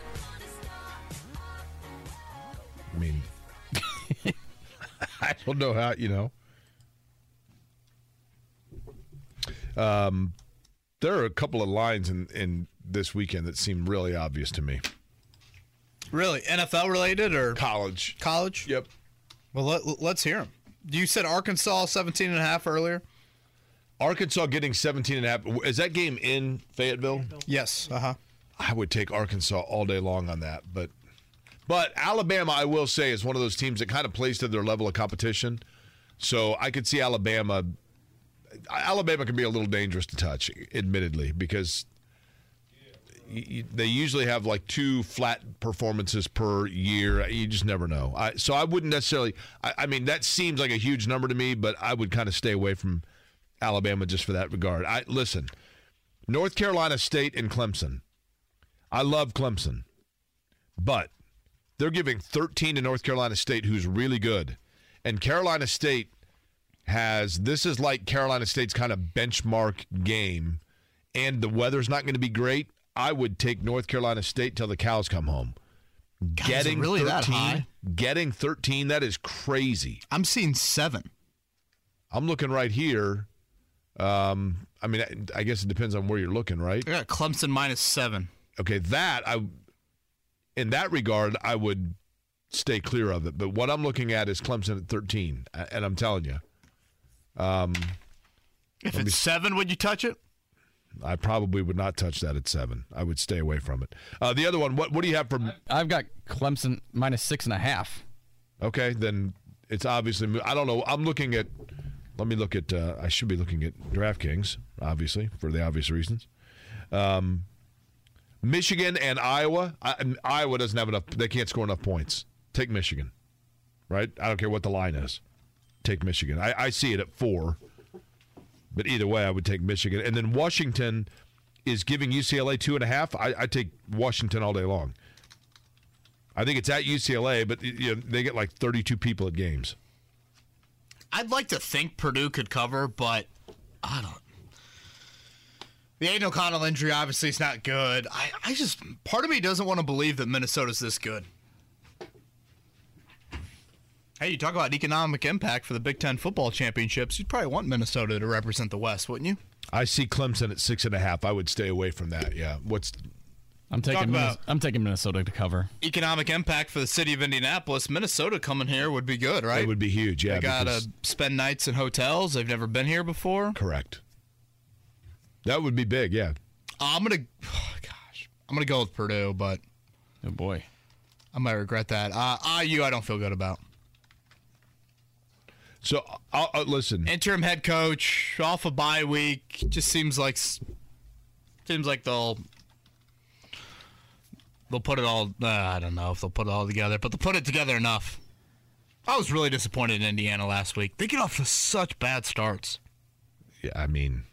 I mean, *laughs* I don't know how you know. Um, there are a couple of lines in in this weekend that seem really obvious to me. Really? NFL related or College. college? Yep. Well, let, let's hear them. You said Arkansas 17 and a half earlier? Arkansas getting 17 and a half. Is that game in Fayetteville? Yes. Uh huh. I would take Arkansas all day long on that, but but Alabama, I will say, is one of those teams that kind of plays to their level of competition. So I could see Alabama. Alabama can be a little dangerous to touch, admittedly, because they usually have like two flat performances per year. You just never know. I, so I wouldn't necessarily. I, I mean, that seems like a huge number to me, but I would kind of stay away from Alabama just for that regard. I listen. North Carolina State and Clemson. I love Clemson, but they're giving 13 to North Carolina State, who's really good. And Carolina State has this is like Carolina State's kind of benchmark game, and the weather's not going to be great. I would take North Carolina State till the cows come home. it getting really 13, that high? getting 13, that is crazy. I'm seeing seven. I'm looking right here. Um, I mean, I, I guess it depends on where you're looking, right? I got Clemson minus seven. Okay, that I, in that regard, I would stay clear of it. But what I'm looking at is Clemson at 13, and I'm telling you, um, If it's me- seven, would you touch it? I probably would not touch that at seven. I would stay away from it. Uh, the other one, what what do you have from? I've got Clemson minus six and a half. Okay, then it's obviously. I don't know. I'm looking at. Let me look at. Uh, I should be looking at DraftKings, obviously, for the obvious reasons. Um, Michigan and Iowa. I, Iowa doesn't have enough. They can't score enough points. Take Michigan, right? I don't care what the line is. Take Michigan. I, I see it at four, but either way, I would take Michigan. And then Washington is giving UCLA two and a half. I, I take Washington all day long. I think it's at UCLA, but you know, they get like 32 people at games. I'd like to think Purdue could cover, but I don't. The Aidan O'Connell injury obviously is not good. I, I just part of me doesn't want to believe that Minnesota's this good. Hey, you talk about economic impact for the Big Ten football championships. You'd probably want Minnesota to represent the West, wouldn't you? I see Clemson at six and a half. I would stay away from that. Yeah. What's I'm taking about- Minnes- I'm taking Minnesota to cover. Economic impact for the city of Indianapolis. Minnesota coming here would be good, right? It would be huge. Yeah. they gotta spend nights in hotels. They've never been here before. correct. That would be big. Yeah. I'm gonna, *sighs* gosh, I'm gonna go with Purdue, but Oh boy. I might regret that. Uh, IU, I don't feel good about. So I'll, uh, listen. Interim head coach off a bye week just seems like seems like they'll they'll put it all. Uh, I don't know if they'll put it all together, but they'll put it together enough. I was really disappointed in Indiana last week. They get off to such bad starts. Yeah, I mean,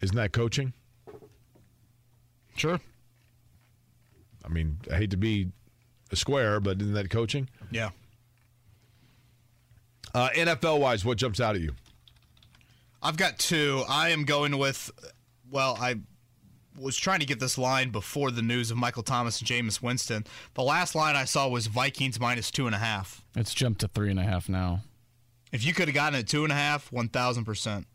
isn't that coaching? Sure. I mean, I hate to be a square, but isn't that coaching? Yeah. Uh, NFL wise, what jumps out at you? I've got two. I am going with. Well, I was trying to get this line before the news of Michael Thomas and Jameis Winston. The last line I saw was Vikings minus two and a half. It's jumped to three and a half now. If you could have gotten it two and a half, one thousand percent.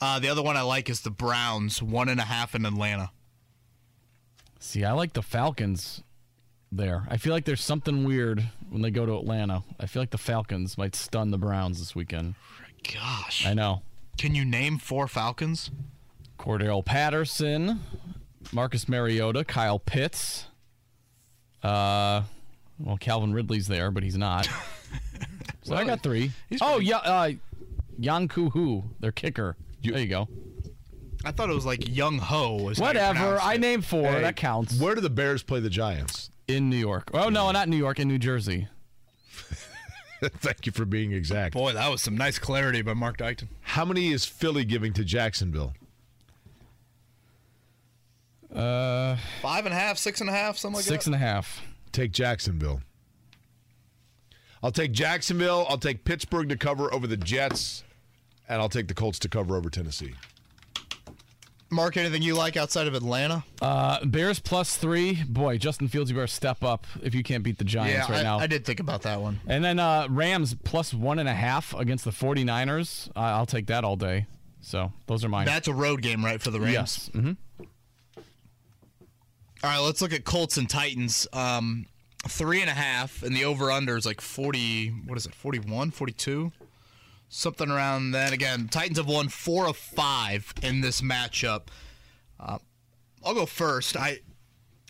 Uh, the other one I like is the Browns one and a half in Atlanta. See, I like the Falcons there. I feel like there's something weird when they go to Atlanta. I feel like the Falcons might stun the Browns this weekend. Gosh. I know. Can you name four Falcons? Cordarrelle Patterson, Marcus Mariota, Kyle Pitts. Uh, well, Calvin Ridley's there, but he's not. *laughs* so I got three. Oh, yeah, uh, Younghoe Koo, their kicker. there you go. I thought it was like Young Ho. Was Whatever. I it. named four. Hey, that counts. Where do the Bears play the Giants? In New York. Oh, no, not New York, in New Jersey. *laughs* Thank you for being exact. Boy, that was some nice clarity by Mark Dykton. How many is Philly giving to Jacksonville? Uh, Five and a half, six and a half, something like six that. and a half. Take Jacksonville. I'll take Jacksonville. I'll take Pittsburgh to cover over the Jets, and I'll take the Colts to cover over Tennessee. Mark, anything you like outside of Atlanta? Uh, Bears plus three. Boy, Justin Fields, you better step up if you can't beat the Giants yeah, right I, now. I did think about that one. And then uh, Rams plus one and a half against the 49ers. Uh, I'll take that all day. So those are mine. That's a road game, right, for the Rams? Yes. hmm All right, let's look at Colts and Titans. Um, three and a half, and the over under is like 40, what is it, 41, 42? Something around that. Again, Titans have won four of five in this matchup. Uh, I'll go first. I.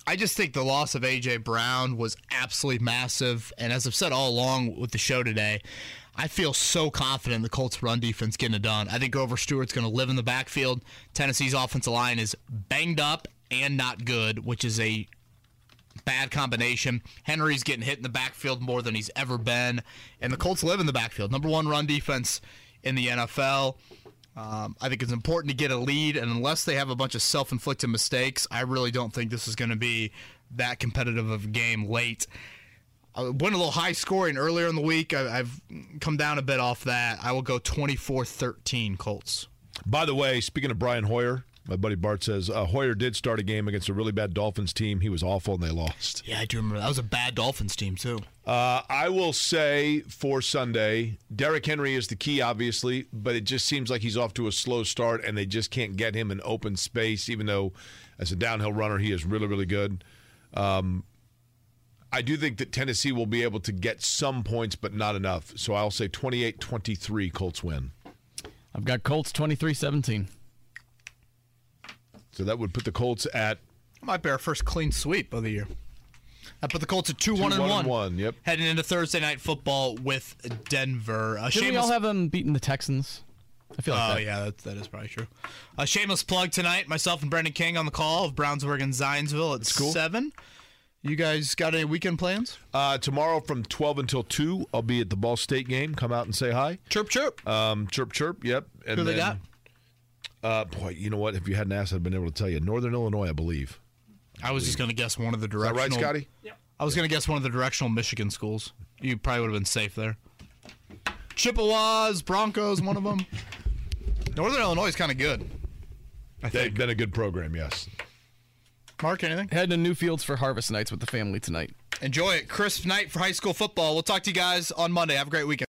I just think the loss of AJ Brown was absolutely massive, and as I've said all along with the show today, I feel so confident the Colts' run defense getting it done. I think Grover Stewart's going to live in the backfield. Tennessee's offensive line is banged up and not good, which is a bad combination. Henry's getting hit in the backfield more than he's ever been, and the Colts live in the backfield. Number one run defense in the NFL. Um, I think it's important to get a lead, and unless they have a bunch of self-inflicted mistakes, I really don't think this is going to be that competitive of a game late. I went a little high scoring earlier in the week. I, I've come down a bit off that. I will go 24-13 Colts. By the way, speaking of Brian Hoyer, my buddy Bart says uh, Hoyer did start a game against a really bad Dolphins team. He was awful and they lost. Yeah, I do remember that was a bad Dolphins team too. Uh, I will say for Sunday, Derrick Henry is the key, obviously, but it just seems like he's off to a slow start and they just can't get him in open space, even though as a downhill runner, he is really, really good. Um, I do think that Tennessee will be able to get some points, but not enough. So I'll say 28 23 Colts win. I've got Colts 23 17. So that would put the Colts at Might be our first clean sweep of the year. I put the Colts at two, two, one and one. one. Yep. Heading into Thursday night football with Denver. Uh, Did we all have them beating the Texans? I feel like oh that. yeah, that, that is probably true. A shameless plug tonight. Myself and Brendan King on the call of Brownsburg and Zionsville at cool. seven. You guys got any weekend plans? Uh, tomorrow from 12 until 2, I'll be at the Ball State game. Come out and say hi. Chirp chirp. Um, chirp chirp. Yep. And Who they then- Uh, boy, you know what? If you hadn't asked, I'd been able to tell you. Northern Illinois, I believe. I was just going to guess one of the Is that directional. right, Scotty? I was going to guess one of the directional Michigan schools. You probably would have been safe there. Chippewas, Broncos, one of them. *laughs* Northern Illinois is kind of good. I They've think. been a good program, yes. Mark, anything? Heading to Newfields for Harvest Nights with the family tonight. Enjoy it. Crisp night for high school football. We'll talk to you guys on Monday. Have a great weekend.